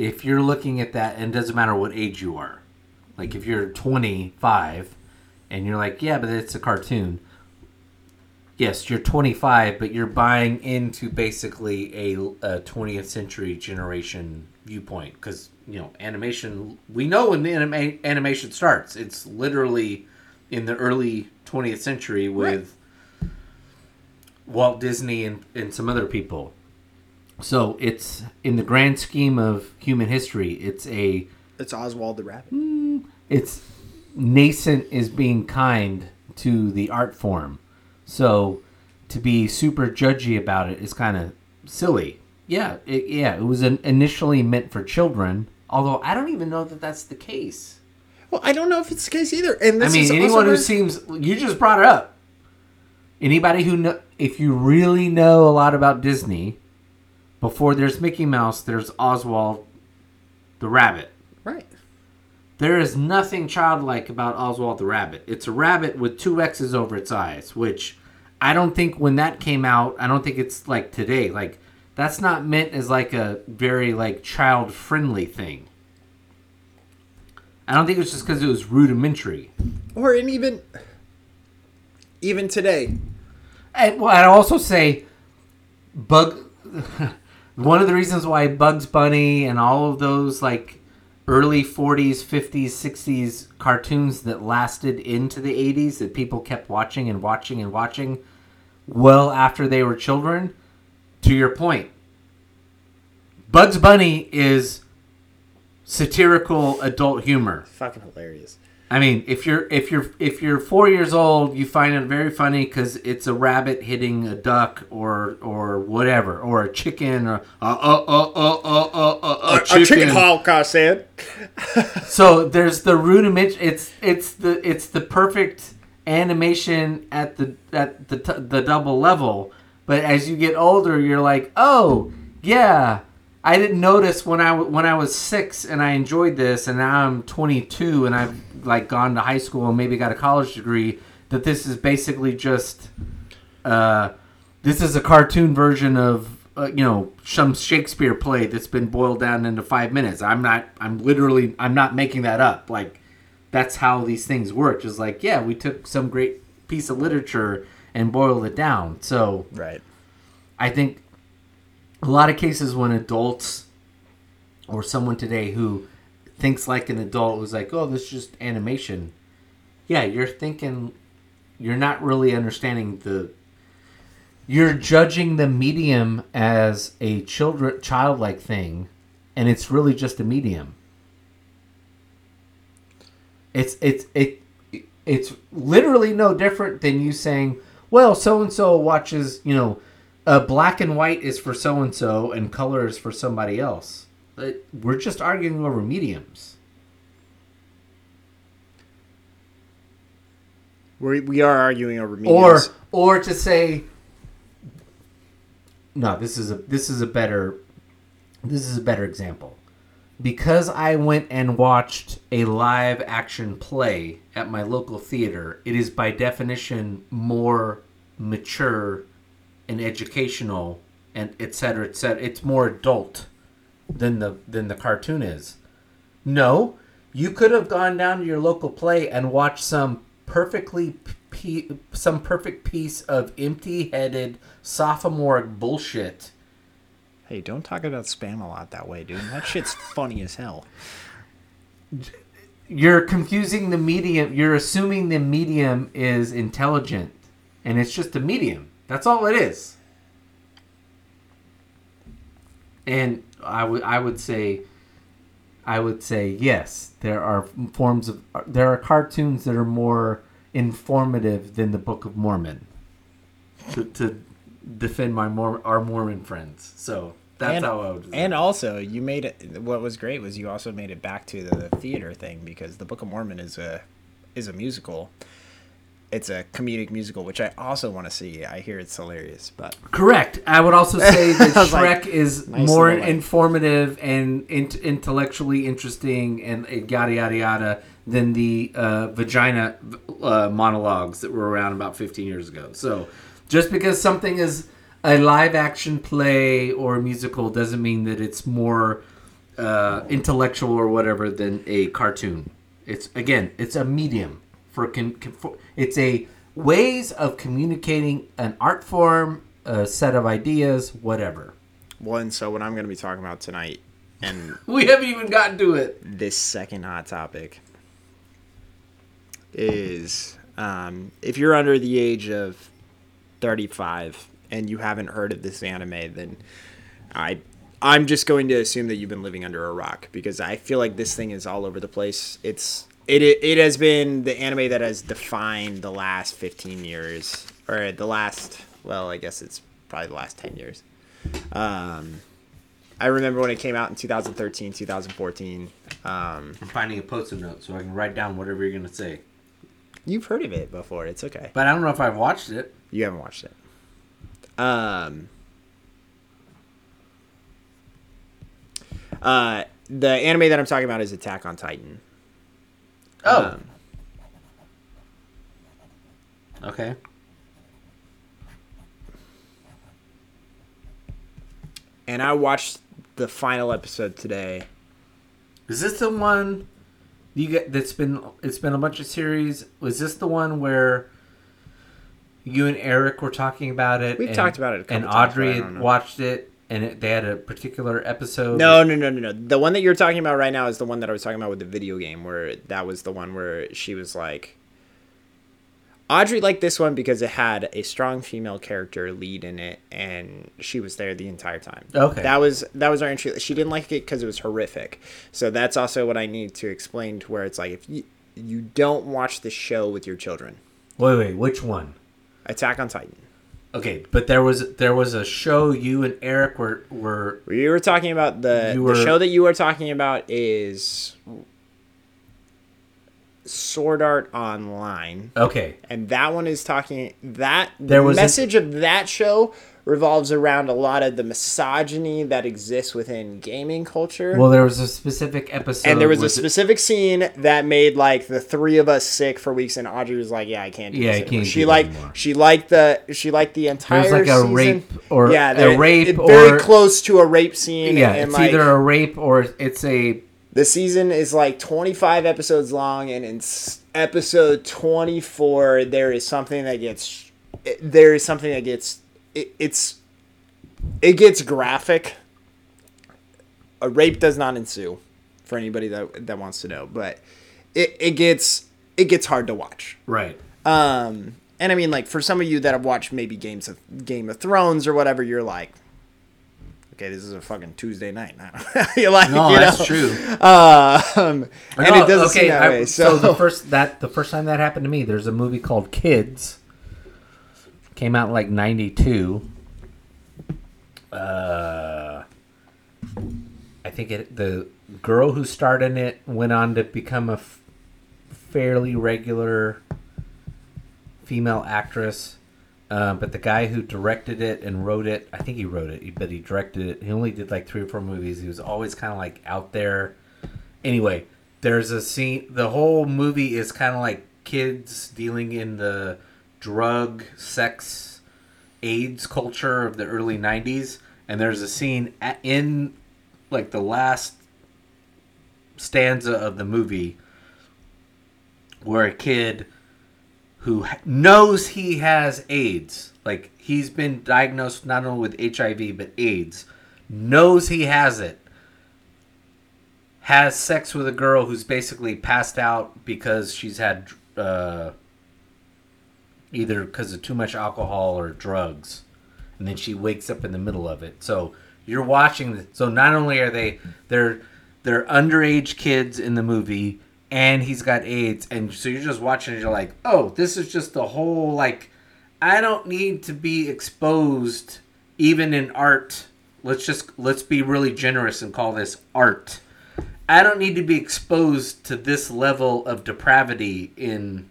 Speaker 2: if you're looking at that, and it doesn't matter what age you are, like if you're 25 and you're like, yeah, but it's a cartoon. Yes, you're 25, but you're buying into basically a, a 20th century generation viewpoint because you know animation. We know when the anima- animation starts. It's literally in the early 20th century with Walt Disney and, and some other people. So it's in the grand scheme of human history, it's a
Speaker 3: It's Oswald the Rabbit.
Speaker 2: Hmm, it's nascent is being kind to the art form. So to be super judgy about it is kind of silly. Yeah, it, yeah, it was an, initially meant for children, although I don't even know that that's the case.
Speaker 3: Well, I don't know if it's the case either. And
Speaker 2: I
Speaker 3: this
Speaker 2: mean,
Speaker 3: is
Speaker 2: anyone who seems you just brought it up. Anybody who know, if you really know a lot about Disney, before there's Mickey Mouse, there's Oswald the rabbit.
Speaker 3: right.
Speaker 2: There is nothing childlike about Oswald the rabbit. It's a rabbit with two X's over its eyes, which I don't think when that came out, I don't think it's like today. Like that's not meant as like a very like child friendly thing. I don't think it's just because it was rudimentary.
Speaker 3: Or and even even today,
Speaker 2: And, well, I'd also say Bug. one of the reasons why Bugs Bunny and all of those like early 40s, 50s, 60s cartoons that lasted into the 80s that people kept watching and watching and watching well after they were children. To your point, Bugs Bunny is satirical adult humor.
Speaker 3: fucking hilarious.
Speaker 2: I mean, if you're if you're if you're four years old, you find it very funny because it's a rabbit hitting a duck or or whatever, or a chicken or a uh, uh, uh, uh, uh, uh, uh, a,
Speaker 3: A chicken holocaust, Ed.
Speaker 2: So there's the rudiment. It's it's the it's the perfect animation at the at the t- the double level. But as you get older, you're like, oh yeah, I didn't notice when I when I was six and I enjoyed this, and now I'm 22 and I've like gone to high school and maybe got a college degree. That this is basically just uh, this is a cartoon version of uh, you know some Shakespeare play that's been boiled down into five minutes. I'm not. I'm literally. I'm not making that up. Like that's how these things work. Just like yeah, we took some great piece of literature and boiled it down. So
Speaker 3: Right.
Speaker 2: I think a lot of cases when adults or someone today who thinks like an adult who's like, oh, this is just animation. Yeah, you're thinking, you're not really understanding the. You're judging the medium as a children childlike thing, and it's really just a medium. It's it's it it's literally no different than you saying, well, so and so watches, you know, uh, black and white is for so and so and color is for somebody else. But we're just arguing over mediums.
Speaker 3: We we are arguing over
Speaker 2: Or
Speaker 3: mediums.
Speaker 2: or to say No, this is a this is a better this is a better example. Because I went and watched a live action play at my local theater, it is by definition more mature and educational and etc. cetera, et cetera. It's more adult than the than the cartoon is. No, you could have gone down to your local play and watched some perfectly pe- some perfect piece of empty-headed sophomoric bullshit.
Speaker 3: Hey, don't talk about Spamalot that way, dude. That shit's funny as hell.
Speaker 2: You're confusing the medium. You're assuming the medium is intelligent, and it's just a medium. That's all it is. And I would I would say I would say yes. There are forms of there are cartoons that are more informative than the Book of Mormon. To, to defend my Mor- our Mormon friends. So that's
Speaker 3: and,
Speaker 2: how I would.
Speaker 3: and also, you made it. What was great was you also made it back to the theater thing because the Book of Mormon is a is a musical. It's a comedic musical, which I also want to see. I hear it's hilarious, but
Speaker 2: Correct. I would also say that Shrek
Speaker 3: like,
Speaker 2: is
Speaker 3: nice
Speaker 2: more
Speaker 3: little, like-
Speaker 2: informative and int- intellectually interesting and uh, yada yada yada than the uh, vagina uh, monologues that were around about 15 years ago. So just because something is a live action play or a musical doesn't mean that it's more uh, intellectual or whatever than a cartoon. It's again, it's a medium. For, con, for it's a ways of communicating an art form, a set of ideas, whatever.
Speaker 3: Well, and so what I'm going to be talking about tonight, and
Speaker 2: We haven't even gotten to it.
Speaker 3: this second hot topic is um, if you're under the age of 35 and you haven't heard of this anime, then I I'm just going to assume that you've been living under a rock because I feel like this thing is all over the place. It's it it has been the anime that has defined the last 15 years or the last well, I guess it's probably the last 10 years. Um, I remember when it came out in 2013, 2014. Um,
Speaker 2: I'm finding a post-it note so I can write down whatever you're gonna say.
Speaker 3: you've heard of it before. It's okay.
Speaker 2: But I don't know if I've watched it.
Speaker 3: You haven't watched it. Um. Uh, the anime that I'm talking about is Attack on Titan.
Speaker 2: Oh,
Speaker 3: Um,
Speaker 2: okay.
Speaker 3: and I watched the final episode today.
Speaker 2: Is this the one you get that's been it's been a bunch of series? Was this the one where you and Eric were talking about it?
Speaker 3: We've
Speaker 2: and-
Speaker 3: talked about it a couple
Speaker 2: and
Speaker 3: times, but
Speaker 2: Audrey
Speaker 3: I
Speaker 2: had watched it, and it, they had a particular episode.
Speaker 3: No, no, no, no, no. The one that you're talking about right now is the one that I was talking about with the video game, where that was the one where she was like. Audrey liked this one because it had a strong female character lead in it, and she was there the entire time.
Speaker 2: Okay.
Speaker 3: that was that was our entry. She didn't like it because it was horrific. So that's also what I need to explain to where it's like if you you don't watch the show with your children,
Speaker 2: Wait, wait, which one?
Speaker 3: Attack on Titan.
Speaker 2: Okay, but there was there was a show you and Eric were were
Speaker 3: you were talking about the
Speaker 2: were-
Speaker 3: the show that you were talking about is Sword Art Online,
Speaker 2: okay.
Speaker 3: and that one is talking that the
Speaker 2: There was
Speaker 3: message of that show revolves around a lot of the misogyny that exists within gaming culture.
Speaker 2: Well, there was a specific episode,
Speaker 3: and there was a specific scene that made like the three of us sick for weeks, and Audrey was like, "Yeah, I can't do
Speaker 2: Yeah, I can't
Speaker 3: She
Speaker 2: anymore.
Speaker 3: she liked the she liked the entire
Speaker 2: There's like a
Speaker 3: season.
Speaker 2: rape or
Speaker 3: yeah,
Speaker 2: a rape
Speaker 3: it- very
Speaker 2: or-
Speaker 3: close to a rape scene.
Speaker 2: Yeah,
Speaker 3: and
Speaker 2: it's
Speaker 3: like,
Speaker 2: either a rape or it's a
Speaker 3: The season is like 25 episodes long, and in episode 24, there is something that gets. Eh, there is something that gets. It, it's. It gets graphic. A rape does not ensue, for anybody that that wants to know, but it, it gets it gets hard to watch.
Speaker 2: right.
Speaker 3: Um, and I mean, like for some of you that have watched maybe games of Game of Thrones or whatever, you're like, okay, this is a fucking Tuesday night. you're like,
Speaker 2: No,
Speaker 3: you
Speaker 2: that's
Speaker 3: know?
Speaker 2: true.
Speaker 3: Uh, um, and
Speaker 2: No,
Speaker 3: it doesn't seem that
Speaker 2: I-
Speaker 3: way.
Speaker 2: So,
Speaker 3: So,
Speaker 2: the first that the first time that happened to me, there's a movie called Kids. Came out in like '92. Uh, I think it the girl who starred in it went on to become a f- fairly regular female actress. Uh, but the guy who directed it and wrote it, I think he wrote it, but he directed it. He only did like three or four movies. He was always kind of like out there. Anyway, there's a scene. The whole movie is kind of like kids dealing in the drug, sex, AIDS culture of the early '90s. And there's a scene at, in like the last stanza of the movie where a kid who knows he has AIDS, like he's been diagnosed not only with HIV but AIDS, knows he has it, has sex with a girl who's basically passed out because she's had uh, either because of too much alcohol or drugs, and then she wakes up in the middle of it. So you're watching. The, so not only are they they're they're underage kids in the movie, and he's got AIDS, and so you're just watching. and You're like, oh, this is just the whole like. I don't need to be exposed, even in art. Let's just let's be really generous and call this art. I don't need to be exposed to this level of depravity in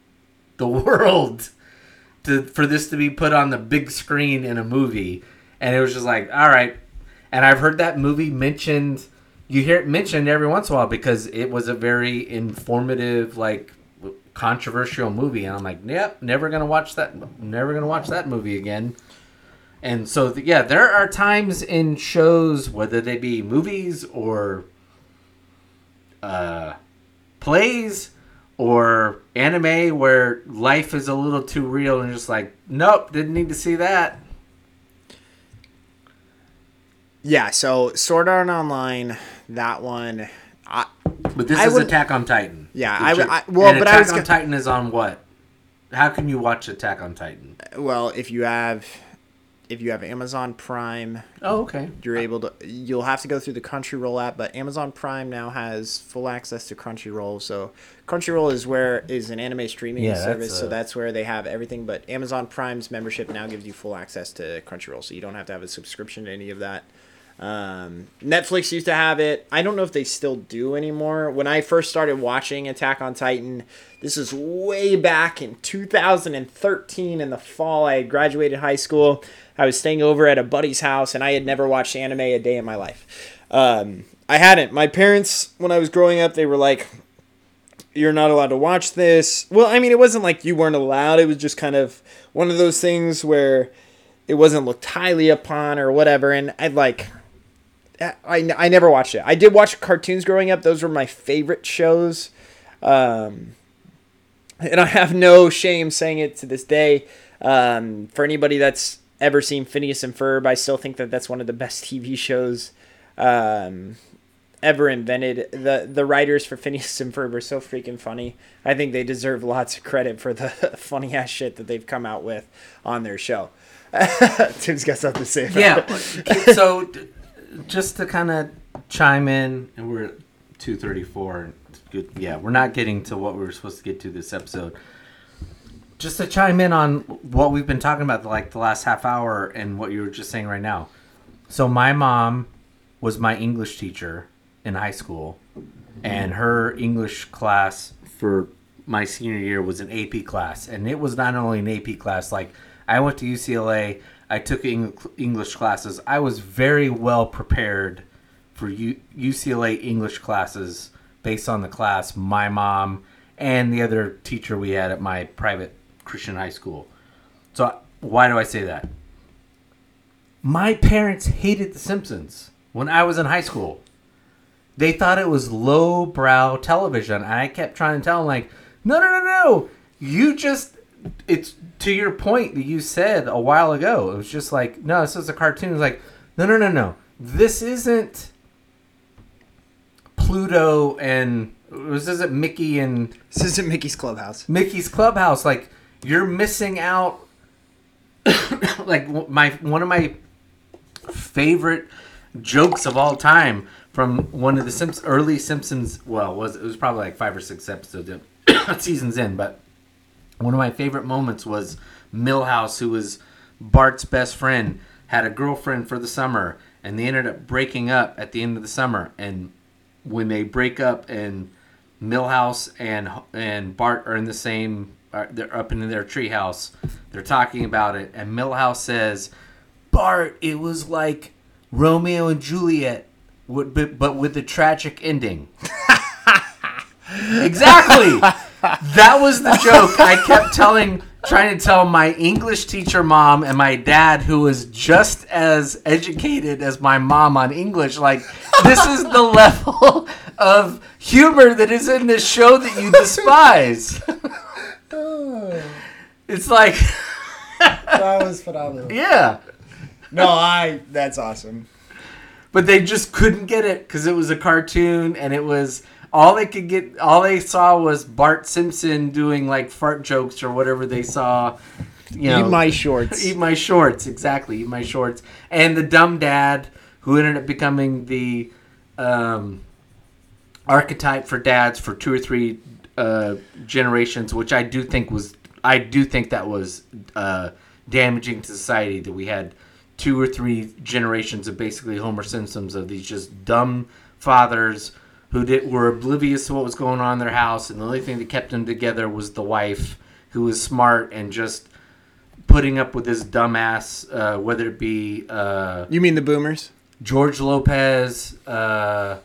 Speaker 2: the world to for this to be put on the big screen in a movie. And it was just like, all right. And I've heard that movie mentioned. You hear it mentioned every once in a while because it was a very informative, like controversial movie. And I'm like, yep, never gonna watch that. Never gonna watch that movie again. And so, yeah, there are times in shows, whether they be movies or uh, plays or anime where life is a little too real and just like, nope, didn't need to see that.
Speaker 3: Yeah, so Sword Art Online, that one. I,
Speaker 2: But this
Speaker 3: I
Speaker 2: is
Speaker 3: would-
Speaker 2: Attack on Titan.
Speaker 3: Yeah, I would- I- well, but I
Speaker 2: Attack
Speaker 3: was
Speaker 2: on
Speaker 3: gonna-
Speaker 2: Titan is on what? How can you watch Attack on Titan?
Speaker 3: well, if you have, if you have Amazon Prime,
Speaker 2: Oh, okay.
Speaker 3: you're able to. You'll have to go through the Crunchyroll app, but Amazon Prime now has full access to Crunchyroll. So Crunchyroll is where is an anime streaming
Speaker 2: Yeah, that's
Speaker 3: service. so that's where they have everything. But Amazon Prime's membership now gives you full access to Crunchyroll, so you don't have to have a subscription to any of that. Um, Netflix used to have it. I don't know if they still do anymore. When I first started watching Attack on Titan, this is way back in 2013 in the fall. I had graduated high school. I was staying over at a buddy's house, and I had never watched anime a day in my life. Um, I hadn't. My parents, when I was growing up, they were like, you're not allowed to watch this. Well, I mean, it wasn't like you weren't allowed. It was just kind of one of those things where it wasn't looked highly upon or whatever. And I'd like, I, I never watched it. I did watch cartoons growing up. Those were my favorite shows. Um, and I have no shame saying it to this day. Um, for anybody that's ever seen Phineas and Ferb, I still think that that's one of the best TV shows um, ever invented. The the writers for Phineas and Ferb are so freaking funny. I think they deserve lots of credit for the funny ass shit that they've come out with on their show. Tim's got something to say. About
Speaker 2: Yeah. so, d- just to kind of chime in, and we're at two thirty four. Good. Yeah, we're not getting to what we were supposed to get to this episode. Just to chime in on what we've been talking about like the last half hour and what you were just saying right now. So my mom was my English teacher in high school, and her English class for my senior year was an AP class, and it was not only an AP class. Like I went to UCLA, I took English classes. I was very well prepared for U- UCLA English classes based on the class my mom and the other teacher we had at my private Christian high school. So why do I say that? My parents hated The Simpsons when I was in high school. They thought it was lowbrow television. And I kept trying to tell them, like, no, no, no, no. You just, it's to your point that you said a while ago. It was just like, no, this is a cartoon. It's like, no, no, no, no. This isn't Pluto and, this isn't Mickey and
Speaker 3: This isn't Mickey's Clubhouse.
Speaker 2: Mickey's Clubhouse. Like you're missing out. like my one of my favorite jokes of all time from one of the Simps early Simpsons. Well, was it was probably like five or six episodes seasons in, but one of my favorite moments was Milhouse, who was Bart's best friend, had a girlfriend for the summer, and they ended up breaking up at the end of the summer. And when they break up, and Milhouse and and Bart are in the same, are, they're up in their treehouse, they're talking about it, and Milhouse says, "Bart, it was like Romeo and Juliet, but but with a tragic ending." exactly. That was the joke I kept telling, trying to tell my English teacher mom and my dad, who was just as educated as my mom on English. Like, this is the level of humor that is in this show that you despise. It's like,
Speaker 3: That was phenomenal.
Speaker 2: yeah.
Speaker 3: No, I. That's awesome.
Speaker 2: But they just couldn't get it because it was a cartoon and it was all they could get all they saw was bart simpson doing like fart jokes or whatever they saw you know
Speaker 3: Eat my shorts.
Speaker 2: eat my shorts exactly eat my shorts and the dumb dad who ended up becoming the um, archetype for dads for two or three uh, generations which i do think was i do think that was uh, damaging to society that we had two or three generations of basically homer simpsons of these just dumb fathers who did, were oblivious to what was going on in their house and the only thing that kept them together was the wife who was smart and just putting up with this dumbass, uh, whether it be uh,
Speaker 3: You mean the boomers?
Speaker 2: George Lopez, uh,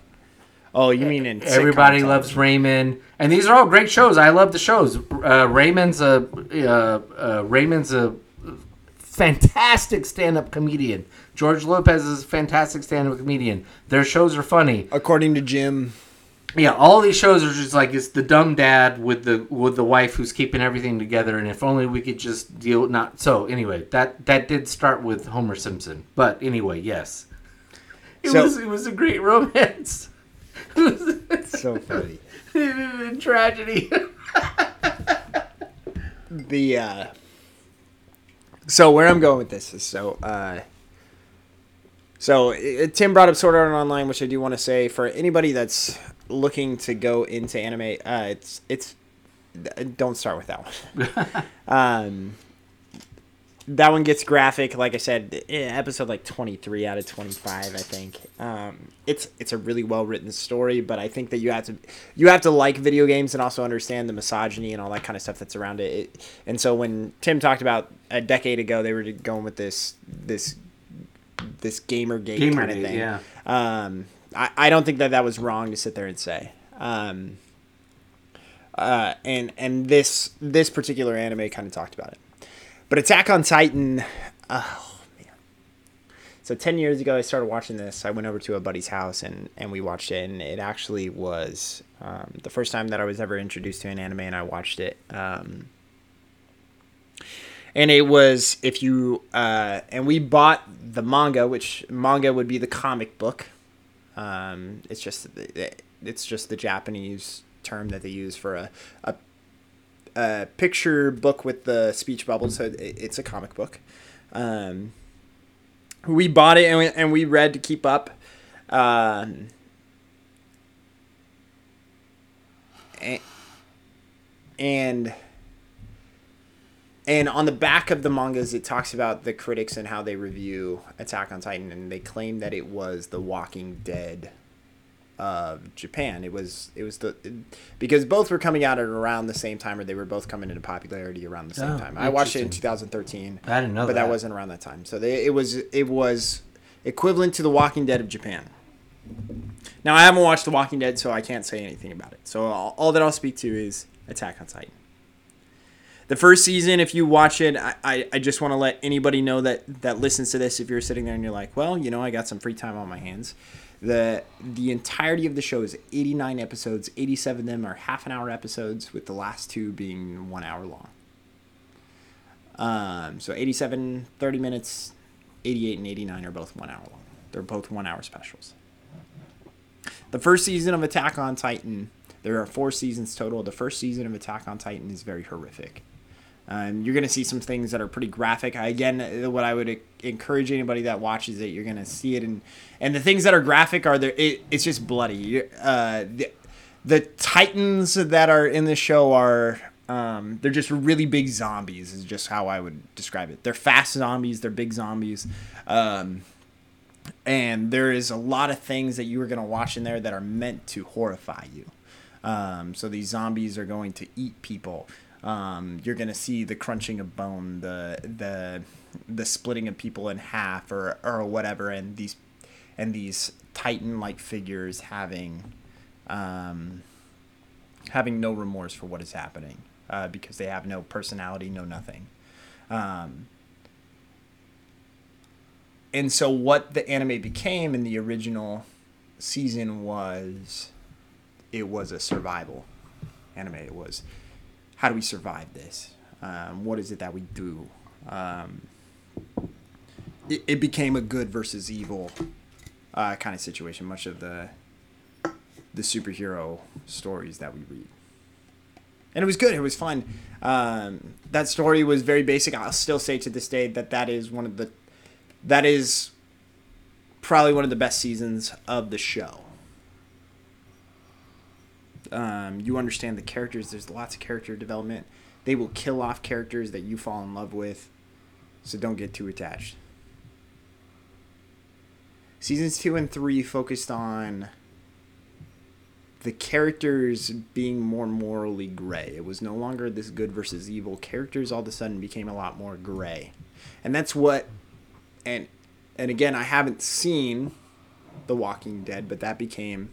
Speaker 3: Oh, you mean in
Speaker 2: Everybody. Loves Raymond, and these are all great shows. I love the shows. Uh, Raymond's a uh, uh, Raymond's a fantastic stand-up comedian. George Lopez is a fantastic stand-up comedian. Their shows are funny.
Speaker 3: According to Jim.
Speaker 5: Yeah, all these shows are just like it's the dumb dad with the with the wife who's keeping everything together, and if only we could just deal not. So anyway, that that did start with Homer Simpson, but anyway, yes, it
Speaker 3: So-
Speaker 5: was it was a great romance.
Speaker 3: So funny.
Speaker 5: tragedy.
Speaker 3: the uh so where i'm going with this is so uh so uh, tim brought up sword art online which i do want to say for anybody that's looking to go into anime uh it's it's don't start with that one. Um that one gets graphic like i said eh, episode like 23 out of 25 i think. Um it's it's a really well written story but i think that you have to you have to like video games and also understand the misogyny and all that kind of stuff that's around it, it and so when tim talked about a decade ago they were going with this this this gamer gate kind of thing.
Speaker 5: yeah.
Speaker 3: um I, I don't think that that was wrong to sit there and say. Um uh and and this this particular anime kind of talked about it but Attack on Titan, oh man. So ten years ago, I started watching this. I went over to a buddy's house and and we watched it, and it actually was um, the first time that I was ever introduced to an anime, and I watched it. Um, and it was if you uh, and we bought the manga, which manga would be the comic book. Um, it's just it's just the Japanese term that they use for a, a a picture book with the speech bubbles, so it, it's a comic book. Um, we bought it and we, and we read to keep up. Um, and and on the back of the mangas, it talks about the critics and how they review Attack on Titan, and they claim that it was The Walking Dead of Japan. It was it was the because both were coming out at around the same time, or they were both coming into popularity around the same
Speaker 5: Oh,
Speaker 3: time. I watched it in 2013,
Speaker 5: I didn't know
Speaker 3: but that.
Speaker 5: that.
Speaker 3: wasn't around that time. So they, it was it was equivalent to The Walking Dead of Japan. Now I haven't watched The Walking Dead, so I can't say anything about it. So all, all that I'll speak to is Attack on Titan. The first season, if you watch it, I, I, I just want to let anybody know that that listens to this. If you're sitting there and you're like, well, you know, I got some free time on my hands. The the entirety of the show is 89 episodes. 87 of them are half an hour episodes, with the last two being one hour long. Um, so 87, 30 minutes, 88 and 89 are both one hour long. They're both one hour specials. The first season of Attack on Titan, there are four seasons total. The first season of Attack on Titan is very horrific. Um, you're going to see some things that are pretty graphic. Again, uh, what I would e- encourage anybody that watches it, you're going to see it, and and the things that are graphic are there. It, it's just bloody. Uh, the, the titans that are in the show are um, they're just really big zombies. Is just how I would describe it. They're fast zombies. They're big zombies. Um, and there is a lot of things that you are going to watch in there that are meant to horrify you. Um, so these zombies are going to eat people. Um, you're to see the crunching of bone, the the the splitting of people in half, or or whatever, and these and these titan-like figures having um, having no remorse for what is happening uh, because they have no personality, no nothing. Um, and so what the anime became in the original season was it was a survival anime it was how do we survive this um, what is it that we do um, it, it became a good versus evil uh, kind of situation much of the the superhero stories that we read and it was good. It was fun. Um, that story was very basic. I'll still say to this day that that is one of the that is probably one of the best seasons of the show. Um, you understand the characters. There's lots of character development. They will kill off characters that you fall in love with, so don't get too attached. Seasons two and three focused on the characters being more morally gray. It was no longer this good versus evil. Characters all of a sudden became a lot more gray. And that's what and and again, I haven't seen The Walking Dead, but that became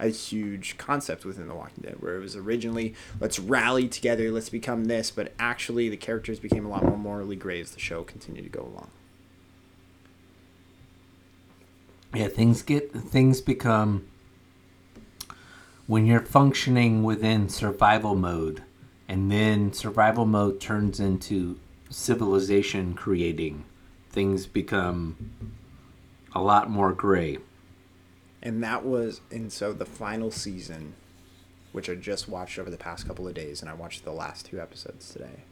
Speaker 3: a huge concept within The Walking Dead where it was originally let's rally together, let's become this, but actually the characters became a lot more morally gray as the show continued to go along.
Speaker 5: Yeah, things get things become when you're functioning within survival mode, and then survival mode turns into civilization creating, things become a lot more gray.
Speaker 3: And that was, and so the final season, which I just watched over the past couple of days, and I watched the last two episodes today.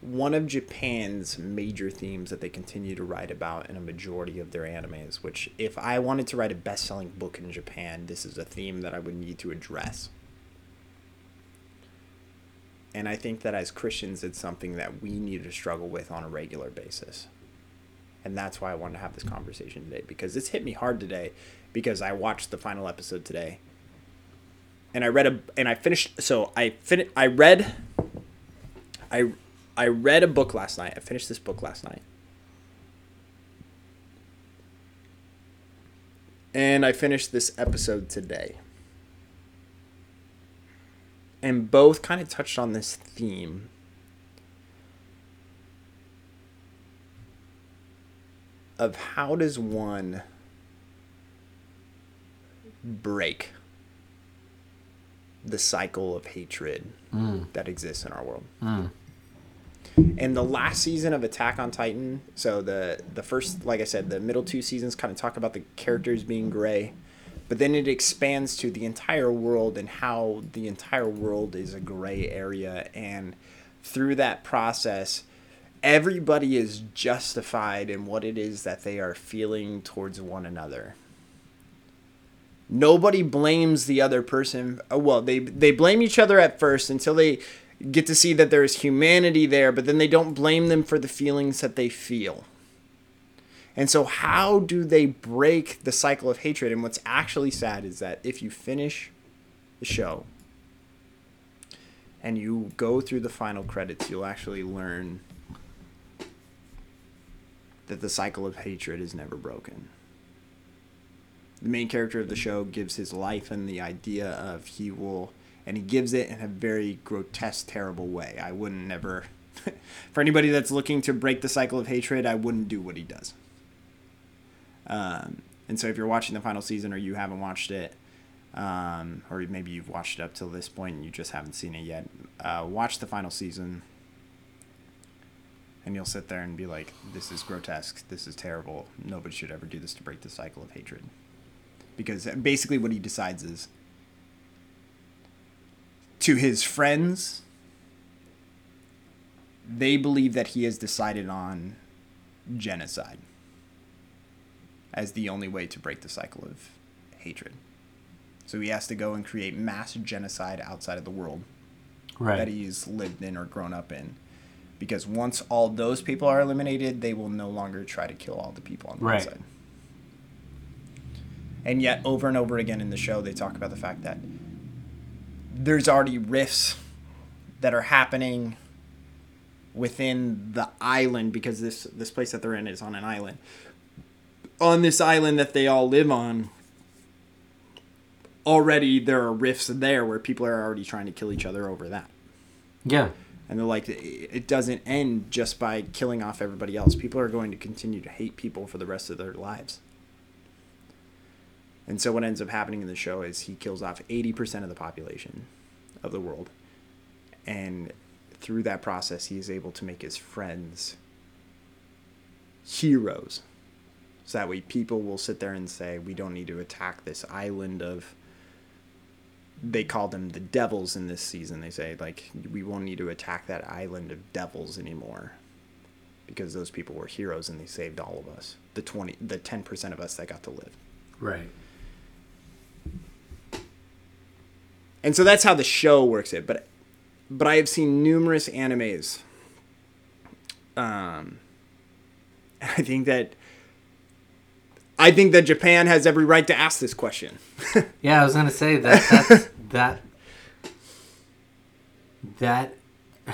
Speaker 3: One of Japan's major themes that they continue to write about in a majority of their animes, which, if I wanted to write a best selling book in Japan, this is a theme that I would need to address. And I think that as Christians, it's something that we need to struggle with on a regular basis and that's why I wanted to have this conversation today because this hit me hard today because I watched the final episode today and I read a and I finished so I fin I read I I read a book last night. I finished this book last night. And I finished this episode today. And both kind of touched on this theme of how does one break the cycle of hatred mm. that exists in our world. Mm. And the last season of Attack on Titan, so the the first, like I said, the middle two seasons kind of talk about the characters being gray, but then it expands to the entire world and how the entire world is a gray area, and through that process, everybody is justified in what it is that they are feeling towards one another. Nobody blames the other person. uh, Well, they they blame each other at first until they get to see that there is humanity there, but then they don't blame them for the feelings that they feel. And so, how do they break the cycle of hatred? And what's actually sad is that if you finish the show and you go through the final credits, you'll actually learn that the cycle of hatred is never broken. The main character of the show gives his life and the idea of he will, and he gives it in a very grotesque, terrible way. I wouldn't never, for anybody that's looking to break the cycle of hatred, I wouldn't do what he does. Um, and so if you're watching the final season or you haven't watched it, um, or maybe you've watched it up till this point and you just haven't seen it yet, uh, watch the final season and you'll sit there and be like, "This is grotesque. This is terrible. Nobody should ever do this to break the cycle of hatred." Because basically, what he decides is to his friends, they believe that he has decided on genocide as the only way to break the cycle of hatred. So he has to go and create mass genocide outside of the world that he's lived in or grown up in. Because once all those people are eliminated, they will no longer try to kill all the people on the
Speaker 5: Right.
Speaker 3: inside. And yet, over and over again in the show, they talk about the fact that there's already rifts that are happening within the island because this this place that they're in is on an island. On this island that they all live on, already there are rifts there where people are already trying to kill each other over that.
Speaker 5: Yeah.
Speaker 3: And they're like, it doesn't end just by killing off everybody else. People are going to continue to hate people for the rest of their lives. And so what ends up happening in the show is he kills off 80% of the population of the world. And through that process, he is able to make his friends heroes. So that way people will sit there and say, we don't need to attack this island of they call them the devils in this season. They say like we won't need to attack that island of devils anymore because those people were heroes and they saved all of us. The 20 the 10% of us that got to live.
Speaker 5: Right.
Speaker 3: And so that's how the show works it, but but I have seen numerous animes um I think that I think that Japan has every right to ask this question.
Speaker 5: Yeah, I was gonna say that that's, that that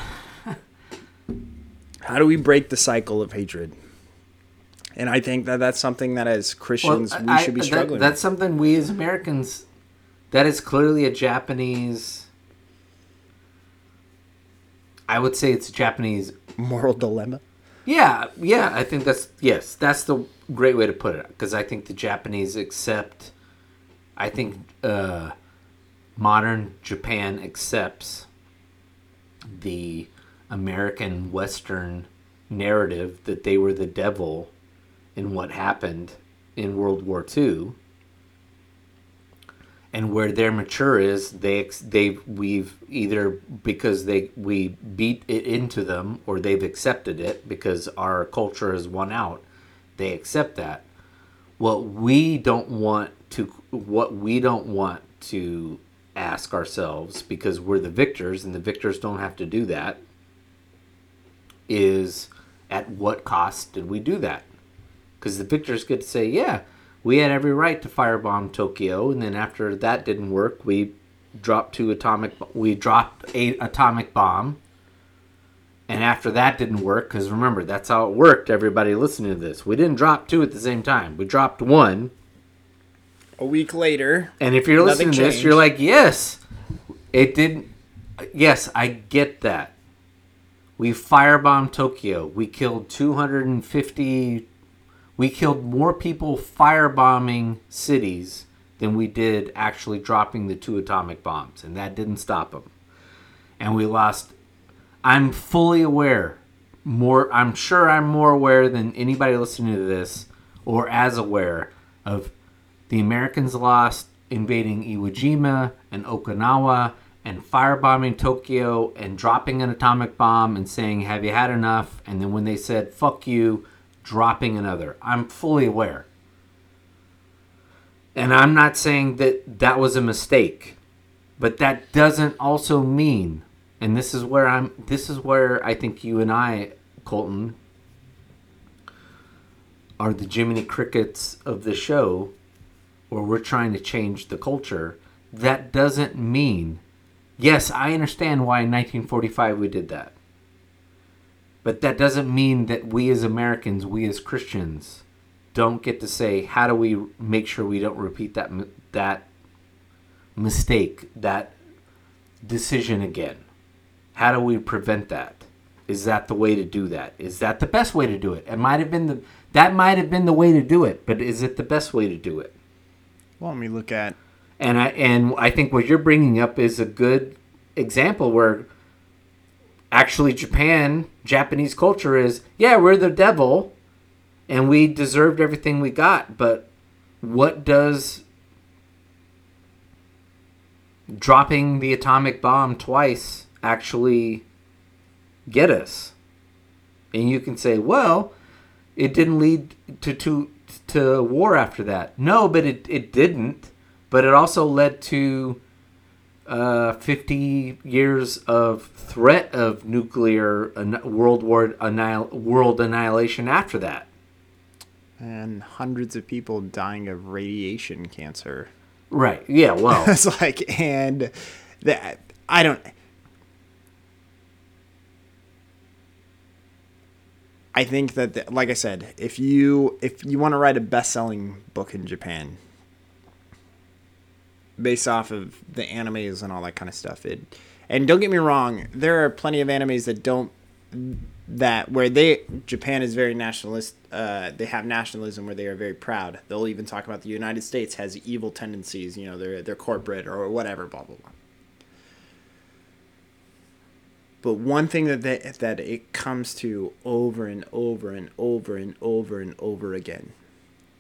Speaker 3: How do we break the cycle of hatred? And I think that that's something that as Christians we
Speaker 5: I-
Speaker 3: should be
Speaker 5: that-
Speaker 3: struggling
Speaker 5: that's something we as Americans. That is clearly a Japanese. I would say it's a Japanese.
Speaker 3: Moral dilemma.
Speaker 2: Yeah, yeah, I think that's yes, that's the great way to put it because I think the Japanese accept. I think uh, modern Japan accepts the American Western narrative that they were the devil in what happened in World War II. And where their mature is, they they we've either because they we beat it into them or they've accepted it because our culture has won out. They accept that. What we don't want to what we don't want to ask ourselves because we're the victors and the victors don't have to do that is at what cost did we do that? Because the victors get to say, yeah, we had every right to firebomb Tokyo, and then after that didn't work, we dropped two atomic, we dropped a atomic bomb, and after that didn't work, because remember that's how it worked. Everybody listening to this, we didn't drop two at the same time. We dropped one,
Speaker 3: A week later,
Speaker 2: and if you're listening to this, you're like, yes, it didn't. Yes, I get that. We firebombed Tokyo. We killed 250. We killed more people firebombing cities than we did actually dropping the two atomic bombs, and that didn't stop them. And we lost. I'm fully aware. More, I'm sure I'm more aware than anybody listening to this, or as aware of the Americans lost invading Iwo Jima and Okinawa and firebombing Tokyo and dropping an atomic bomb and saying, Have you had enough? And then when they said, Fuck you, dropping another. I'm fully aware. And I'm not saying that that was a mistake, but that doesn't also mean, and this is where I'm, this is where I think you and I, Colton, are the Jiminy Crickets of the show where we're trying to change the culture, that doesn't mean, yes, I understand why in 1945 we did that. But that doesn't mean that we as Americans, we as Christians, don't get to say, how do we make sure we don't repeat that that mistake, that decision again? How do we prevent that? Is that the way to do that? Is that the best way to do it? It might have been the that might have been the way to do it, but is it the best way to do it?
Speaker 3: well, let me look at
Speaker 2: And I and I think what you're bringing up is a good example where actually Japan, Japanese culture is, yeah, we're the devil and we deserved everything we got, but what does dropping the atomic bomb twice actually get us? And you can say, well, it didn't lead to to to war after that. No, but it it didn't. But it also led to uh, 50 years of threat of nuclear an- world war annihil- world annihilation after that.
Speaker 3: and hundreds of people dying of radiation cancer.
Speaker 2: Right. Yeah. Well.
Speaker 3: it's like and that I don't I think that the, like I said, if you if you want to write a best-selling book in Japan based off of the animes and all that kind of stuff, it and don't get me wrong, there are plenty of animes that don't that where they Japan is very nationalist. Uh, they have nationalism where they are very proud. They'll even talk about the United States has evil tendencies. You know, they're they're corporate or whatever. Blah blah blah. But one thing that they, that it comes to over and over and over and over and over again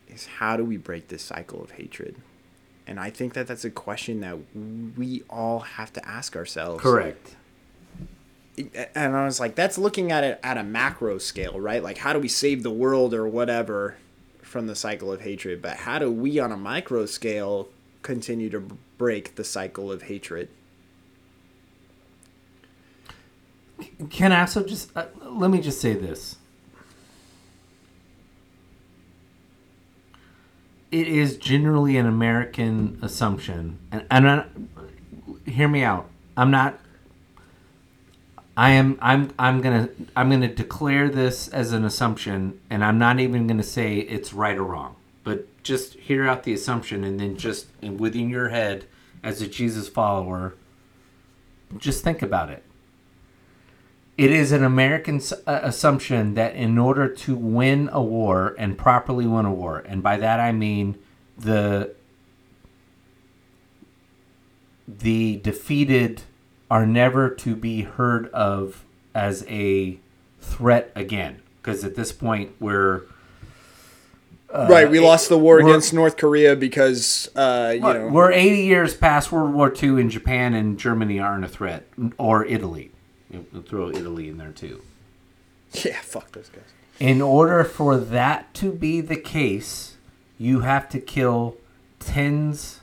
Speaker 3: is how do we break this cycle of hatred? And I think that that's a question that we all have to ask ourselves
Speaker 2: correct.
Speaker 3: and I was like, that's looking at it at a macro scale, right? Like, how do we save the world or whatever from the cycle of hatred? But how do we, on a micro scale, continue to break the cycle of hatred?
Speaker 5: Can I also just uh, let me just say this? It is generally an American assumption, and and I, hear me out. I'm not. I am. I'm. I'm gonna. I'm gonna declare this as an assumption, and I'm not even gonna say it's right or wrong. But just hear out the assumption, and then just within your head, as a Jesus follower, just think about it
Speaker 2: it is an American s- uh, assumption that in order to win a war and properly win a war, and by that I mean the the defeated are never to be heard of as a threat again, because at this point we're
Speaker 3: right, we lost the war against North Korea because uh, you know
Speaker 2: we're 80 years past World War II, and Japan and Germany aren't a threat, or Italy. We'll throw Italy in there too.
Speaker 3: yeah, fuck those guys.
Speaker 2: In order for that to be the case, you have to kill tens.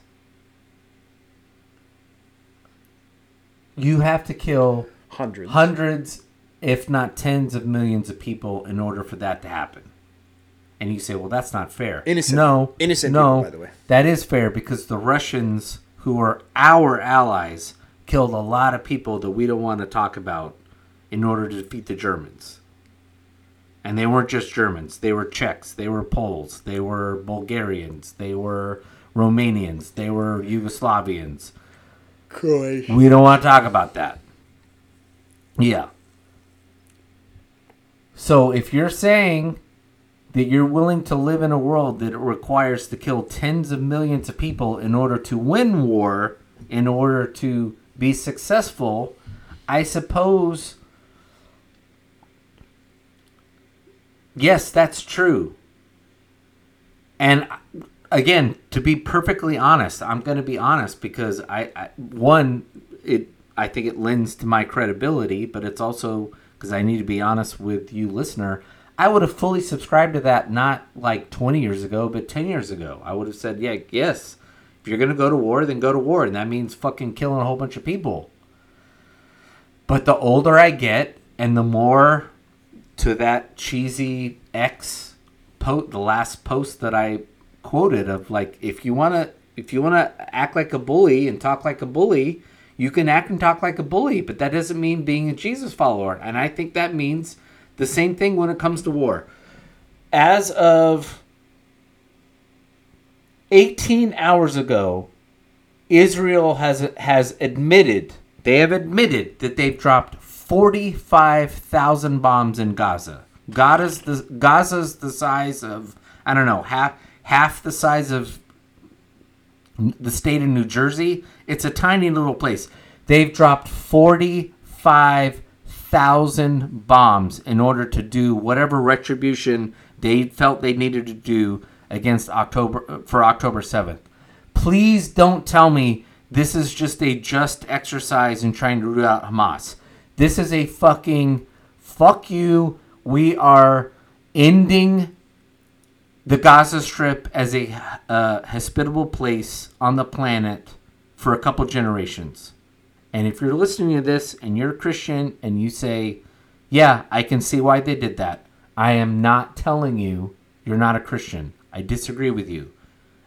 Speaker 2: You have to kill
Speaker 3: Hundreds.
Speaker 2: hundreds, if not tens of millions of people in order for that to happen. And you say, well, that's not fair.
Speaker 3: Innocent-
Speaker 2: No.
Speaker 3: innocent
Speaker 2: no,
Speaker 3: people, by the way.
Speaker 2: That is fair because the Russians, who are our allies, killed a lot of people that we don't want to talk about in order to defeat the Germans. And they weren't just Germans. They were Czechs. They were Poles. They were Bulgarians. They were Romanians. They were Yugoslavians.
Speaker 3: Croatia.
Speaker 2: We don't want to talk about that. Yeah. So if you're saying that you're willing to live in a world that it requires to kill tens of millions of people in order to win war, in order to be successful, I suppose. Yes, that's true. And again, to be perfectly honest, I'm going to be honest because I, I one it I think it lends to my credibility, but it's also because I need to be honest with you, listener. I would have fully subscribed to that not like 20 years ago, but 10 years ago. I would have said, yeah, yes. If you're going to go to war, then go to war, and that means fucking killing a whole bunch of people. But the older I get, and the more to that cheesy X post, the last post that I quoted of like, if you want to, if you want to act like a bully and talk like a bully, you can act and talk like a bully, but that doesn't mean being a Jesus follower. And I think that means the same thing when it comes to war. As of 18 hours ago, Israel has has admitted they have admitted that they've dropped 45,000 bombs in Gaza. Gaza's the Gaza's the size of I don't know half half the size of the state of New Jersey. It's a tiny little place. They've dropped 45,000 bombs in order to do whatever retribution they felt they needed to do against October for October 7th. Please don't tell me this is just a just exercise in trying to root out Hamas. This is a fucking fuck you. We are ending the Gaza Strip as a uh, hospitable place on the planet for a couple generations. And if you're listening to this and you're a Christian and you say, Yeah, I can see why they did that, I am not telling you you're not a Christian. I disagree with you.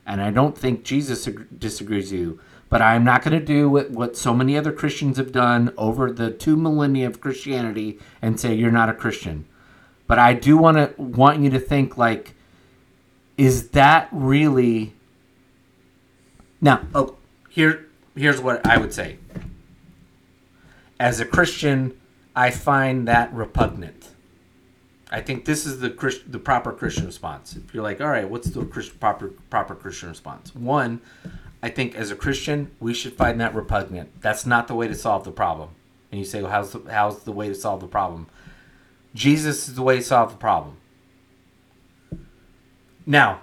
Speaker 2: And I don't think Jesus ag- disagrees with you. But I'm not going to do what, what so many other Christians have done over the two millennia of Christianity and say you're not a Christian. But I do want to want you to think like, is that really now oh here here's what i would say as a christian i find that repugnant i think this is the Christ, the proper christian response. If you're like all right what's the Christ, proper proper christian response? One i think as a christian we should find that repugnant. That's not the way to solve the problem. And you say well how's the, how's the way to solve the problem? Jesus is the way to solve the problem. Now,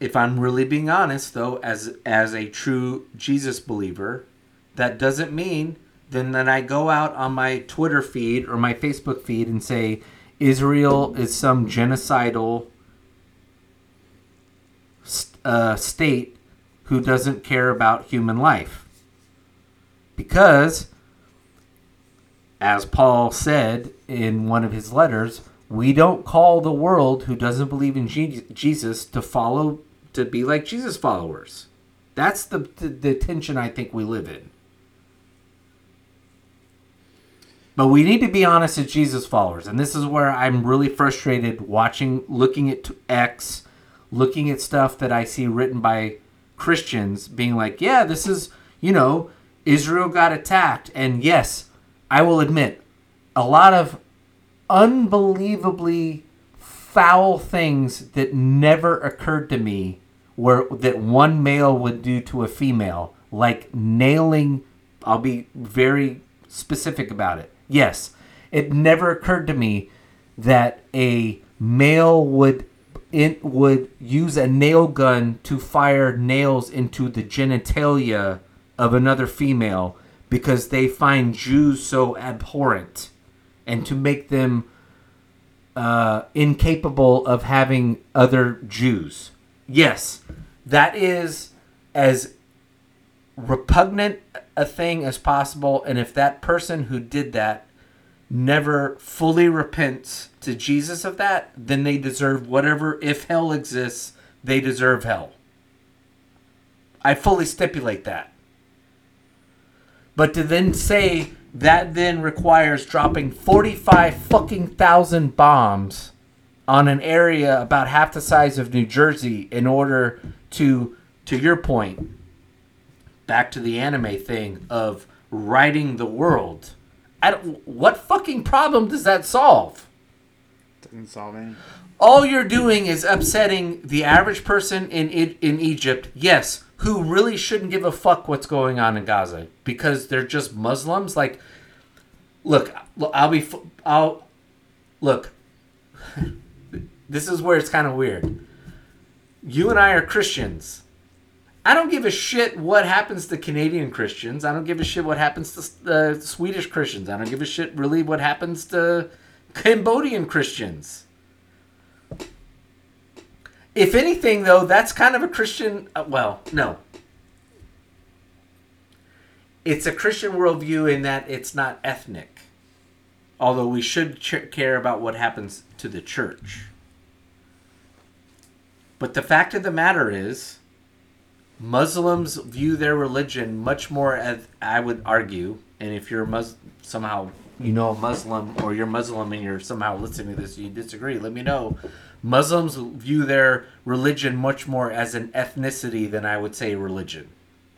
Speaker 2: if I'm really being honest though, as as a true Jesus believer, that doesn't mean then then I go out on my Twitter feed or my Facebook feed and say Israel is some genocidal uh, state who doesn't care about human life. Because as Paul said in one of his letters, we don't call the world who doesn't believe in Je- Jesus to follow to be like Jesus followers. That's the, the the tension I think we live in. But we need to be honest as Jesus followers, and this is where I'm really frustrated watching, looking at X, looking at stuff that I see written by Christians, being like, "Yeah, this is you know, Israel got attacked," and yes, I will admit, a lot of unbelievably foul things that never occurred to me where that one male would do to a female like nailing I'll be very specific about it. Yes, it never occurred to me that a male would it would use a nail gun to fire nails into the genitalia of another female because they find Jews so abhorrent and to make them uh, incapable of having other Jews. Yes, that is as repugnant a thing as possible. And if that person who did that never fully repents to Jesus of that, then they deserve whatever, if hell exists, they deserve hell. I fully stipulate that. But to then say that then requires dropping 45 fucking thousand bombs on an area about half the size of New Jersey in order to, to your point, back to the anime thing of writing the world. I don't, what fucking problem does that solve?
Speaker 3: Doesn't solve any.
Speaker 2: All you're doing is upsetting the average person in in Egypt. Yes, who really shouldn't give a fuck what's going on in Gaza because they're just Muslims. Like, look, look, I'll be, I'll look. this is where it's kind of weird. You and I are Christians. I don't give a shit what happens to Canadian Christians. I don't give a shit what happens to uh, Swedish Christians. I don't give a shit really what happens to Cambodian Christians. If anything, though, that's kind of a Christian. Uh, well, no. It's a Christian worldview in that it's not ethnic. Although we should ch- care about what happens to the church. But the fact of the matter is, Muslims view their religion much more as I would argue, and if you're Mus- somehow you know a Muslim or you're Muslim and you're somehow listening to this, you disagree. Let me know. Muslims view their religion much more as an ethnicity than I would say religion,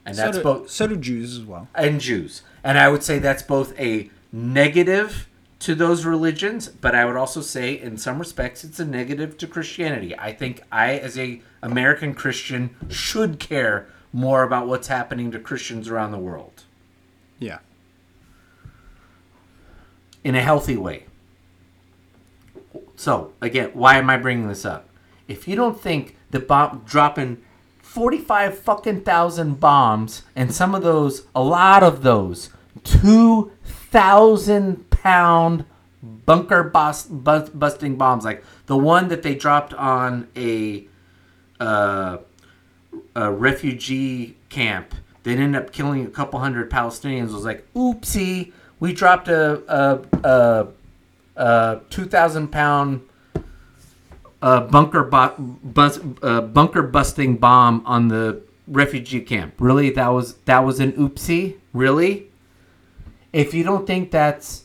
Speaker 2: and that's
Speaker 3: so do,
Speaker 2: both
Speaker 3: So do Jews as well.
Speaker 2: and Jews. And I would say that's both a negative to those religions, but I would also say in some respects it's a negative to Christianity. I think I as a American Christian should care more about what's happening to Christians around the world
Speaker 3: Yeah.
Speaker 2: in a healthy way. So, again, why am I bringing this up? If you don't think the bomb dropping 45 fucking thousand bombs and some of those, a lot of those, 2,000 pound bunker bust, bust, busting bombs, like the one that they dropped on a, uh, a refugee camp that ended up killing a couple hundred Palestinians was like, oopsie, we dropped a, a, a uh, 2,000 pound uh, bunker bu- bus- uh, bunker busting bomb on the refugee camp. Really, that was that was an oopsie. Really, if you don't think that's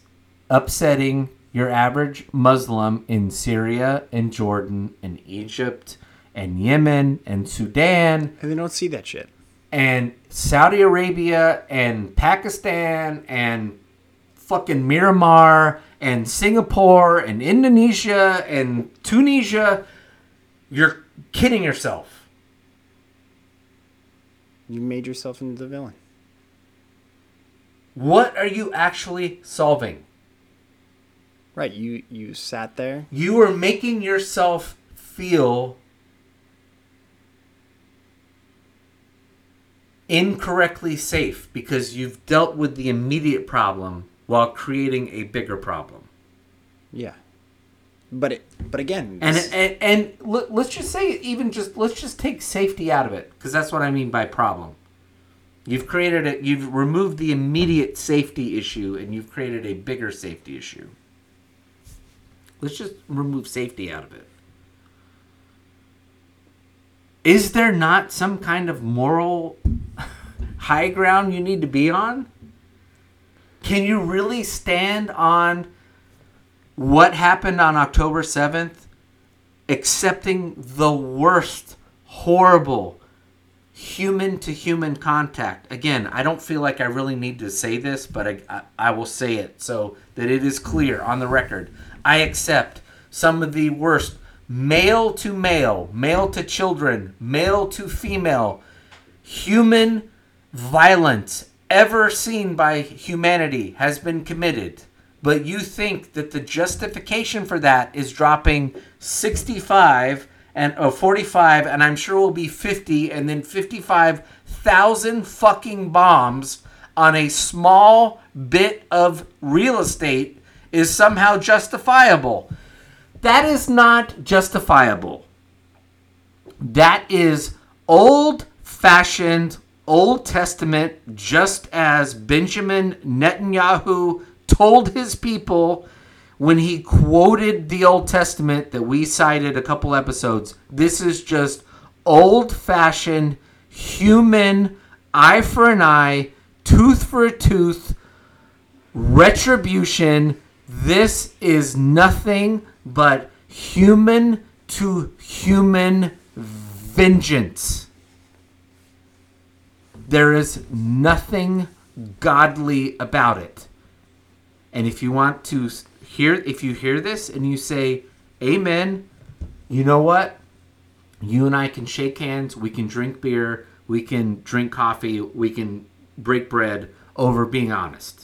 Speaker 2: upsetting your average Muslim in Syria and Jordan and Egypt and Yemen and Sudan
Speaker 3: And they don't see that shit.
Speaker 2: and Saudi Arabia and Pakistan and fucking Myanmar and Singapore and Indonesia and Tunisia, you're kidding yourself.
Speaker 3: You made yourself into the villain.
Speaker 2: What are you actually solving?
Speaker 3: Right. You you sat there.
Speaker 2: You were making yourself feel incorrectly safe because you've dealt with the immediate problem while creating a bigger problem.
Speaker 3: Yeah. But it. But again.
Speaker 2: And and, and let- let's just say even just let's just take safety out of it because that's what I mean by problem. You've created it. You've removed the immediate safety issue and you've created a bigger safety issue. Let's just remove safety out of it. Is there not some kind of moral high ground you need to be on? Can you really stand on what happened on October 7th, accepting the worst, horrible, human to human contact. Again, I don't feel like I really need to say this, but I, I, I will say it so that it is clear on the record. I accept some of the worst male to male, male to children, male to female, human violence ever seen by humanity has been committed. But you think that the justification for that is dropping 65 and oh, 45 and I'm sure will be 50 and then 55,000 fucking bombs on a small bit of real estate is somehow justifiable. That is not justifiable. That is old fashioned Old Testament, just as Benjamin Netanyahu told his people when he quoted the Old Testament that we cited a couple episodes. This is just old fashioned human eye for an eye, tooth for a tooth, retribution. This is nothing but human to human vengeance. There is nothing godly about it. And if you want to hear if you hear this and you say amen, you know what? You and I can shake hands, we can drink beer, we can drink coffee, we can break bread over being honest.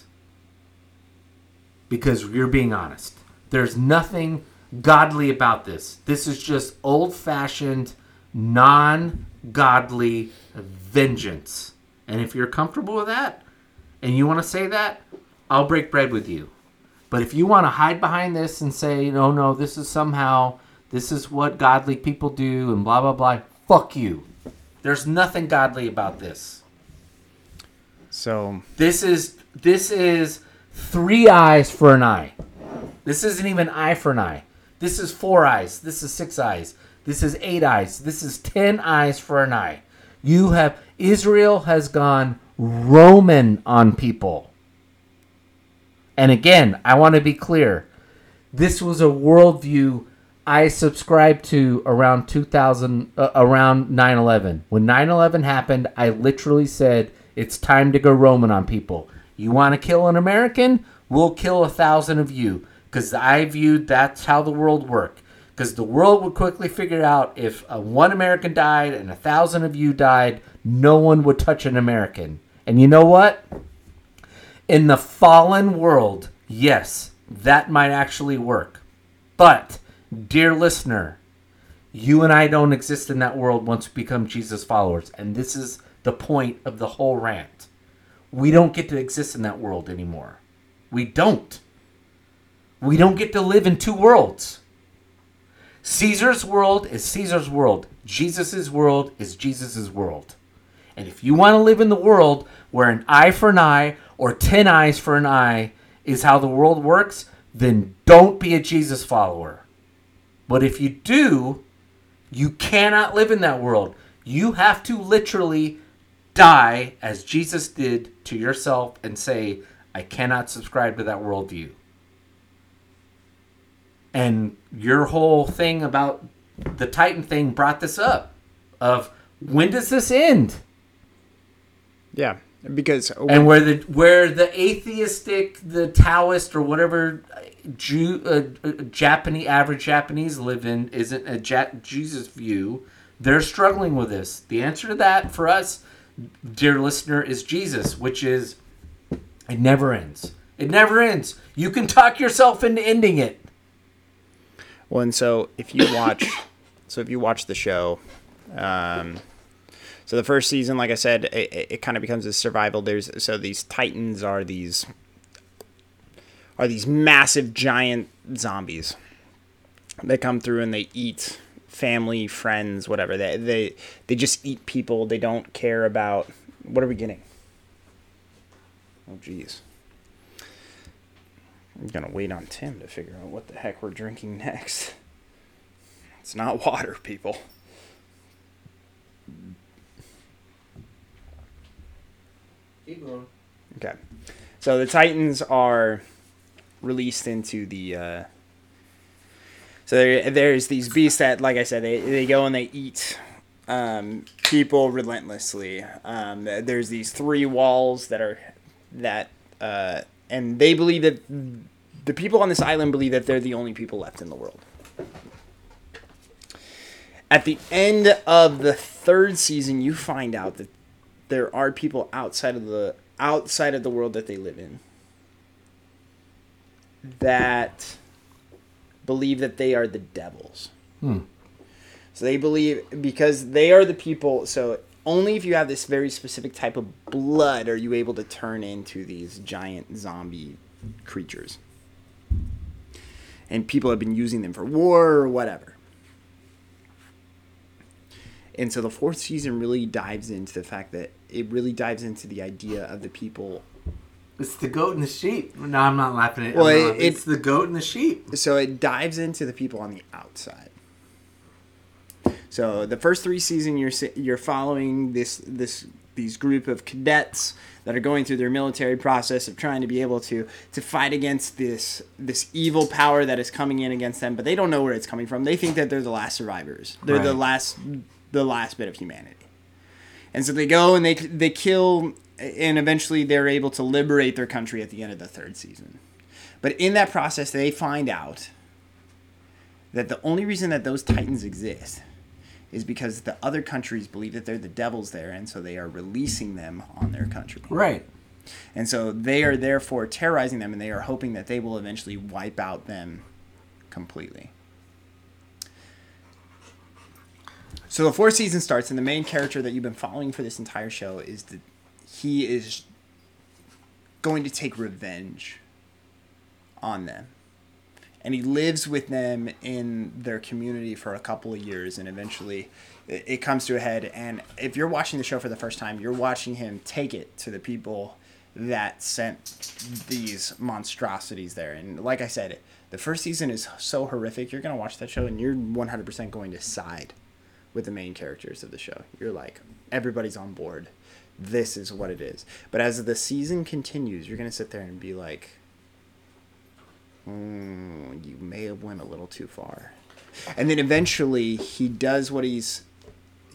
Speaker 2: Because you're being honest. There's nothing godly about this. This is just old fashioned, non godly vengeance. And if you're comfortable with that and you want to say that, I'll break bread with you. But if you want to hide behind this and say, no, no, this is somehow, this is what godly people do and blah, blah, blah, fuck you. There's nothing godly about this.
Speaker 3: So
Speaker 2: This is, this is three eyes for an eye. This isn't even eye for an eye. This is four eyes. This is six eyes. This is eight eyes. This is ten eyes for an eye. You have Israel has gone Roman on people. And again, I want to be clear. This was a worldview I subscribed to around 2000, uh, around 9 11. When 9 11 happened, I literally said, it's time to go Roman on people. You want to kill an American? We'll kill a thousand of you. Because I viewed that's how the world worked. Because the world would quickly figure out if uh, one American died and a thousand of you died, no one would touch an American. And you know what? In the fallen world, yes, that might actually work. But, dear listener, you and I don't exist in that world once we become Jesus followers. And this is the point of the whole rant. We don't get to exist in that world anymore. We don't. We don't get to live in two worlds. Caesar's world is Caesar's world. Jesus' world is Jesus' world. And if you want to live in the world where an eye for an eye or 10 eyes for an eye is how the world works, then don't be a Jesus follower. But if you do, you cannot live in that world. You have to literally die as Jesus did to yourself and say, I cannot subscribe to that worldview. And your whole thing about the Titan thing brought this up of when does this end?
Speaker 3: yeah, because
Speaker 2: and where the where the atheistic, the Taoist or whatever Jew, uh, uh, Japanese average Japanese live in isn't a ja- Jesus view. They're struggling with this. The answer to that for us, dear listener, is Jesus, which is it never ends. It never ends. You can talk yourself into ending it.
Speaker 3: Well, and so if you watch, so if you watch the show, um, so the first season, like I said, it, it, it kind of becomes a survival. There's so these titans are these are these massive giant zombies. They come through and they eat family, friends, whatever. They they they just eat people. They don't care about what are we getting. Oh, jeez. I'm gonna wait on Tim to figure out what the heck we're drinking next. It's not water, people. Okay. So the Titans are released into the. Uh, so there, there's these beasts that, like I said, they, they go and they eat um, people relentlessly. Um, there's these three walls that are that, uh, and they believe that the people on this island believe that they're the only people left in the world. At the end of the third season, you find out that there are people outside of the outside of the world that they live in that believe that they are the devils. Hmm. So they believe because they are the people. So only if you have this very specific type of blood are you able to turn into these giant zombie creatures. And people have been using them for war or whatever. And so the fourth season really dives into the fact that it really dives into the idea of the people
Speaker 2: It's the goat and the sheep. No, I'm not laughing at
Speaker 3: Well, it-
Speaker 2: laughing. It's the goat and the sheep.
Speaker 3: so it dives into the people on the outside. So the first three season you're you're following this this these group of cadets that are going through their military process of trying to be able to to fight against this this evil power that is coming in against them, but they don't know where it's coming from. They think that they're the last survivors. They're the last the last bit of humanity. And so they go and they they kill and eventually they're able to liberate their country at the end of the third season. But in that process, they find out that the only reason that those titans exist is because the other countries believe that they're the devils there, and so they are releasing them on their country.
Speaker 2: Right.
Speaker 3: And so they are therefore terrorizing them, and they are hoping that they will eventually wipe out them completely. So the fourth season starts, and the main character that you've been following for this entire show is that he is going to take revenge on them. And he lives with them in their community for a couple of years, and eventually it comes to a head. And if you're watching the show for the first time, you're watching him take it to the people that sent these monstrosities there. And like I said, the first season is so horrific. You're going to watch that show, and you're 100% going to side with the main characters of the show. You're like, everybody's on board. This is what it is. But as the season continues, you're going to sit there and be like, mm, you may have went a little too far. And then eventually he does what he's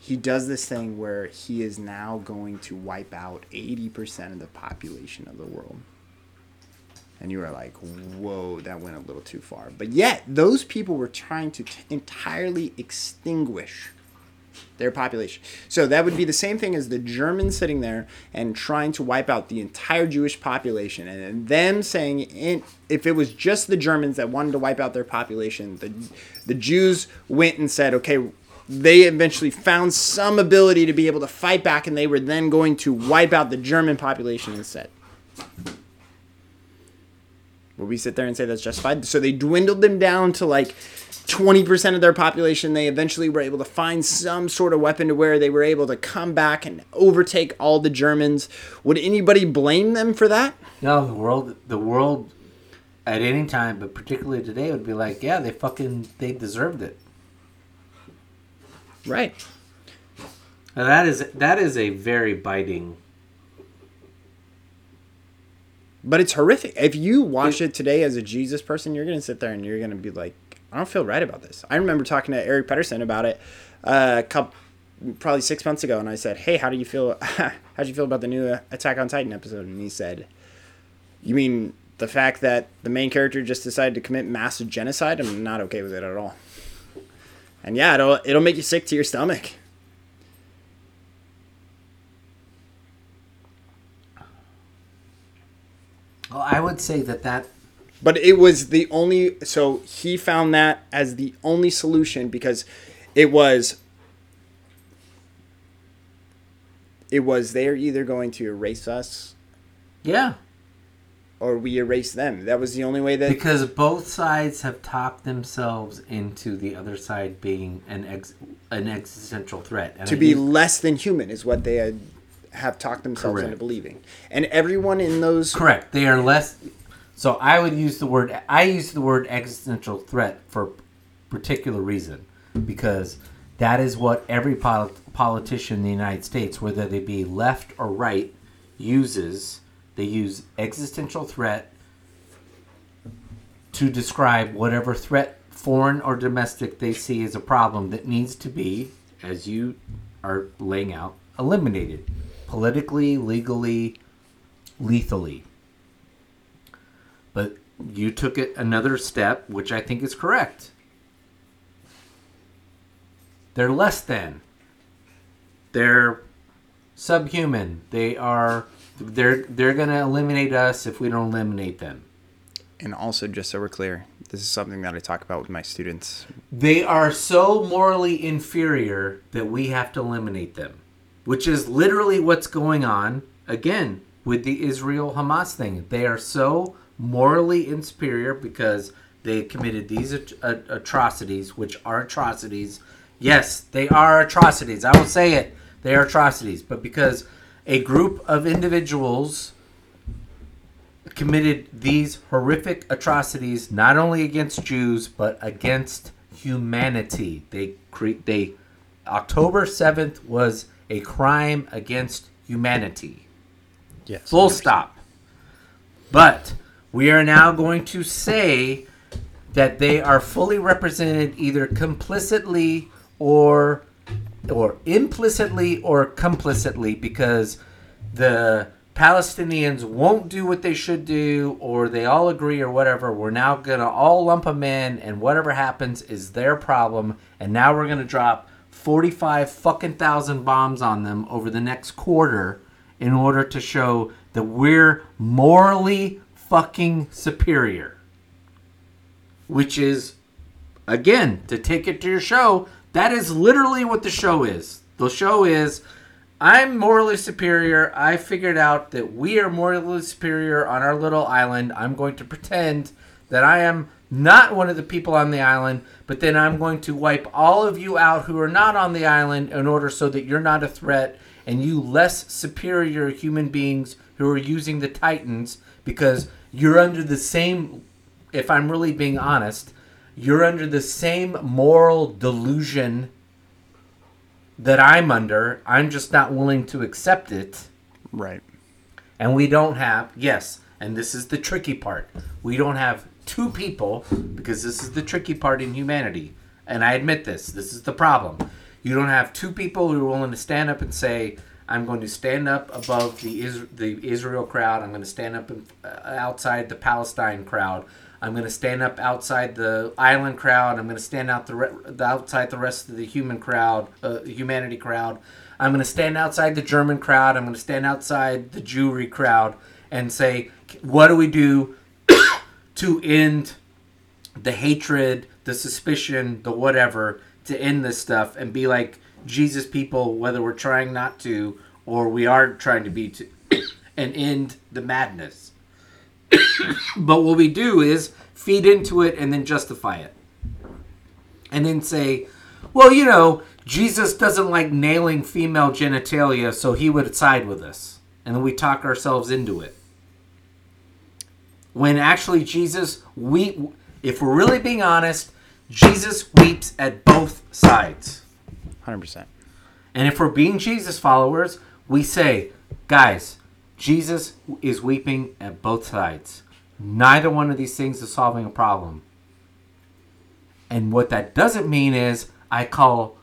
Speaker 3: he does this thing where he is now going to wipe out 80% of the population of the world. And you are like, whoa, that went a little too far. But yet, those people were trying to t- entirely extinguish their population. So that would be the same thing as the Germans sitting there and trying to wipe out the entire Jewish population, and then them saying, in, if it was just the Germans that wanted to wipe out their population, the the Jews went and said, okay. They eventually found some ability to be able to fight back, and they were then going to wipe out the German population instead. Would we sit there and say that's justified? So they dwindled them down to like 20% of their population. They eventually were able to find some sort of weapon to where they were able to come back and overtake all the Germans. Would anybody blame them for that?
Speaker 2: No, the world, the world, at any time, but particularly today, would be like, yeah, they fucking, they deserved it.
Speaker 3: Right.
Speaker 2: Now that is that is a very biting.
Speaker 3: But it's horrific. If you watch it today as a Jesus person, you're going to sit there and you're going to be like, I don't feel right about this. I remember talking to Eric Pedersen about it uh, a couple, probably six months ago, and I said, Hey, how do you feel? How'd you feel about the new uh, Attack on Titan episode? And he said, You mean the fact that the main character just decided to commit massive genocide? I'm not okay with it at all. And yeah, it'll it'll make you sick to your stomach.
Speaker 2: Well, I would say that that
Speaker 3: But it was the only. So he found that as the only solution because it was. It was they're either going to erase us
Speaker 2: yeah,
Speaker 3: or we erase them. That was the only way that.
Speaker 2: because both sides have talked themselves into the other side being an ex, an existential threat. And
Speaker 3: to
Speaker 2: I
Speaker 3: be
Speaker 2: use-
Speaker 3: less than human is what they had have talked themselves
Speaker 2: Correct.
Speaker 3: into believing, and everyone in those
Speaker 2: correct, they are less. So I would use the word. I use the word existential threat for particular reason, because that is what every pol- politician in the United States, whether they be left or right, uses. They use existential threat to describe whatever threat, foreign or domestic, they see as a problem that needs to be as you are laying out, eliminated politically, legally, lethally. But you took it another step, which I think is correct. They're less than. They're subhuman. They are they're they're going to eliminate us if we don't eliminate them.
Speaker 3: And also, just so we're clear, this is something that I talk about with my students.
Speaker 2: They are so morally inferior that we have to eliminate them, which is literally what's going on again with the Israel Hamas thing. They are so morally inferior because they committed these at- at- atrocities, which are atrocities. Yes, they are atrocities. I will say it. They are atrocities. But because a group of individuals committed these horrific atrocities not only against Jews but against humanity. They cre- they October 7th was a crime against humanity.
Speaker 3: Yes.
Speaker 2: Full stop. But we are now going to say that they are fully represented either complicitly or or implicitly or complicitly because the Palestinians won't do what they should do or they all agree or whatever. We're now going to all lump them in and whatever happens is their problem and now we're going to drop 45 fucking thousand bombs on them over the next quarter in order to show that we're morally fucking superior. Which is again, to take it to your show, that is literally what the show is. The show is I'm morally superior. I figured out that we are morally superior on our little island. I'm going to pretend that I am not one of the people on the island, but then I'm going to wipe all of you out who are not on the island in order so that you're not a threat and you less superior human beings who are using the Titans because you're under the same if I'm really being honest, you're under the same moral delusion that I'm under. I'm just not willing to accept it.
Speaker 3: Right.
Speaker 2: And we don't have, yes, and this is the tricky part. We don't have two people, because this is the tricky part in humanity. And I admit this, this is the problem. You don't have two people who are willing to stand up and say, I'm going to stand up above the Is- the Israel crowd. I'm going to stand up in, uh, outside the Palestine crowd. I'm going to stand up outside the island crowd. I'm going to stand out the, re- the outside the rest of the human crowd, uh, humanity crowd. I'm going to stand outside the German crowd. I'm going to stand outside the Jewry crowd and say, what do we do to end the hatred, the suspicion, the whatever, to end this stuff and be like Jesus people, whether we're trying not to or we are trying to be to, and end the madness. but what we do is feed into it and then justify it. And then say, well, you know, Jesus doesn't like nailing female genitalia, so he would side with us. And then we talk ourselves into it. When actually Jesus we if we're really being honest, Jesus weeps at both sides.
Speaker 3: 100%.
Speaker 2: And if we're being Jesus followers, we say, guys, Jesus is weeping at both sides. Neither one of these things is solving a problem. And what that doesn't mean is I call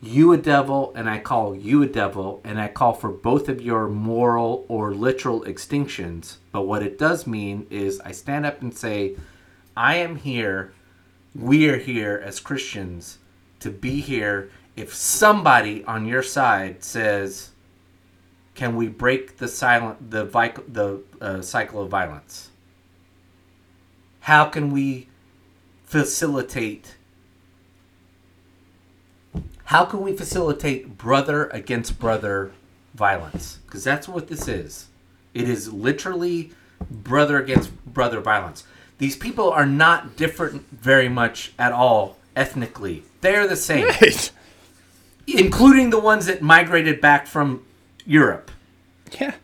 Speaker 2: you a devil and I call you a devil and I call for both of your moral or literal extinctions. But what it does mean is I stand up and say, I am here, we are here as Christians to be here if somebody on your side says, "Can we break the silent the the uh, cycle of violence? How can we facilitate? How can we facilitate brother against brother violence? Because that's what this is. It is literally brother against brother violence. These people are not different very much at all ethnically. They're the same including the ones that migrated back from Europe.
Speaker 3: Yeah.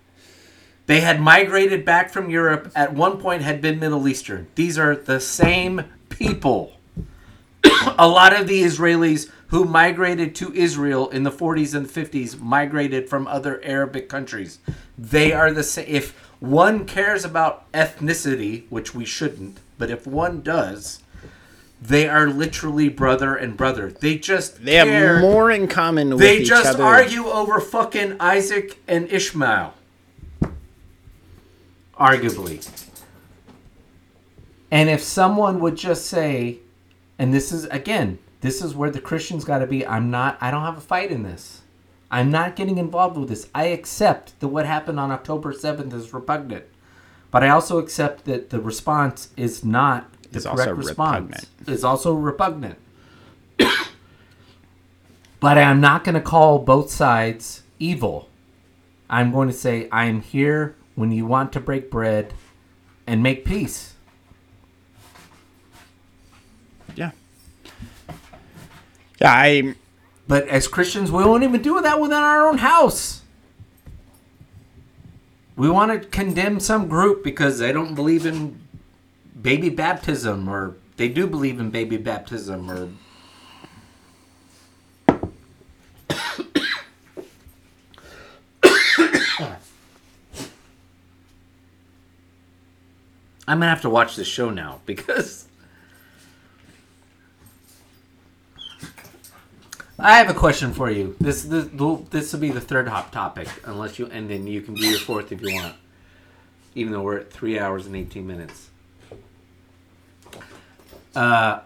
Speaker 2: They had migrated back from Europe at one point had been Middle Eastern. These are the same people. a lot of the Israelis who migrated to Israel in the 40s and 50s migrated from other Arabic countries. They are the same. If one cares about ethnicity, which we shouldn't, but if one does, They are literally brother and brother. They just
Speaker 3: They have more in common with
Speaker 2: They just
Speaker 3: other.
Speaker 2: argue over fucking Isaac and Ishmael. Arguably. And if someone would just say, and this is again, this is where the Christians got to be. I'm not. I don't have a fight in this. I'm not getting involved with this. I accept that what happened on October 7th is repugnant, but I also accept that the response is not the
Speaker 3: Is
Speaker 2: correct
Speaker 3: also
Speaker 2: response.
Speaker 3: repugnant.
Speaker 2: It's also repugnant. but I'm not going to call both sides evil. I'm going to say I'm here when you want to break bread and make peace.
Speaker 3: Yeah. Yeah, I
Speaker 2: But as Christians, we won't even do that within our own house. We want to condemn some group because they don't believe in baby baptism or they do believe in baby baptism or I'm gonna have to watch this show now because I have a question for you. This this this will be the third hot topic, unless you and then you can be your fourth if you want. Even though we're at three hours and eighteen minutes. Uh,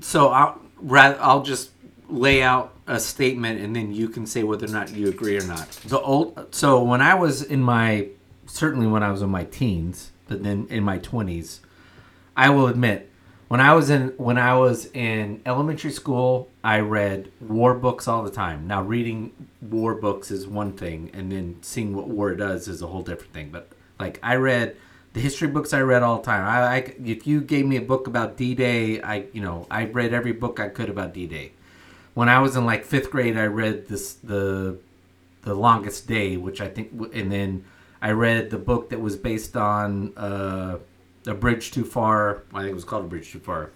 Speaker 2: so I'll I'll just lay out a statement and then you can say whether or not you agree or not. The old so when I was in my certainly when I was in my teens, but then in my twenties, I will admit, when I was in when I was in elementary school, I read war books all the time. Now reading war books is one thing, and then seeing what war does is a whole different thing. But like I read the history books, I read all the time. I, I if you gave me a book about D Day, I you know I read every book I could about D Day. When I was in like fifth grade, I read this the the longest day, which I think, and then I read the book that was based on uh, a bridge too far. I think it was called a bridge too far.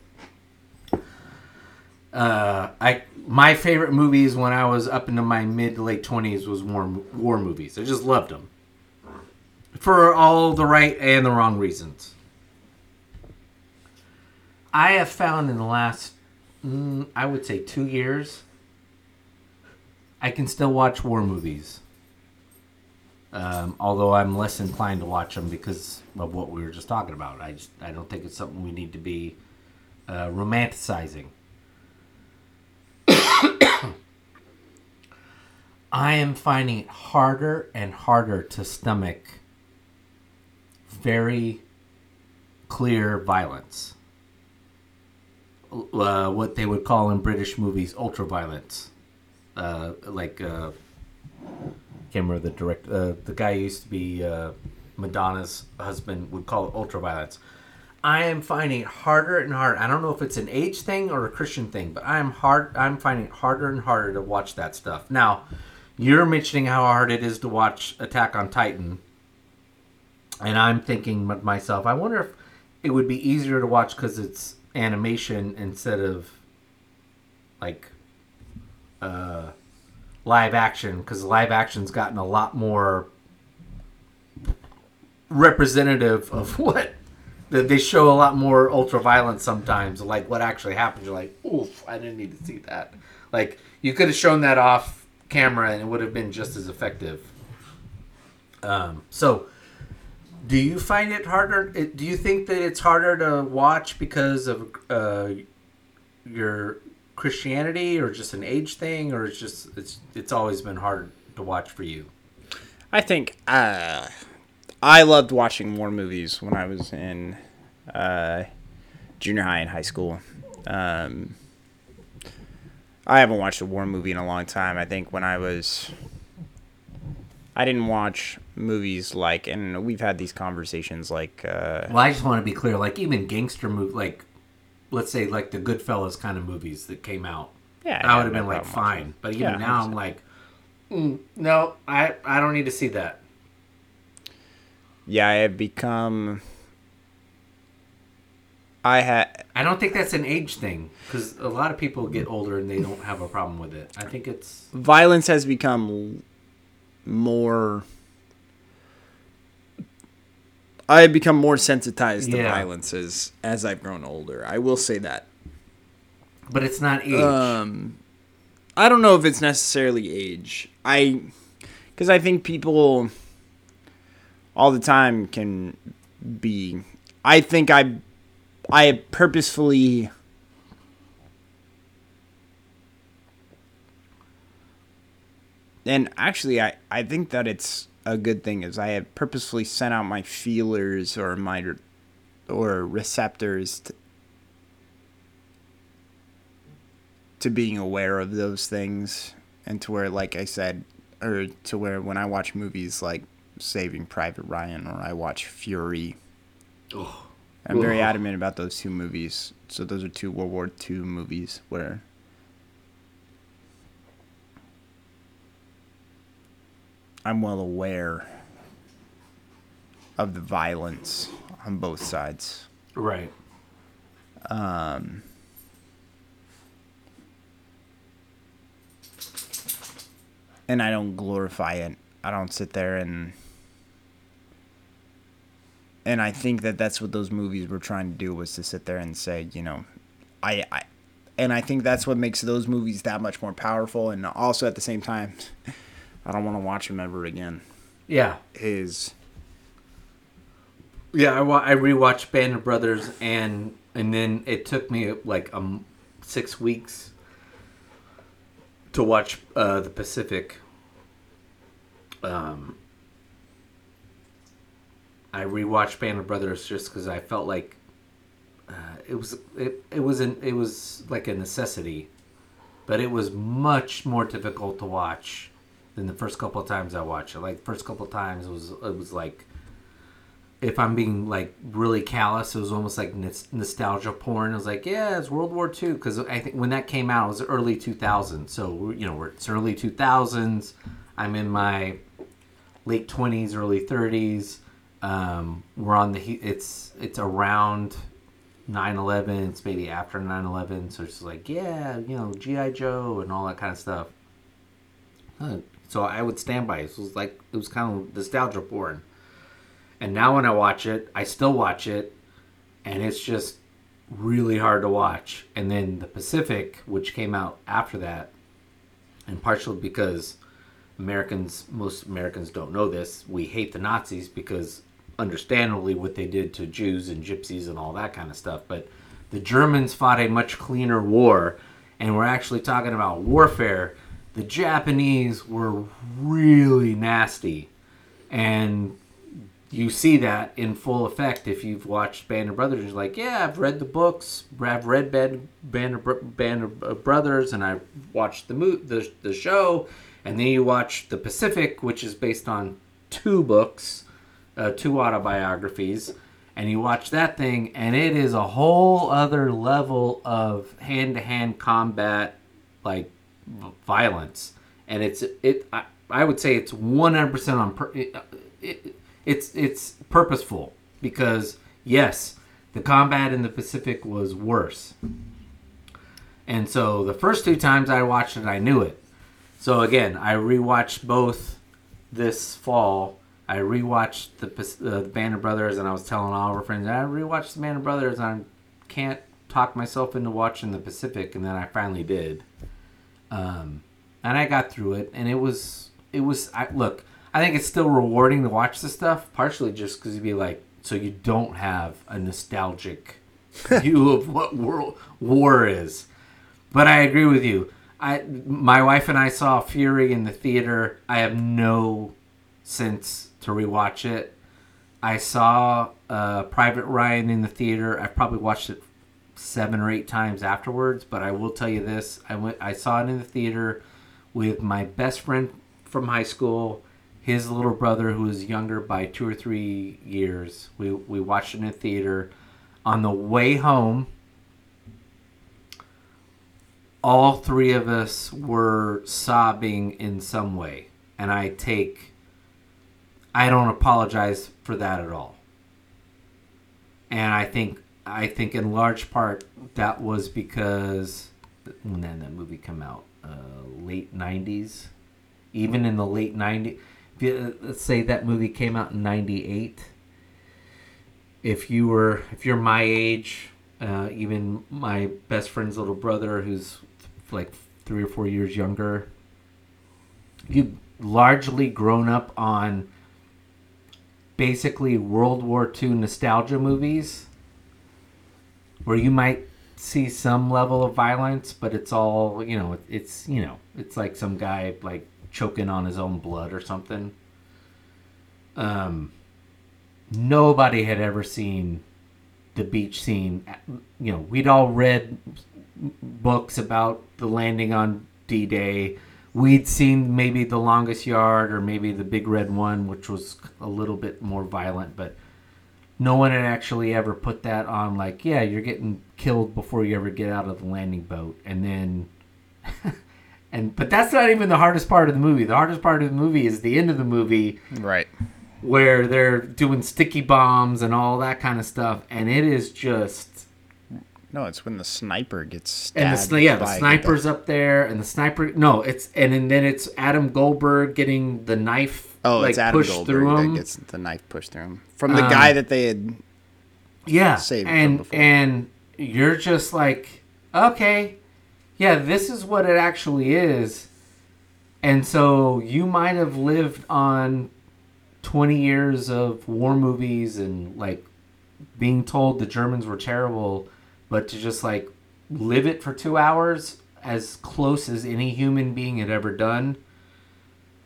Speaker 2: Uh, I my favorite movies when I was up into my mid to late twenties was war war movies. I just loved them for all the right and the wrong reasons. I have found in the last, mm, I would say, two years, I can still watch war movies. Um, although I'm less inclined to watch them because of what we were just talking about. I just I don't think it's something we need to be uh, romanticizing. I am finding it harder and harder to stomach very clear violence. Uh, what they would call in British movies ultra violence. Uh, like, uh, can't remember the direct, uh, the guy used to be uh, Madonna's husband would call it ultra violence. I am finding it harder and harder. I don't know if it's an age thing or a Christian thing, but I'm hard. I'm finding it harder and harder to watch that stuff. Now, you're mentioning how hard it is to watch Attack on Titan, and I'm thinking myself, I wonder if it would be easier to watch because it's animation instead of like uh, live action. Because live action's gotten a lot more representative of what that they show a lot more ultra violence sometimes like what actually happened you're like oof i didn't need to see that like you could have shown that off camera and it would have been just as effective um, so do you find it harder do you think that it's harder to watch because of uh, your christianity or just an age thing or it's just it's it's always been hard to watch for you
Speaker 3: I think uh, I loved watching war movies when I was in uh, junior high and high school. Um, I haven't watched a war movie in a long time. I think when I was, I didn't watch movies like, and we've had these conversations like, uh,
Speaker 2: Well, I just want to be clear. Like even gangster movie, like let's say like the Goodfellas kind of movies that came out,
Speaker 3: yeah,
Speaker 2: I would have been like fine. But even
Speaker 3: Yeah,
Speaker 2: now, I'm like, mm, no, I I don't need to see that.
Speaker 3: Yeah, I have become. I had
Speaker 2: I don't think that's an age thing because a lot of people get older and they don't have a problem with it. I think it's
Speaker 3: violence has become more I have become more sensitized to
Speaker 2: Yeah.
Speaker 3: violence as, as I've grown older. I will say that.
Speaker 2: but it's not age.
Speaker 3: Um, I don't know if it's necessarily age. I, because I think people all the time can be. I think I, I purposefully. And actually, I, I think that it's a good thing is I have purposefully sent out my feelers or my or receptors to, to being aware of those things and to where like i said or to where when i watch movies like saving private ryan or i watch fury i'm very adamant about those two movies. So those are two world war ii movies where i'm well aware of the violence on both sides
Speaker 2: right.
Speaker 3: um, and I don't glorify it. I don't sit there and and I think that that's what those movies were trying to do was to sit there and say, you know, I, I and I think that's what makes those movies that much more powerful. And also at the same time, I don't want to watch them ever again.
Speaker 2: Yeah.
Speaker 3: Is
Speaker 2: Yeah, I, wa- I rewatched Band of Brothers, and and then it took me like um six weeks to watch uh, the Pacific. Um, I rewatched Band of Brothers just because I felt like uh, it was it it was an, it was like a necessity, but it was much more difficult to watch than the first couple of times I watched it. Like first couple of times it was it was like if I'm being like really callous, it was almost like nos- nostalgia porn. It was like, yeah, it's World War II because I think when that came out, it was early 2000s. So you know, it's early 2000s. I'm in my late 20s, early 30s. Um, we're on the he- it's it's around 9/11. It's maybe after 9/11. So it's like, yeah, you know, GI Joe and all that kind of stuff. Uh, So I would stand by it. It was like it was kind of nostalgia porn. And now when I watch it, I still watch it, and it's just really hard to watch. And then the Pacific, which came out after that, and partially because Americans, most Americans don't know this, we hate the Nazis because understandably what they did to Jews and gypsies and all that kind of stuff. But the Germans fought a much cleaner war, and we're actually talking about warfare. The Japanese were really nasty, and you see that in full effect if you've watched Band of Brothers. You're like, yeah, I've read the books, I've read Band, Band, of, Band of Brothers, and I've watched the, mo- the the show. And then you watch The Pacific, which is based on two books, uh, two autobiographies, and you watch that thing, and it is a whole other level of hand-to-hand combat, like violence, and it's it. I, I would say it's 100% on. Per- it, it, it's it's purposeful because yes, the combat in the Pacific was worse. And so the first two times I watched it, I knew it. So again, I rewatched both this fall. I rewatched the uh, the Band of Brothers, and I was telling all of our friends I rewatched the Band of Brothers. And I can't talk myself into watching the Pacific, and then I finally did. Um, and I got through it, and it was it was. I, look, I think it's still rewarding to watch this stuff, partially just because you'd be like, so you don't have a nostalgic view of what world war is. But I agree with you. I my wife and I saw Fury in the theater. I have no sense to rewatch it. I saw uh, Private Ryan in the theater. I've probably watched it seven or eight times afterwards. But I will tell you this: I went, I saw it in the theater with my best friend from high school, his little brother who was younger by two or three years. We we watched it in the theater. On the way home, all three of us were sobbing in some way, and I take. I don't apologize for that at all. And I think I think in large part that was because when did that movie come out? Uh, late '90s, even in the late '90s. You, let's say that movie came out in '98. If you were, if you're my age, Uh, even my best friend's little brother, who's like three or four years younger, you've largely grown up on basically World War II nostalgia movies, where you might see some level of violence, but it's all you know. It's you know, it's like some guy like choking on his own blood or something. Um, nobody had ever seen the beach scene. You know, we'd all read books about the landing on D Day. We'd seen maybe The Longest Yard or maybe The Big Red One, which was a little bit more violent, but no one had actually ever put that on like, yeah, you're getting killed before you ever get out of the landing boat. And then. and but that's not even the hardest part of the movie. The hardest part of the movie is the end of the movie
Speaker 3: Right.
Speaker 2: where they're doing sticky bombs and all that kind of stuff, and it is just
Speaker 3: No, it's when the sniper gets stabbed.
Speaker 2: and the yeah the sniper's up there and the sniper no it's and, then then it's Adam Goldberg getting the knife
Speaker 3: Oh,
Speaker 2: like
Speaker 3: it's Adam
Speaker 2: pushed
Speaker 3: Goldberg
Speaker 2: through
Speaker 3: that gets the knife pushed through him. From the
Speaker 2: Um,
Speaker 3: guy that they had.
Speaker 2: yeah
Speaker 3: saved
Speaker 2: and and you're just like okay yeah this is what it actually is. And so you might have lived on 20 years of war movies and like being told the Germans were terrible, but to just like live it for two hours as close as any human being had ever done,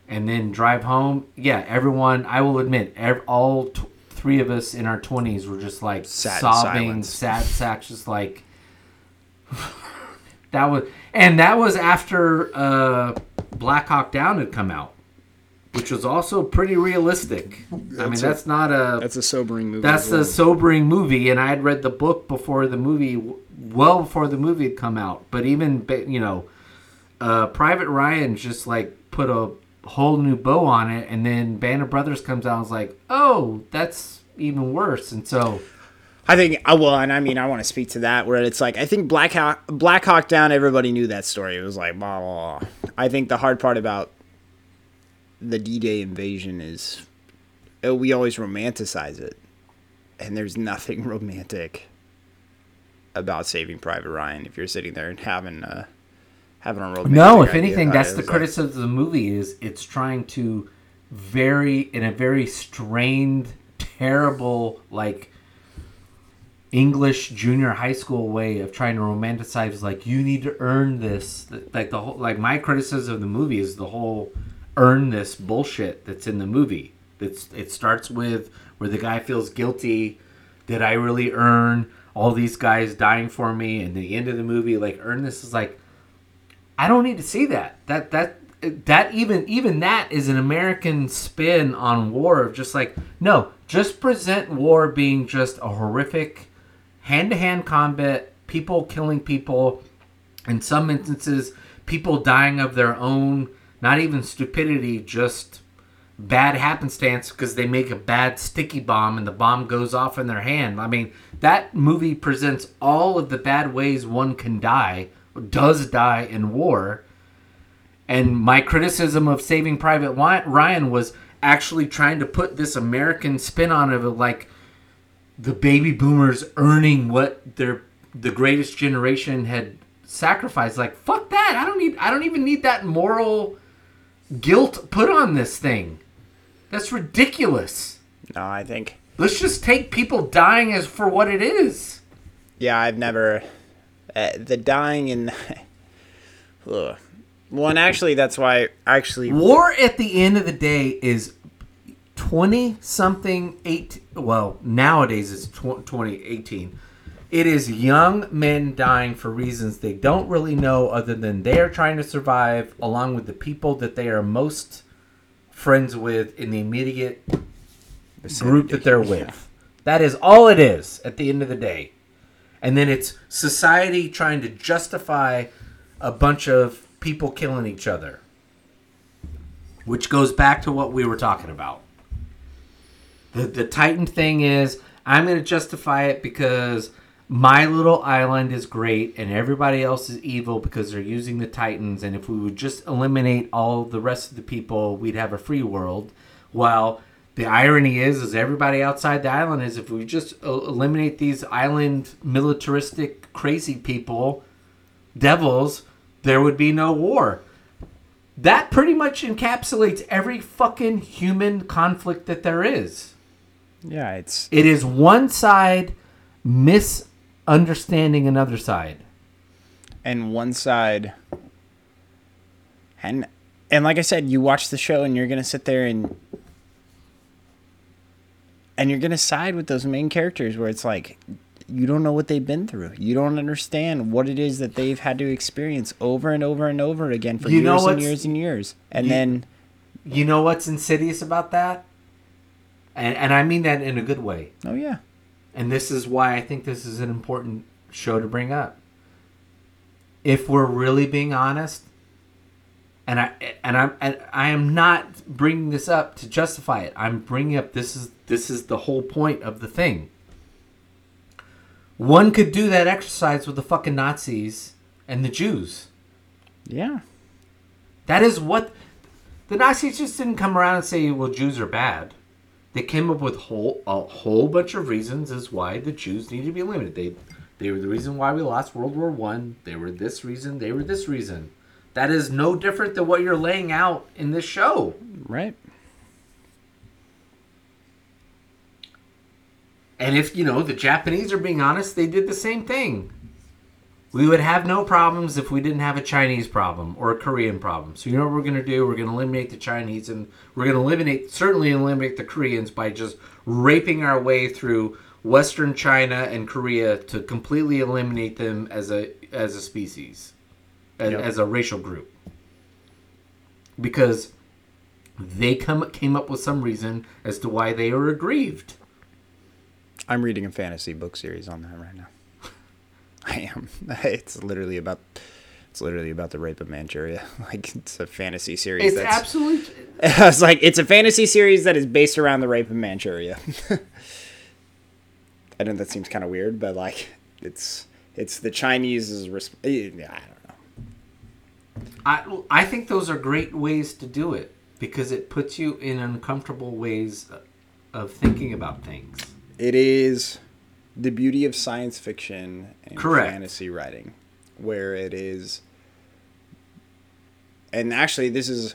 Speaker 2: and then drive home. Yeah, everyone. I will admit, ev- all t- three of us in our twenties were just like
Speaker 3: in
Speaker 2: sobbing,
Speaker 3: silence.
Speaker 2: sad sacks, just like that was, and that was after uh, Black Hawk Down had come out. Which was also pretty realistic. I mean,
Speaker 3: That's a-
Speaker 2: that's not a
Speaker 3: That's a sobering movie.
Speaker 2: that's
Speaker 3: well.
Speaker 2: a sobering movie, and I had read the book before the movie, well before the movie had come out. But even you know, uh, Private Ryan just like put a whole new bow on it, and then Band of Brothers comes out and is like, oh, that's even worse. And so,
Speaker 3: I think I well, and I mean, I want to speak to that where it's like I think Black Hawk, Black Hawk Down. Everybody knew that story. It was like blah blah. blah. I think the hard part about the D-Day invasion is uh, we always romanticize it, and there's nothing romantic about Saving Private Ryan. If you're sitting there and having a having a romantic
Speaker 2: no, if anything, that's the
Speaker 3: it's like-
Speaker 2: criticism of the movie is it's trying to very in a very strained, terrible like English junior high school way of trying to romanticize like you need to earn this like the whole like my criticism of the movie is the whole earn this bullshit that's in the movie. It's it starts with where the guy feels guilty did I really earn all these guys dying for me? And the end of the movie like earn this is like I don't need to see that. That that that even even that is an American spin on war of just like no, just present war being just a horrific hand-to-hand combat, people killing people, in some instances people dying of their own not even stupidity, just bad happenstance because they make a bad sticky bomb and the bomb goes off in their hand. I mean, that movie presents all of the bad ways one can die, does die in war. And my criticism of Saving Private Ryan was actually trying to put this American spin on it like the baby boomers earning what their the greatest generation had sacrificed. Like fuck that! I don't need. I don't even need that moral guilt put on this thing. That's ridiculous.
Speaker 3: No, I think
Speaker 2: Let's just take people dying as for what it is.
Speaker 3: Yeah, I've never uh, the dying and Ugh. well, and actually, that's why actually
Speaker 2: War at the end of the day is 20 something, eight. Well, nowadays it's tw- 2018. It is young men dying for reasons they don't really know, other than they are trying to survive along with the people that they are most friends with in the immediate group that they're with. That is all it is at the end of the day. And then it's society trying to justify a bunch of people killing each other. Which goes back to what we were talking about. The the Titan thing is I'm going to justify it because my little island is great and everybody else is evil because they're using the Titans and if we would just eliminate all the rest of the people, we'd have a free world. While the irony is, is everybody outside the island is if we just eliminate these island militaristic crazy people, devils, there would be no war. That pretty much encapsulates every fucking human conflict that there is.
Speaker 3: Yeah, it's
Speaker 2: It is one side misunderstanding another side.
Speaker 3: and one side and and like I said, you watch the show and you're gonna sit there and and you're gonna side with those main characters where it's like you don't know what they've been through. You don't understand what it is that they've had to experience over and over and over again for
Speaker 2: You
Speaker 3: years and years and years. And
Speaker 2: You-
Speaker 3: then
Speaker 2: You know what's insidious about that? And, and I mean that in a good way.
Speaker 3: oh yeah.
Speaker 2: And this is why I think this is an important show to bring up. If we're really being honest, and I and I'm and I am not bringing this up to justify it. I'm bringing up this is this is the whole point of the thing. One could do that exercise with the fucking Nazis and the Jews.
Speaker 3: Yeah.
Speaker 2: That is what the Nazis just didn't come around and say, "Well, Jews are bad." They came up with whole a whole bunch of reasons as why the Jews need to be eliminated. They they were the reason why we lost World War One. They were this reason. They were this reason. That is no different than what you're laying out in this show.
Speaker 3: Right.
Speaker 2: And if you know the Japanese are being honest, they did the same thing. We would have no problems if we didn't have a Chinese problem or a Korean problem. So you know what we're going to do? We're going to eliminate the Chinese and we're going to eliminate certainly eliminate the Koreans by just raping our way through Western China and Korea to completely eliminate them as a as a species, as,
Speaker 3: Yep.
Speaker 2: as a racial group. Because they come came up with some reason as to why they are aggrieved.
Speaker 3: I'm reading a fantasy book series on that right now. I am. It's literally about. It's literally about the rape of Manchuria. Like it's a fantasy series.
Speaker 2: It's
Speaker 3: that's,
Speaker 2: absolute.
Speaker 3: I was like, it's a fantasy series that is based around the rape of Manchuria. I know that seems kind of weird, but like, it's it's the Chinese's. Resp- eh, yeah, I don't know.
Speaker 2: I I think those are great ways to do it because it puts you in uncomfortable ways of thinking about things.
Speaker 3: It is the beauty of science fiction and
Speaker 2: Correct.
Speaker 3: fantasy writing, where it is. And actually, this is.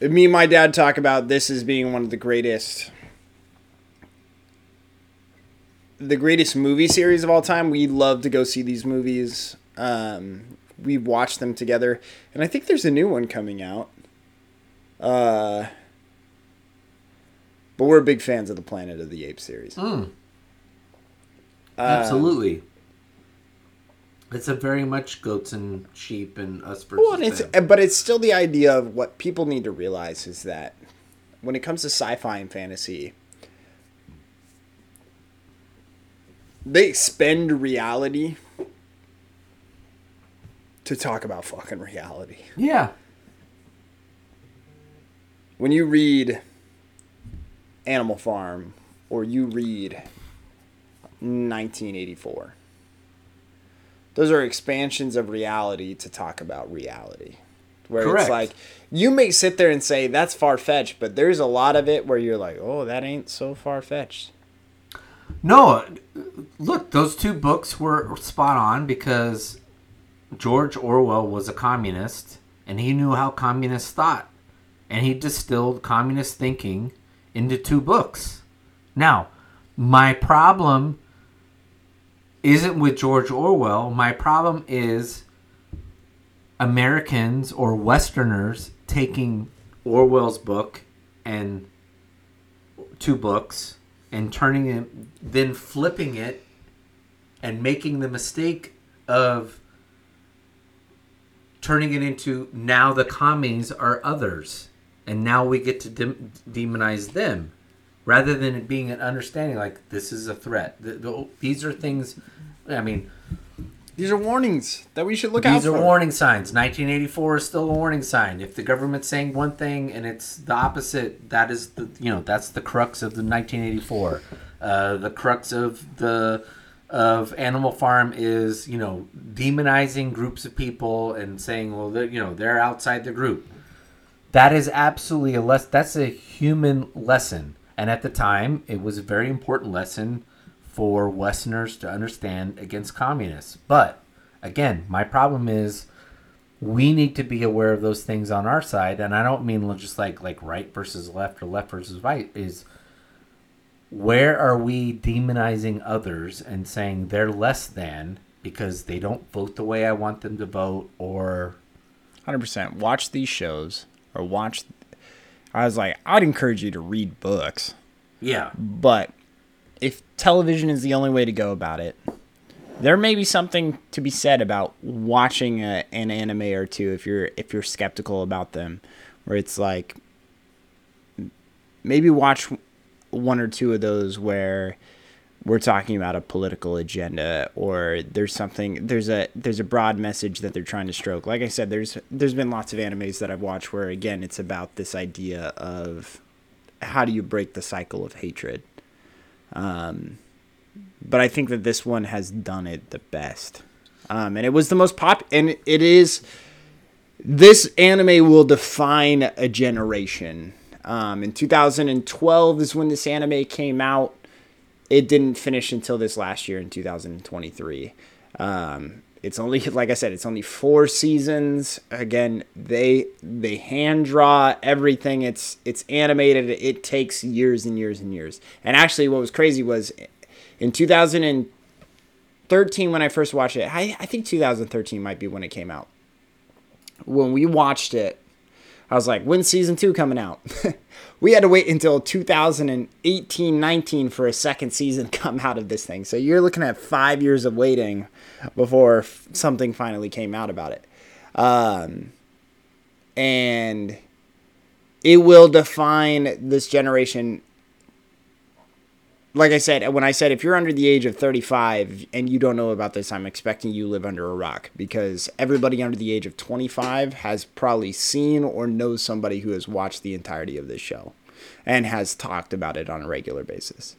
Speaker 3: Me and my dad talk about this as being one of the greatest. The greatest movie series of all time. We love to go see these movies. Um, we watch them together, and I think there's a new one coming out. Uh, but we're big fans of the Planet of the Apes series.
Speaker 2: Mm. Absolutely. It's a very much goats and sheep and us versus
Speaker 3: Well, and it's
Speaker 2: them.
Speaker 3: but it's still the idea of what people need to realize is that when it comes to sci-fi and fantasy, they expend reality to talk about fucking reality.
Speaker 2: yeah.
Speaker 3: When you read Animal Farm or you read 1984, those are expansions of reality to talk about reality. Where
Speaker 2: Correct.
Speaker 3: it's like you may sit there and say that's far fetched, but there's a lot of it where you're like, oh, that ain't so far fetched.
Speaker 2: No, look, those two books were spot on because George Orwell was a communist and he knew how communists thought. And he distilled communist thinking into two books. Now, my problem isn't with George Orwell. My problem is Americans or Westerners taking Orwell's book and two books and turning it, then flipping it and making the mistake of turning it into now the commies are others and now we get to dem- demonize them rather than it being an understanding like this is a threat. The, the, these are things, I mean,
Speaker 3: These are warnings that we should look out
Speaker 2: these are warning signs. 1984 is still a warning sign. If the government's saying one thing and it's the opposite, that is the you know that's the crux of the 1984. Uh, the crux of the of Animal Farm is you know demonizing groups of people and saying well you know they're outside the group. That is absolutely a less. That's a human lesson, and at the time, it was a very important lesson for Westerners to understand against communists. But again, my problem is we need to be aware of those things on our side, and I don't mean just like like right versus left or left versus right. Is where are we demonizing others and saying they're less than because they don't vote the way I want them to vote or
Speaker 3: Hundred percent. Watch these shows or watch. I was like, I'd encourage you to read books,
Speaker 2: yeah
Speaker 3: but if television is the only way to go about it, there may be something to be said about watching a, an anime or two if you're if you're skeptical about them, where it's like maybe watch one or two of those where we're talking about a political agenda or there's something there's a there's a broad message that they're trying to stroke. Like i said there's there's been lots of animes that i've watched where again it's about this idea of how do you break the cycle of hatred? Um but i think that this one has done it the best. Um and it was the most pop and it is this anime will define a generation. Um in 2012 is when this anime came out it didn't finish until this last year in 2023. Um, it's only like I said, it's only four seasons. Again, they they hand draw everything. It's it's animated. It takes years and years and years. And actually, what was crazy was in 2013 when I first watched it. I, I think 2013 might be when it came out. When we watched it, I was like, when's season two coming out? we had to wait until 2018 19 for a second season to come out of this thing. So you're looking at five years of waiting before f- something finally came out about it. Um, and it will define this generation. Like I said, when I said if you're under the age of 35 and you don't know about this, I'm expecting you live under a rock because everybody under the age of 25 has probably seen or knows somebody who has watched the entirety of this show and has talked about it on a regular basis.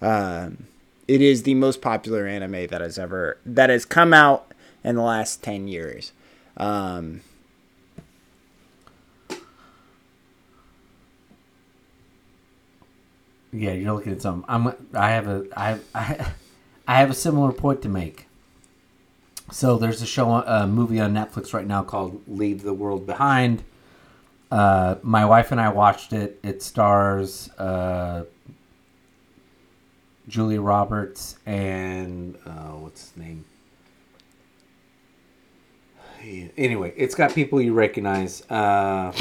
Speaker 3: Um, it is the most popular anime that has ever that has come out in the last 10 years. Um,
Speaker 2: Yeah, you're looking at some. I'm. I have a. I have. I, I have a similar point to make. So there's a show, a movie on Netflix right now called "Leave the World Behind." Uh, my wife and I watched it. It stars uh, Julia Roberts and uh, what's his name? Anyway, it's got people you recognize. Uh,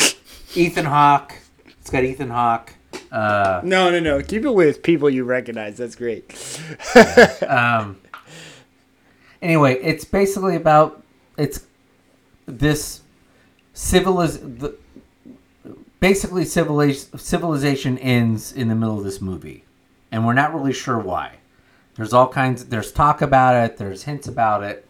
Speaker 2: Ethan Hawke. It's got Ethan Hawke. Uh,
Speaker 3: no, no, no. Keep it with people you recognize. That's great.
Speaker 2: um, anyway, it's basically about it's this civiliz the basically civilization civilization ends in the middle of this movie, and we're not really sure why. There's all kinds. There's talk about it. There's hints about it.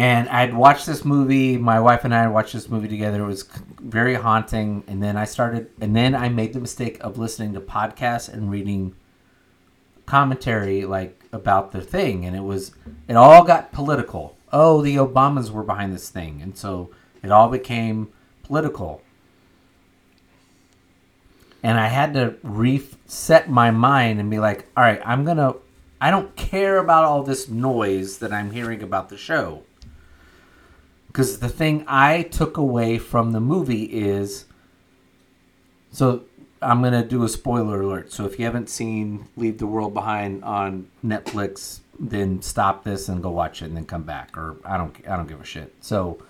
Speaker 2: And I'd watched this movie. My wife and I watched this movie together. It was very haunting. And then I started, and then I made the mistake of listening to podcasts and reading commentary like about the thing. And it was, it all got political. Oh, the Obamas were behind this thing, and so it all became political. And I had to reset my mind and be like, all right, I'm gonna. I don't care about all this noise that I'm hearing about the show. Because the thing I took away from the movie is so I'm going to do a spoiler alert. So if you haven't seen Leave the World Behind on Netflix, then stop this and go watch it and then come back or I don't I don't give a shit. So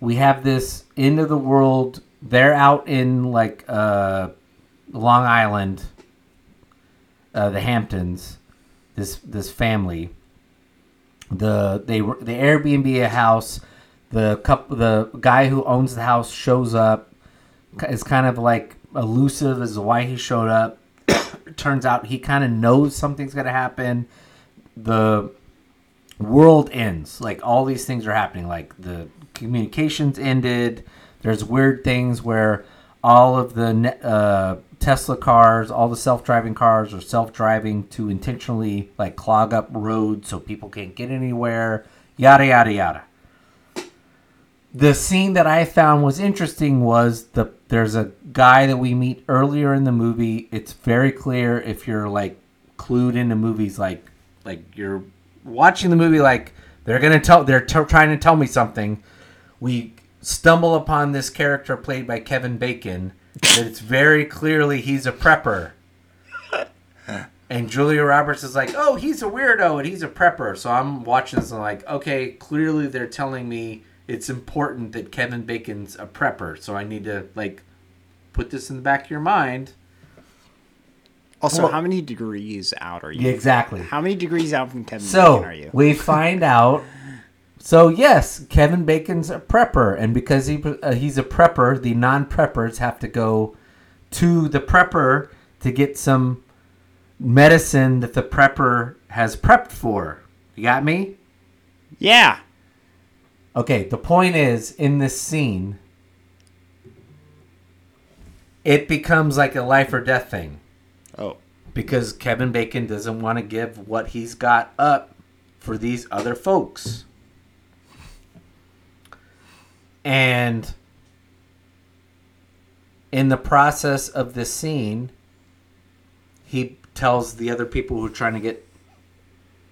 Speaker 2: we have this end of the world. They're out in like uh, Long Island, uh, the Hamptons. This this family. The they were the Airbnb a house. The couple, the guy who owns the house shows up. Is kind of like elusive as to why he showed up. Turns out he kind of knows something's gonna happen. The world ends. Like all these things are happening. Like the communications ended. There's weird things where all of the uh, Tesla cars, all the self-driving cars are self-driving to intentionally like clog up roads so people can't get anywhere. Yada yada yada. The scene that I found was interesting was the there's a guy that we meet earlier in the movie. It's very clear if you're like clued into movies, like like you're watching the movie, like they're gonna tell they're t- trying to tell me something. We stumble upon this character played by Kevin Bacon. That it's very clearly he's a prepper. And Julia Roberts is like, oh, he's a weirdo and he's a prepper. So I'm watching this and I'm like, okay, clearly they're telling me it's important that Kevin Bacon's a prepper. So I need to like put this in the back of your mind.
Speaker 3: Also,
Speaker 2: Well-
Speaker 3: how many degrees out are you?
Speaker 2: Exactly.
Speaker 3: How many degrees out from Kevin
Speaker 2: So
Speaker 3: Bacon are you?
Speaker 2: we find out. So yes, Kevin Bacon's a prepper, and because he uh, he's a prepper, the non-preppers have to go to the prepper to get some medicine that the prepper has prepped for. You got me?
Speaker 3: yeah.
Speaker 2: Okay, the point is in this scene, it becomes like a life or death thing
Speaker 3: Oh.
Speaker 2: because Kevin Bacon doesn't want to give what he's got up for these other folks. And in the process of this scene, he tells the other people who are trying to get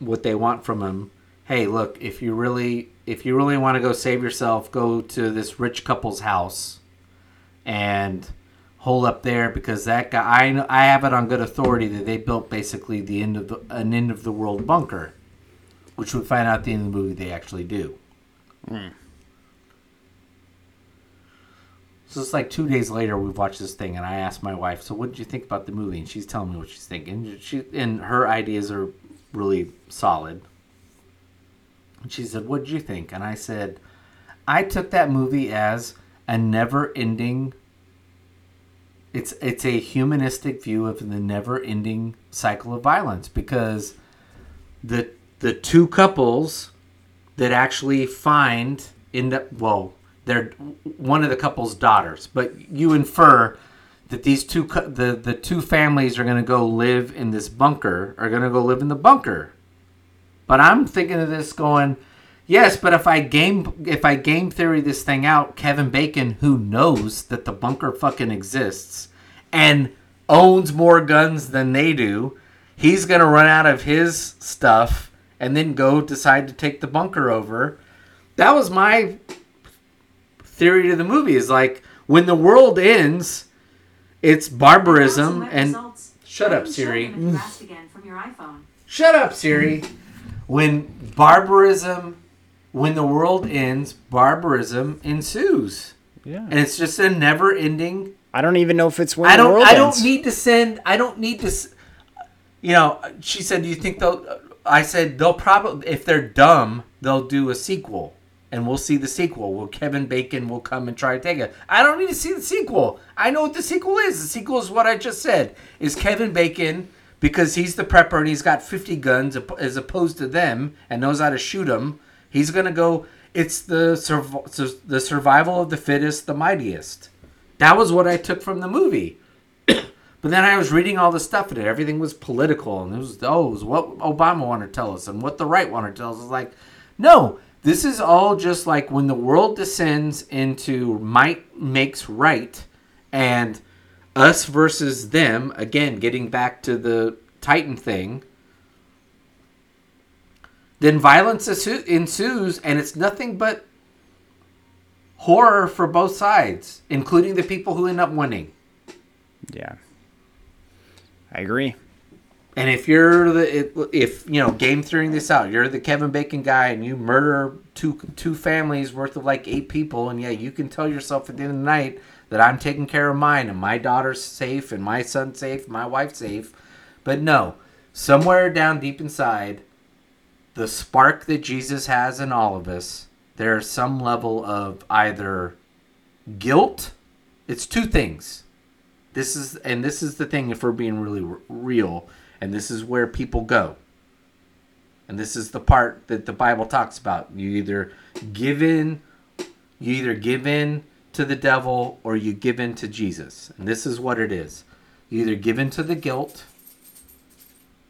Speaker 2: what they want from him, "Hey, look, if you really if you really want to go save yourself, go to this rich couple's house and hold up there because that guy I know, I have it on good authority that they built basically the end of the, an end of the world bunker, which we find out at the end of the movie they actually do. Hmm. So it's like two days later we've watched this thing and I asked my wife, so what did you think about the movie? And she's telling me what she's thinking. She and her ideas are really solid. And she said, "What did you think?" And I said, "I took that movie as a never-ending it's it's a humanistic view of the never-ending cycle of violence because the the two couples that actually find end up well they're one of the couple's daughters but you infer that these two the the two families are going to go live in this bunker are going to go live in the bunker but i'm thinking of this going yes but if i game if i game theory this thing out kevin bacon who knows that the bunker fucking exists and owns more guns than they do he's going to run out of his stuff and then go decide to take the bunker over that was my theory to the movie is like when the world ends it's barbarism and
Speaker 6: results.
Speaker 2: shut up siri
Speaker 6: them if you asked again from your iPhone.
Speaker 2: shut up siri when barbarism when the world ends barbarism ensues
Speaker 3: Yeah.
Speaker 2: and it's just a never ending
Speaker 3: I don't even know if it's when
Speaker 2: I don't. I don't
Speaker 3: ends.
Speaker 2: need to send. I don't need to. You know, she said, "Do you think they'll?" I said, "They'll probably, if they're dumb, they'll do a sequel, and we'll see the sequel. Will Kevin Bacon will come and try to take it. I don't need to see the sequel. I know what the sequel is. The sequel is what I just said. Is Kevin Bacon because he's the prepper and he's got fifty guns as opposed to them and knows how to shoot them. He's gonna go. It's the surv- the survival of the fittest, the mightiest. That was what I took from the movie. but then I was reading all the stuff in it. Everything was political, and it was oh, it was what Obama wanted to tell us and what the right wanted to tell us. It's like, no, this is all just like when the world descends into might makes right, and us versus them. Again, getting back to the Titan thing. Then violence ensues, and it's nothing but horror for both sides, including the people who end up winning.
Speaker 3: Yeah. I agree.
Speaker 2: And if you're the if you know game theorying this out, you're the Kevin Bacon guy, and you murder two two families worth of like eight people, and yeah, you can tell yourself at the end of the night that I'm taking care of mine, and my daughter's safe, and my son's safe, my wife's safe. But no, somewhere down deep inside, the spark that Jesus has in all of us, there's some level of either guilt. It's two things. This is and this is the thing if we're being really r- real, and this is where people go. And this is the part that the Bible talks about. You either give in, you either give in to the devil or you give in to Jesus. And this is what it is. You either give in to the guilt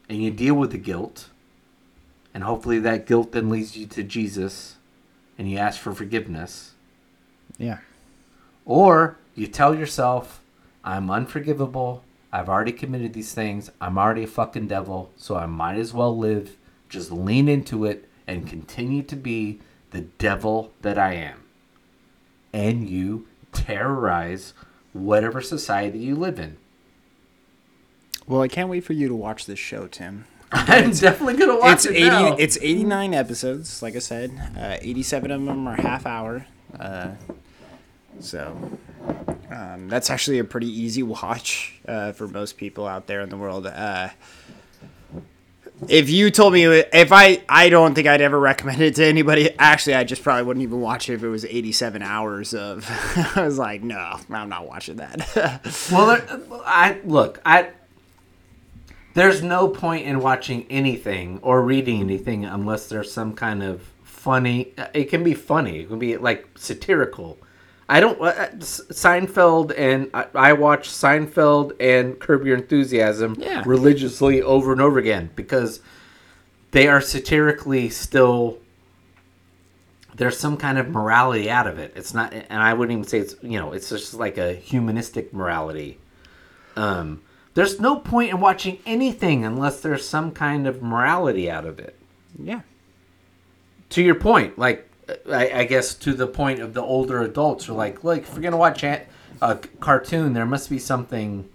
Speaker 2: and you deal with the guilt, and hopefully that guilt then leads you to Jesus and you ask for forgiveness.
Speaker 3: Yeah.
Speaker 2: Or you tell yourself, I'm unforgivable. I've already committed these things. I'm already a fucking devil, so I might as well live. Just lean into it and continue to be the devil that I am. And you terrorize whatever society you live in.
Speaker 3: Well, I can't wait for you to watch this show, Tim.
Speaker 2: I'm definitely gonna watch
Speaker 3: it's
Speaker 2: it
Speaker 3: 80
Speaker 2: now.
Speaker 3: it's 89 episodes like i said uh, 87 of them are half hour uh, so um, that's actually a pretty easy watch uh, for most people out there in the world uh, if you told me if i i don't think i'd ever recommend it to anybody actually i just probably wouldn't even watch it if it was 87 hours of i was like no i'm not watching that
Speaker 2: Well, I look. I there's no point in watching anything or reading anything unless there's some kind of funny. It can be funny. It can be like satirical. I don't. uh, uh, Seinfeld and I, I watch Seinfeld and Curb Your Enthusiasm
Speaker 3: Yeah.
Speaker 2: religiously over and over again because they are satirically still. There's some kind of morality out of it. It's not, and I wouldn't even say it's you know, it's just like a humanistic morality. Um, there's no point in watching anything unless there's some kind of morality out of it.
Speaker 3: yeah
Speaker 2: To your point, like I, I guess to the point of the older adults are like, look, if you're gonna watch a, a cartoon, there must be something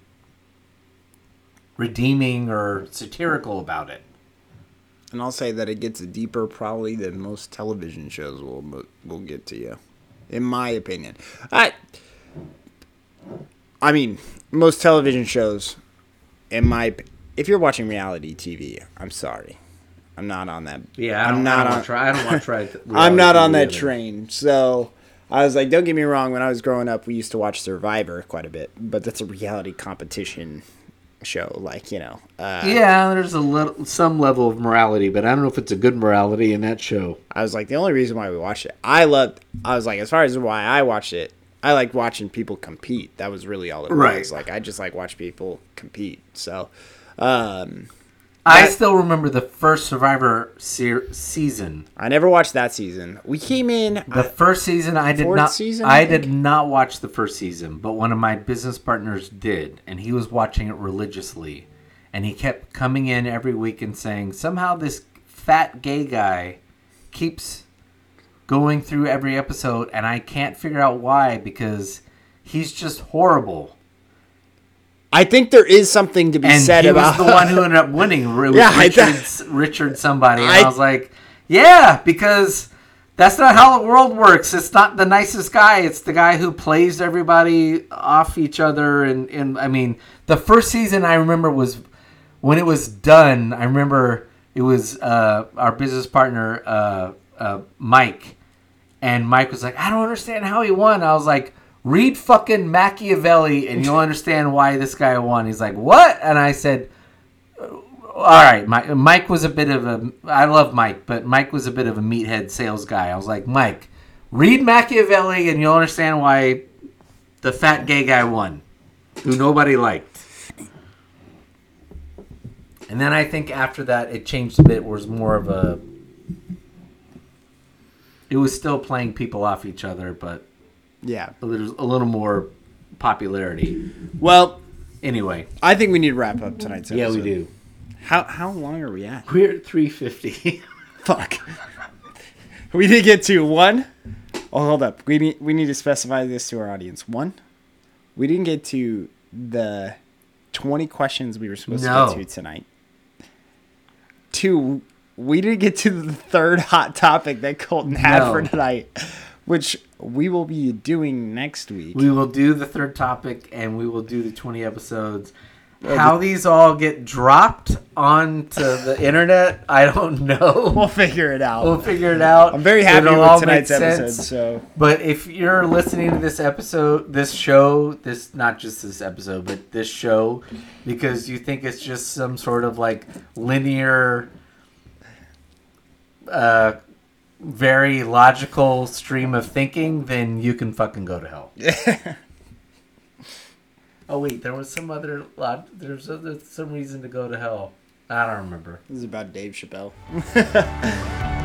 Speaker 2: redeeming or satirical about it.
Speaker 3: And I'll say that it gets deeper probably than most television shows will will get to you, in my opinion. I, I mean, most television shows, in my, if you're watching reality TV, I'm sorry, I'm not on that.
Speaker 2: Yeah, I
Speaker 3: I'm
Speaker 2: I
Speaker 3: on.
Speaker 2: try. I don't want to try.
Speaker 3: I'm not on that train. So I was like, don't get me wrong. When I was growing up, we used to watch Survivor quite a bit, but that's a reality competition show. Like you know, uh,
Speaker 2: Yeah, there's a little some level of morality, but I don't know if it's a good morality in that show.
Speaker 3: I was like, the only reason why we watched it, I loved. I was like, as far as why I watched it, I like watching people compete. That was really all it
Speaker 2: Right.
Speaker 3: was. Like, I just like watch people compete. So, um,
Speaker 2: I
Speaker 3: That-
Speaker 2: still remember the first Survivor se- season.
Speaker 3: I never watched that season. We came in.
Speaker 2: The first season, I did not.
Speaker 3: season, I
Speaker 2: I did not watch the first season, but one of my business partners did, and he was watching it religiously, and he kept coming in every week and saying, somehow this fat gay guy keeps going through every episode, and I can't figure out why because he's just horrible.
Speaker 3: I think there is something to be
Speaker 2: and
Speaker 3: said
Speaker 2: he
Speaker 3: about
Speaker 2: was the one who ended up winning.
Speaker 3: Yeah,
Speaker 2: Richard, Richard somebody. And
Speaker 3: I-
Speaker 2: I, was like, yeah, because that's not how the world works. It's not the nicest guy. It's the guy who plays everybody off each other. And, and I mean, the first season I remember was when it was done. I remember it was uh, our business partner, uh, uh, Mike. And Mike was like, I don't understand how he won. I was like, read fucking Machiavelli and you'll understand why this guy won. He's like, what? And I said, uh, all right, Mike, Mike was a bit of a. I love Mike, but Mike was a bit of a meathead sales guy. I was like, Mike, read Machiavelli and you'll understand why the fat gay guy won, who nobody liked. And then I think after that it changed a bit. Was more of a. It was still playing people off each other, but
Speaker 3: yeah.
Speaker 2: a little, a little more popularity.
Speaker 3: Well,
Speaker 2: Anyway,
Speaker 3: I think we need to wrap up tonight's episode.
Speaker 2: yeah, we do.
Speaker 3: How how long are we at?
Speaker 2: We're at three fifty.
Speaker 3: Fuck. we did get to one. Oh, hold up. We need we need to specify this to our audience. One, we didn't get to the twenty questions we were supposed
Speaker 2: No.
Speaker 3: to get to tonight. Two, we didn't get to the third hot topic that Colton had
Speaker 2: No.
Speaker 3: for tonight, which we will be doing next week.
Speaker 2: We will do the third topic and we will do the 20 episodes. How these all get dropped onto the internet, I don't know.
Speaker 3: we'll figure it out.
Speaker 2: We'll figure it out.
Speaker 3: I'm very happy
Speaker 2: It'll
Speaker 3: with tonight's
Speaker 2: sense.
Speaker 3: episode. So
Speaker 2: But if you're listening to this episode, this show, this not just this episode, but this show, because you think it's just some sort of like linear, uh, very logical stream of thinking, then you can fucking go to hell. oh wait, there was some other lot. There's, uh, there's some reason to go to hell. I don't remember.
Speaker 3: this is about Dave Chappelle.